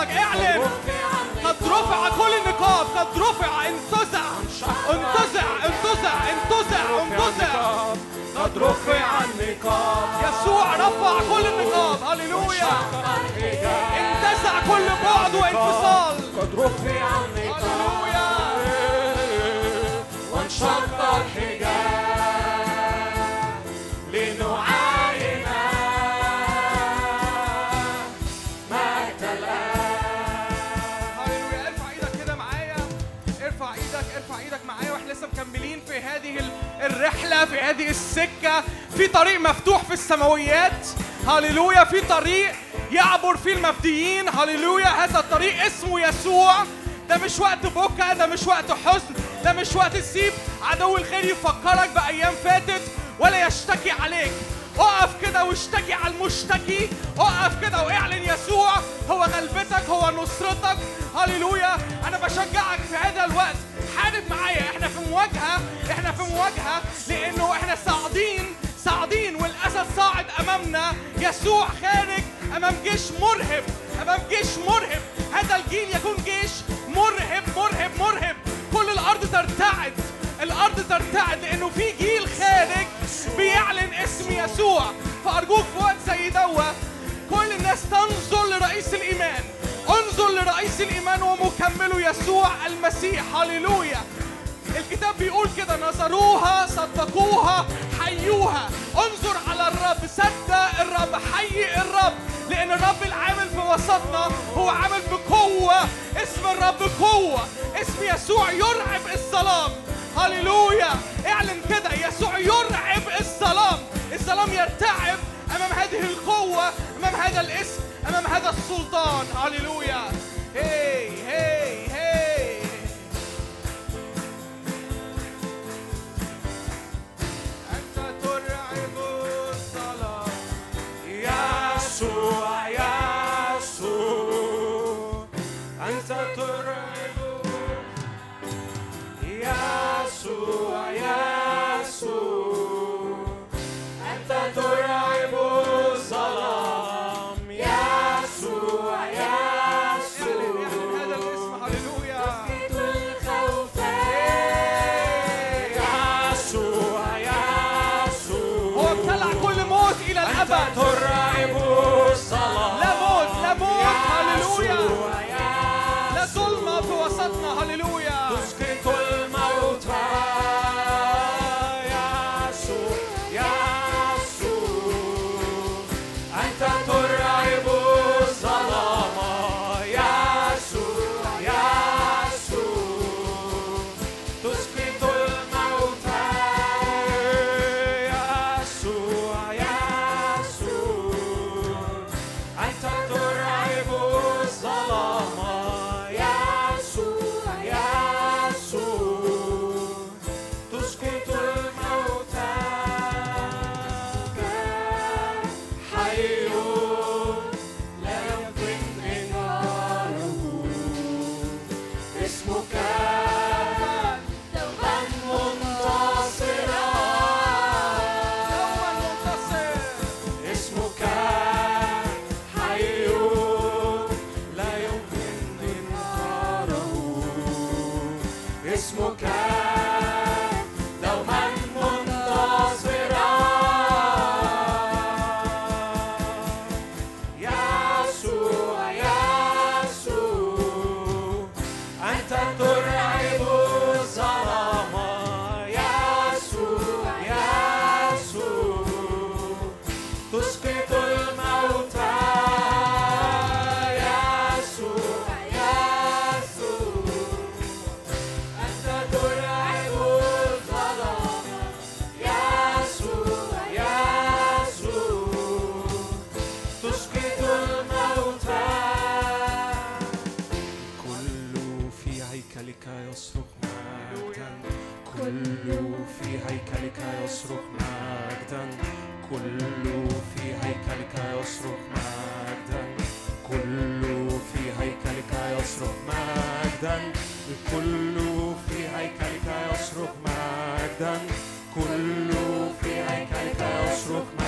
تتفرج اعلن. قد رفع كل النقاب قد رفع انتزع. انتزع انتزع انتزع انتزع. قد رفع النقاب. يسوع رفع كل النقاب. هللويا. انتزع كل بعد وانفصال. قد رفع النقاب. هللويا. وانشق الحجاب في هذه ال- الرحلة في هذه السكة في طريق مفتوح في السماويات. هللويا في طريق يعبر فيه المفديين هللويا هذا الطريق اسمه يسوع. ده مش وقت بكا ده مش وقت حزن ده مش وقت تسيب. عدو الخير يفكرك بأيام فاتت ولا يشتكي عليك. اقف كده واشتكي على المشتكي. اقف كده واعلن يسوع هو غلبتك هو نصرتك. هللويا أنا بشجعك في هذا الوقت. حارب معايا. إحنا في مواجهة. إحنا في مواجهة. لأنه إحنا صاعدين صاعدين والاسد صاعد أمامنا يسوع خارج أمام جيش مرهب. أمام جيش مرهب. هذا الجيل يكون جيش مرهب مرهب مرهب. كل الأرض ترتعد. الأرض ترتعد لأنه في جيل خارج بيعلن اسم يسوع. فأرجوك في وقت زي دوا كل الناس تنظر لرئيس الإيمان. انظر لرئيس الإيمان ومكمله يسوع المسيح. هللويا. الكتاب بيقول كده نظروها صدقوها حيوها. انظر على الرب صدق الرب حي الرب. لأن الرب العامل في وسطنا هو عامل بقوة. اسم الرب قوة. اسم يسوع يرعب الظلام. هللويا. اعلن كده يسوع يرعب الظلام. الظلام يرتعب أمام هذه القوة أمام هذا الاسم. أمام هذا السلطان. هللويا. هي هي هي أنت ترعب الظلام يسوع يسوع. أنت ترعب. يسوع يسوع. كل في هيكلك يصرخ مجدا. كل في هيكلك يصرخ مجدا.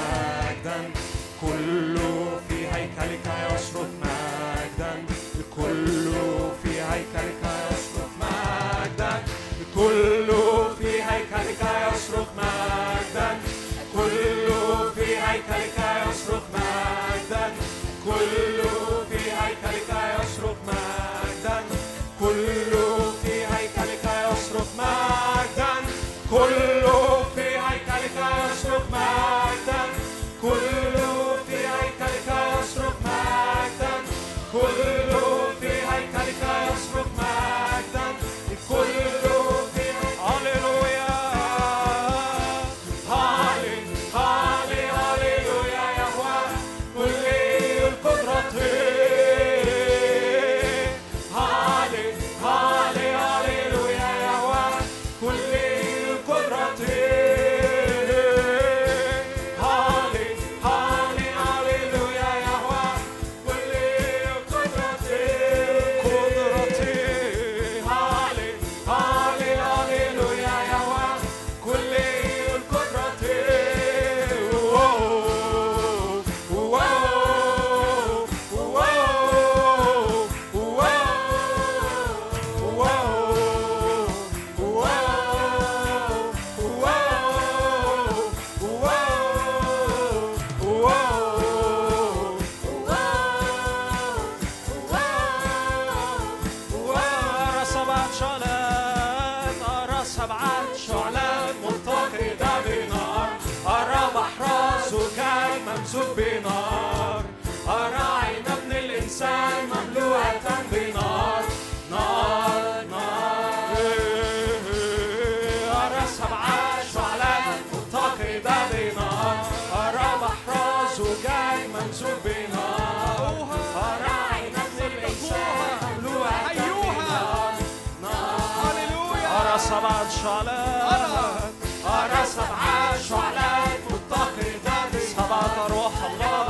سبعة شعلات أرى سبعة شعلات متقدة سبعة أرواح الله.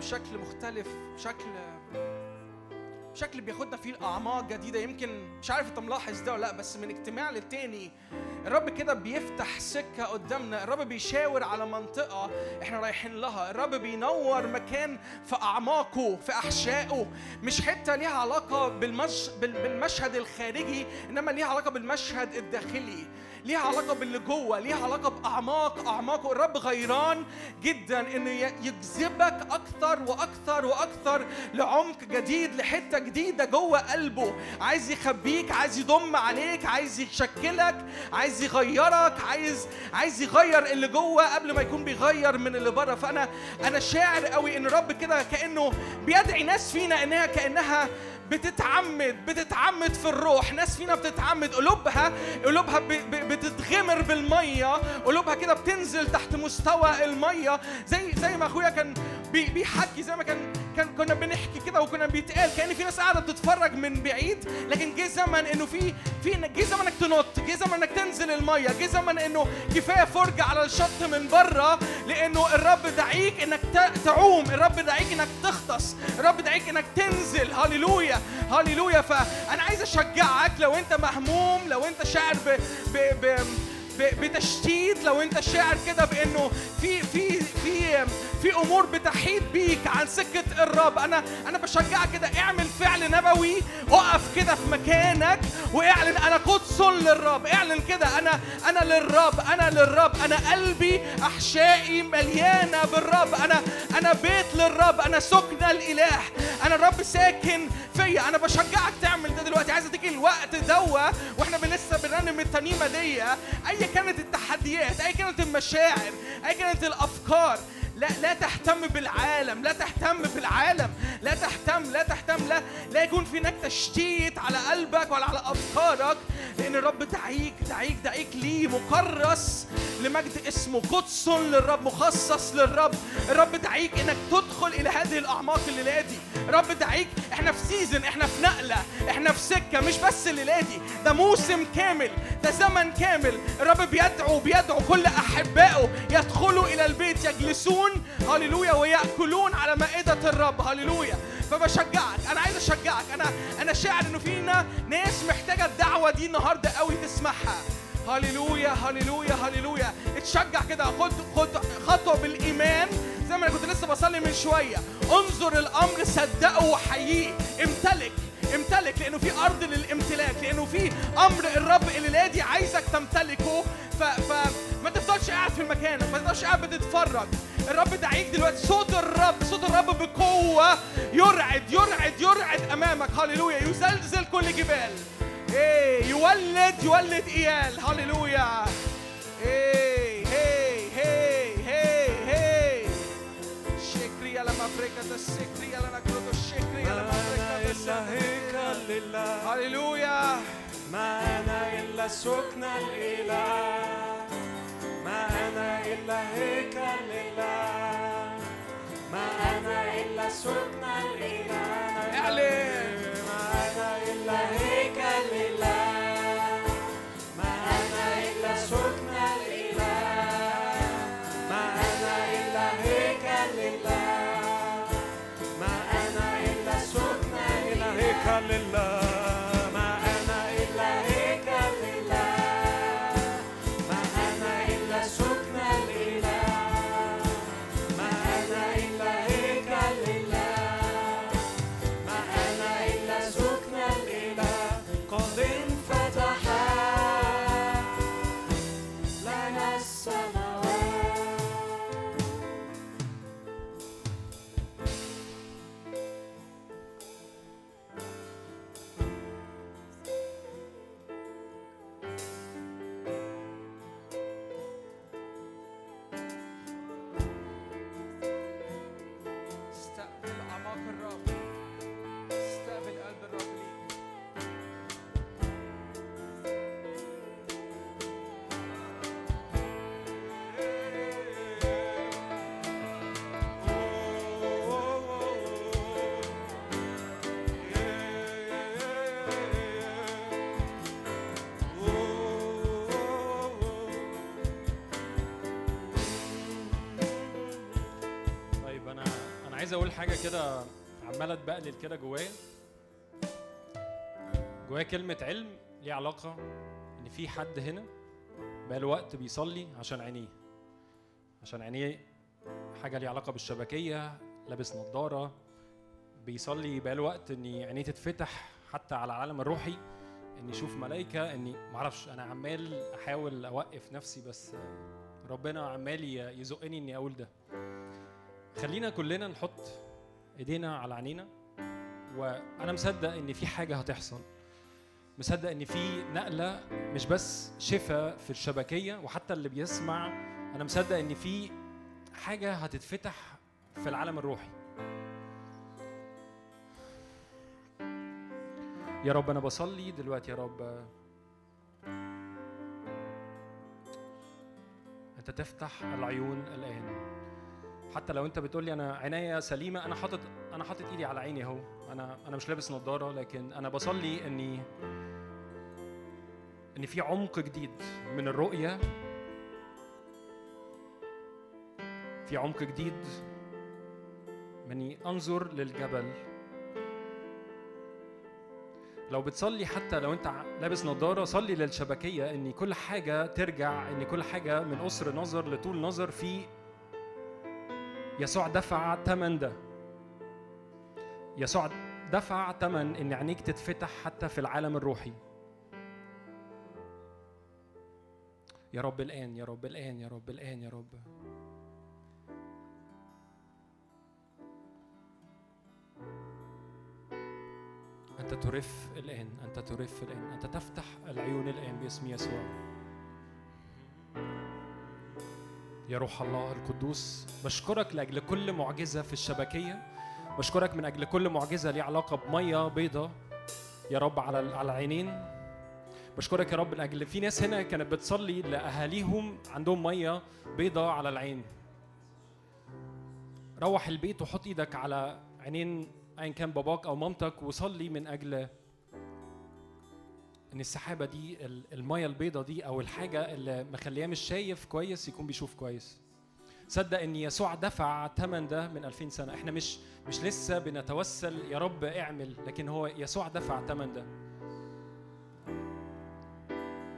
بشكل مختلف بشكل بشكل بياخدنا فيه الاعماق جديدة. يمكن مش عارف انت ملاحظ ده ولا لأ بس من اجتماع للتاني الرب كده بيفتح سكة قدامنا. الرب بيشاور على منطقة إحنا رايحين لها. الرب بينور مكان في أعماقه في أحشائه. مش حتة ليها علاقة بالمش... بال- بالمشهد الخارجي إنما ليها علاقة بالمشهد الداخلي. ليها علاقة باللي جوه ليها علاقة بأعماق اعماقه الرب غيران جدا إنه يجذبك أكثر وأكثر وأكثر لعمق جديد لحتة جديدة جوه قلبه. عايز يخبيك عايز يضم عليك عايز يشكلك عايز يغيرك عايز عايز يغير اللي جوه قبل ما يكون بيغير من اللي بره. فأنا أنا شاعر قوي إن الرب كده كأنه بيدعي ناس فينا إنها كأنها بتتعمد بتتعمد في الروح. ناس فينا بتتعمد. قلوبها قلوبها بتتغمر بالمية. قلوبها كده بتنزل تحت مستوى المية. زي زي ما أخويا كان بي- بيحكي زي ما كان كان كنا بنحكي كده وكنا بيتقال. كأن في ناس قاعدة بتتفرج من بعيد. لكن جه زمن إنه في في جه زمن إنك تنط. جه زمن إنك تنزل المية. جه زمن إنه كفاية فرجة على الشط من بره لأنه الرب دعيك إنك تعوم. الرب دعيك إنك تغطس. الرب دعيك إنك تنزل. هللويا. هللويا فانا عايز أشجعك لو أنت مهموم لو أنت شاعر ب, ب, ب بتشتيت لو أنت شاعر كده بأنه في في في في أمور بتحيط بيك عن سكة الرب. أنا أنا بشجعك كده اعمل فعل نبوي اقف كده في مكانك واعلن أنا قدس للرب. اعلن كده أنا أنا للرب أنا للرب. أنا قلبي أحشائي مليانة بالرب. أنا أنا بيت للرب. أنا سكن الإله. أنا الرب ساكن فيا. أنا بشجعك تعمل ده دلوقتي. عايز اديك الوقت دوا وإحنا لسه بنرنم الترنيمه دي. ايا كانت التحديات ايا كانت المشاعر ايا كانت الأفكار لا لا تهتم بالعالم لا تهتم بالعالم لا تهتم لا تهتم لا لا يكون في هناك تشتيت على قلبك ولا على أفكارك لأن الرب دعيك دعيك دعيك ليه مكرس لمجد اسمه قدس للرب مخصص للرب. الرب دعيك إنك تدخل إلى هذه الأعماق الليلة دي. الرب دعيك إحنا في سيزن إحنا في نقلة إحنا في سكة مش بس الليلة دي ده موسم كامل ده زمن كامل. الرب بيدعو بيدعو كل أحبائه يدخلوا إلى البيت يجلسون هللويا ويأكلون على مائدة الرب هللويا. فبشجعك أنا عايز أشجعك. أنا أنا شاعر إنه فينا ناس محتاجة الدعوة دي النهارده قوي تسمعها. هللويا هللويا هللويا. اتشجع كده. خد خد خطوة بالإيمان. زي ما أنا كنت لسه بصلي من شوية. انظر الأمر صدقه وحييه. امتلك. امتلك لأنه في أرض للامتلاك لأنه في أمر الرب الليلة دي عايزك تمتلكه. ف... فما تفضلش قاعد في المكان ما تفضلش قاعد بتتفرج. الرب دعيك دلوقتي. صوت الرب صوت الرب بقوة يرعد يرعد يرعد أمامك. هللويا. يزلزل كل جبال. إيه يولد يولد إيال. هللويا. إيه هي هي هي هي شكري لما افريكا السكري هيكل لله هللويا ما أنا إلا سكن الإله ما أنا إلا هيكل لله ما أنا إلا سكن الإله اعلن ما أنا إلا هيكل لله الإله كده عماله تبقلل كده جوايا. جوايا كلمة علم ليها علاقة إن في حد هنا بقاله وقت بيصلي عشان عينيه. عشان عينيه حاجة ليها علاقة بالشبكية لابس نظارة. بيصلي بقاله وقت إن عينيه تتفتح حتى على العالم الروحي إن يشوف ملائكة اني معرفش أنا عمال أحاول أوقف نفسي بس ربنا عمال يزقني إني أقول ده. خلينا كلنا نحط ايدينا على عينينا. وأنا مصدق ان في حاجة هتحصل. مصدق ان في نقلة مش بس شفاء في الشبكية وحتى اللي بيسمع. أنا مصدق ان في حاجة هتتفتح في العالم الروحي. يا رب أنا بصلي دلوقتي يا رب. أنت تفتح العيون الآن. حتى لو انت بتقول لي أنا عينيا سليمة أنا حاطط أنا حاطط إيدي على عيني أهو. أنا أنا مش لابس نظارة لكن أنا بصلي اني إن في عمق جديد من الرؤية. في عمق جديد مني أنظر للجبل. لو بتصلي حتى لو انت لابس نظارة صلي للشبكية إن كل حاجة ترجع إن كل حاجة من قصر نظر لطول نظر في يسوع دفع ثمن ده. يسوع دفع ثمن إن عينيك تتفتح حتى في العالم الروحي. يا رب الآن يا رب الآن يا رب الآن يا رب. أنت ترف الآن أنت ترف الآن أنت تفتح العيون الآن باسم يسوع. يا روح الله القدوس بشكرك لأجل كل معجزة في الشبكية بشكرك من أجل كل معجزة ليها علاقة بمية بيضة يا رب على على العينين. بشكرك يا رب من أجل في ناس هنا كانت بتصلي لأهاليهم عندهم مية بيضة على العين. روح البيت وحط إيدك على عينين ايا كان باباك أو مامتك وصلي من أجل إن السحابة دي ال- المية البيضة دي أو الحاجة اللي مخلياه مش شايف كويس يكون بيشوف كويس. صدق إن يسوع دفع ثمن ده من 2000 سنة. إحنا مش مش لسه بنتوسل يا رب اعمل لكن هو يسوع دفع ثمن ده.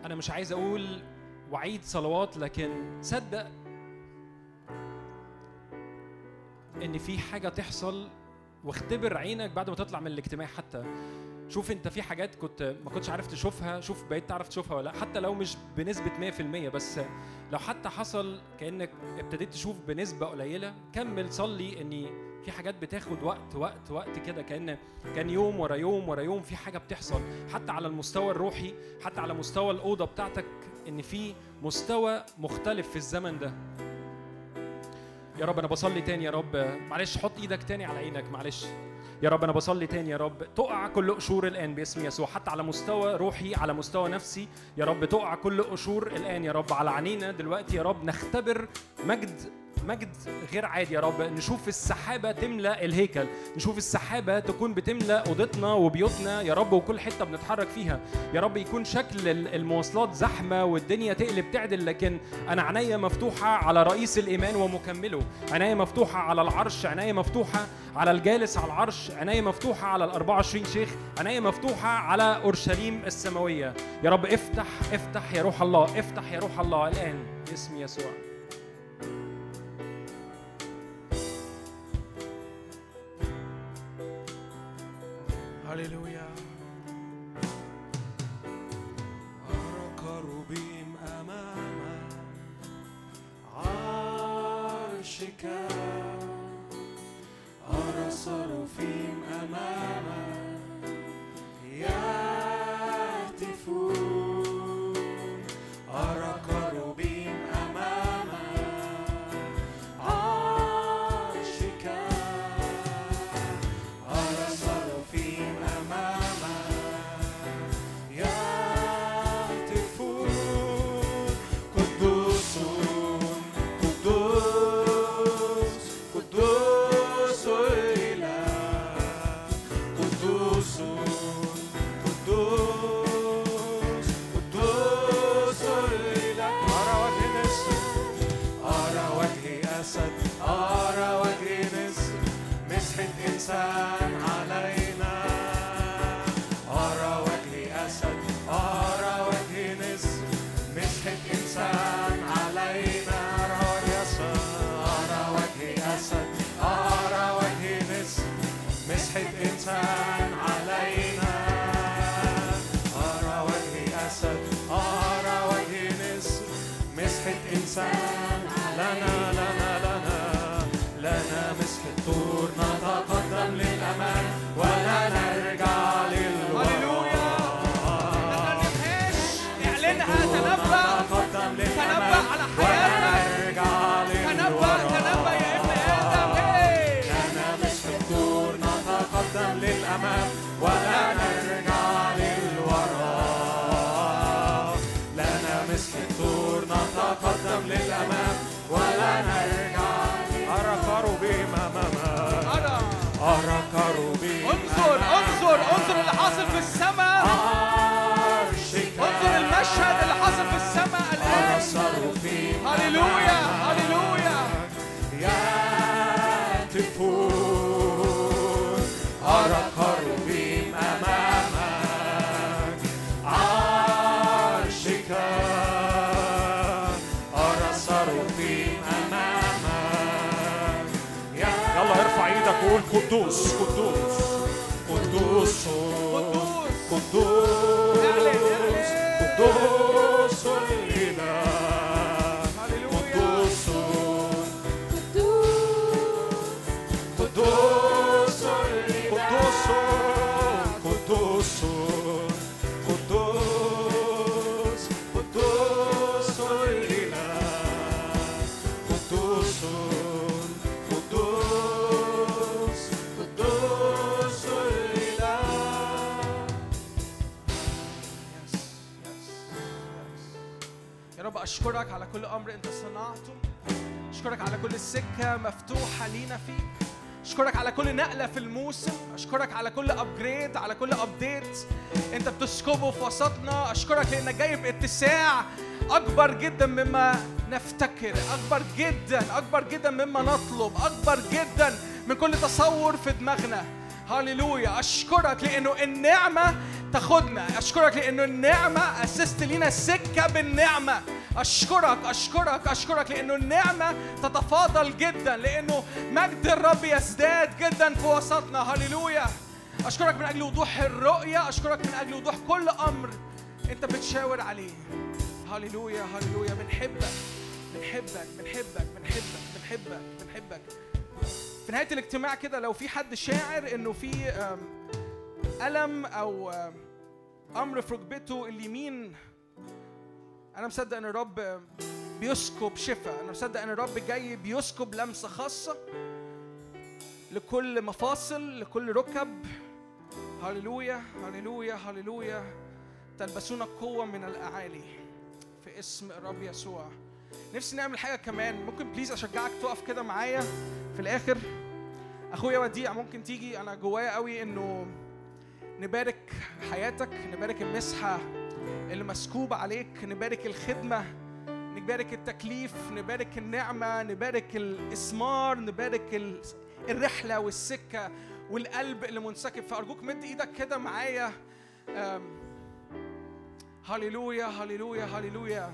أنا مش عايز أقول وعيد صلوات لكن صدق إن في حاجة تحصل واختبر عينك بعد ما تطلع من الاجتماع حتى. شوف انت في حاجات كنت ما كنتش عارف تشوفها شوف بقيت تعرف تشوفها ولا لأ. حتى لو مش بنسبة 100% بس لو حتى حصل كأنك ابتديت تشوف بنسبة قليلة كمل صلي ان في حاجات بتاخد وقت وقت وقت كده. كأن كان يوم ورا يوم ورا يوم في حاجة بتحصل. حتى على المستوى الروحي حتى على مستوى الأوضة بتاعتك إن في مستوى مختلف في الزمن ده. يا رب أنا بصلي تاني يا رب. معلش حط إيدك تاني على عينك معلش. يا رب أنا بصلي تاني يا رب. تقع كل قشور الآن باسم يسوع حتى على مستوى روحي على مستوى نفسي. يا رب تقع كل قشور الآن يا رب على عينينا دلوقتي يا رب. نختبر مجد مجد غير عادي يا رب. نشوف السحابة تملأ الهيكل. نشوف السحابة تكون بتملأ أوضتنا وبيوتنا. يا رب وكل حتة بنتحرك فيها. يا رب يكون شكل ال- المواصلات زحمة والدنيا تقلب تعدل. لكن أنا عينيا مفتوحة على رئيس الإيمان ومكمله. عينيا مفتوحة على العرش. عينيا مفتوحة على الجالس على العرش. عينيا مفتوحة على ال 24 شيخ. عينيا مفتوحة على أورشليم السماوية. يا رب افتح افتح يا روح الله. افتح يا روح الله. الآن باسم يسوع. هللويا أرى كروبيم أمام عرشك أرى صروفيم أمام يهتفون نتقدم أرى الآن أمر انت صنعته أشكرك على كل سكه مفتوحة لينا فيك. أشكرك على كل نقلة في الموسم. أشكرك على كل upgrade على كل update أنت بتسكبه في وسطنا. أشكرك لأنك جاي باتساع أكبر جدا مما نفتكر أكبر جدا أكبر جدا مما نطلب. أكبر جدا من كل تصور في دماغنا. هللويا. أشكرك لأنه النعمة تاخدنا. أشكرك لأنه النعمة اسست لينا سكه بالنعمة. أشكرك أشكرك أشكرك لأنه النعمة تتفاضل جدا لأنه مجد الرب يزداد جدا في وسطنا. هللويا. أشكرك من أجل وضوح الرؤية أشكرك من أجل وضوح كل أمر أنت بتشاور عليه. هللويا هللويا. بنحبك بنحبك بنحبك بنحبك بنحبك بنحبك. في نهاية الاجتماع كده لو في حد شاعر إنه في أم، ألم أو أم، أمر في ركبته اليمين أنا مصدق إن الرب بيسكب شفاء. أنا مصدق إن الرب جاي بيسكب لمسة خاصة لكل مفاصل لكل ركب. هللويا هللويا هللويا. تلبسون قوة من الأعالي في اسم الرب يسوع. نفسي نعمل حاجة كمان. ممكن please أشجعك تقف كده معايا في الآخر. أخويا وديع ممكن تيجي؟ أنا جوايا قوي إنه نبارك حياتك نبارك المسحة. اللي مسكوب عليك نبارك الخدمة نبارك التكليف نبارك النعمة نبارك الإسمار نبارك ال- الرحلة والسكة والقلب اللي منسكب. فأرجوك مد إيدك كده معايا. هللويا هللويا هللويا.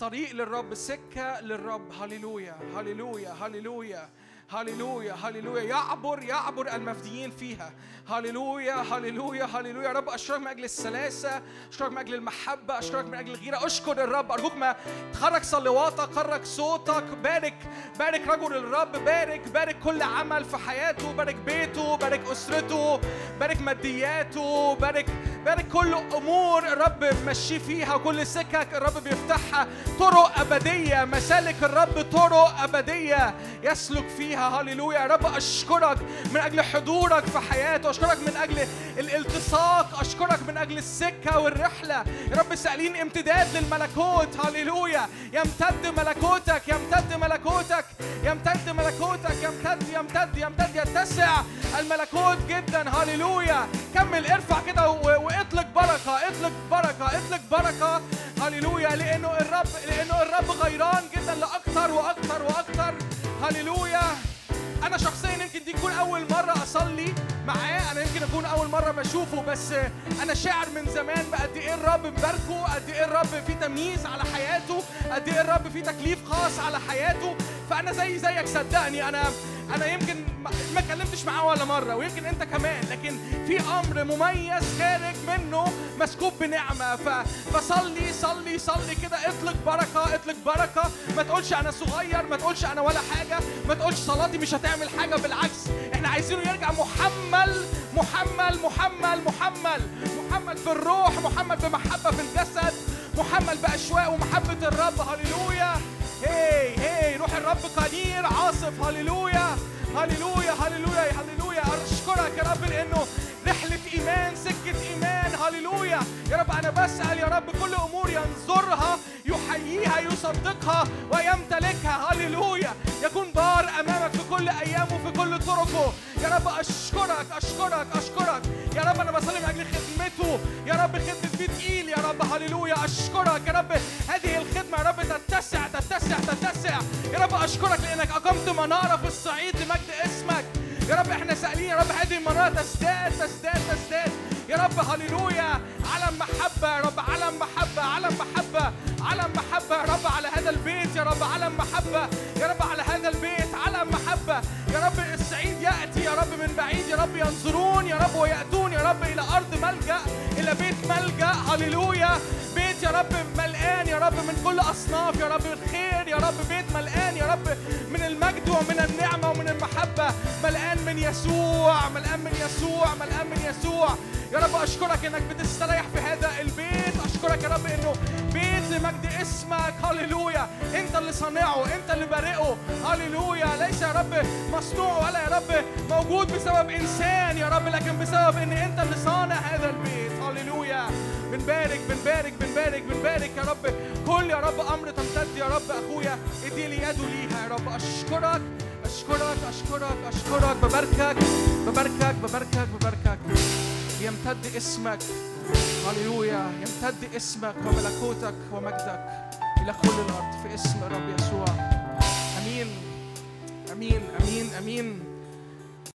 طريق للرب سكة للرب. هللويا هللويا هللويا. هللويا هللويا يعبر يعبر المفديين فيها. هللويا هللويا هللويا يا رب اشكرك من أجل السلاسة اشكرك من أجل المحبة اشكرك من أجل الغيرة. أشكر الرب. أرجوك ما تخرج صلواتك خرج صوتك. بارك بارك رجل الرب. بارك بارك كل عمل في حياته. بارك بيته بارك أسرته بارك مادياته. بارك بارك كل أمور الرب مشي فيها. وكل سكك الرب بيفتحها. طرق أبدية مسالك الرب طرق أبدية. يسلك فيها هللويا. يا رب أشكرك من أجل حضورك في حياته. أشكرك من أجل الالتصاق. أشكرك من أجل السكة والرحلة. يا رب سألين امتداد للملكوت. هللويا. يمتد ملكوتك. يمتد ملكوتك. يمتد ملكوتك. يمتد يمتد يمتد يتسع الملكوت جدا. هللويا. كمل ارفع كده واطلق بركة. اطلق بركة. اطلق بركة. هللويا. لأنه الرب لأنه الرب غيران جدا لأكثر وأكثر وأكثر. هللويا. أنا شخصيا دي تكون أول مرة أصلي معاه. أنا يمكن أكون أول مرة بشوفه بس أنا شاعر من زمان بقد إيه الرب مباركه؟ قد إيه الرب فيه تمييز على حياته؟ قد إيه الرب فيه تكليف خاص على حياته؟ فأنا زي زيك صدقني. أنا أنا يمكن ما اتكلمتش معاه ولا مرة ويمكن أنت كمان لكن في أمر مميز خارج منه مسكوب بنعمة. ف... فصلي صلي صلي كده. اطلق بركة اطلق بركة. ما تقولش أنا صغير ما تقولش أنا ولا حاجة. ما تقولش صلاتي مش هتعمل حاجة بالعكس إحنا عايزينه يرجع محمل محمل محمل محمل. محمل في الروح محمل بمحبه في الجسد محمل بأشواق ومحبة الرب. هللويا. هي هي. روح الرب قدير عاصف. هللويا. هللويا هللويا هللويا. أشكرك يا رب لأنه رحله إيمان سكة إيمان هللويا. يا رب أنا بسأل يا رب كل أمور ينظرها يحييها يصدقها ويمتلكها. هللويا. يكون بار أمامك في كل ايامه في كل طرقه. يا رب أشكرك أشكرك أشكرك. يا رب أنا بصلي من أجل خدمته. يا رب خدمة بيت تقيل يا رب. هللويا. أشكرك يا رب. هذه الخدمة يا رب تتسع تتسع تتسع. يا رب أشكرك لأنك أقمت منارة في الصعيد لمجد اسمك. يا رب إحنا سائلين يا رب هذه المناره تزداد تزداد تزداد. يا رب هللويا. علم محبة يا رب علم محبة علم محبة علم محبة يا رب على هذا البيت يا رب علم محبة يا رب على هذا البيت. علم محبة يا رب السعيد يأتي يا رب من بعيد يا رب ينظرون يا رب ويأتون يا رب إلى أرض ملجأ إلى بيت ملجأ. هللويا. بيت يا رب ملقان يا رب من كل أصناف يا رب الخير يا رب بيت ملقان يا رب من المجد ومن النعمة ومن المحبة. ملقان من يسوع ملقان من يسوع ملقان من يسوع. يا رب أشكرك إنك بتستريح في هذا البيت. أشكرك يا رب إنه بيت لمجد اسمك. هللويا. أنت اللي صانعه أنت اللي بارئه. هللويا. ليس يا رب مصنوع ولا يا رب موجود بسبب إنسان يا رب لكن بسبب إن أنت اللي صانع هذا البيت. هللويا. بنبارك بنبارك بنبارك بنبارك يا رب. كل يا رب أمر تمتد يا رب أخويا. ادي لي يده ليها يا رب. أشكرك أشكرك أشكرك أشكرك. بباركك بباركك بباركك بباركك. يمتد اسمك. هللويا. يمتد اسمك وملكوتك ومجدك إلى كل الأرض في اسم الرب يسوع. آمين آمين آمين آمين.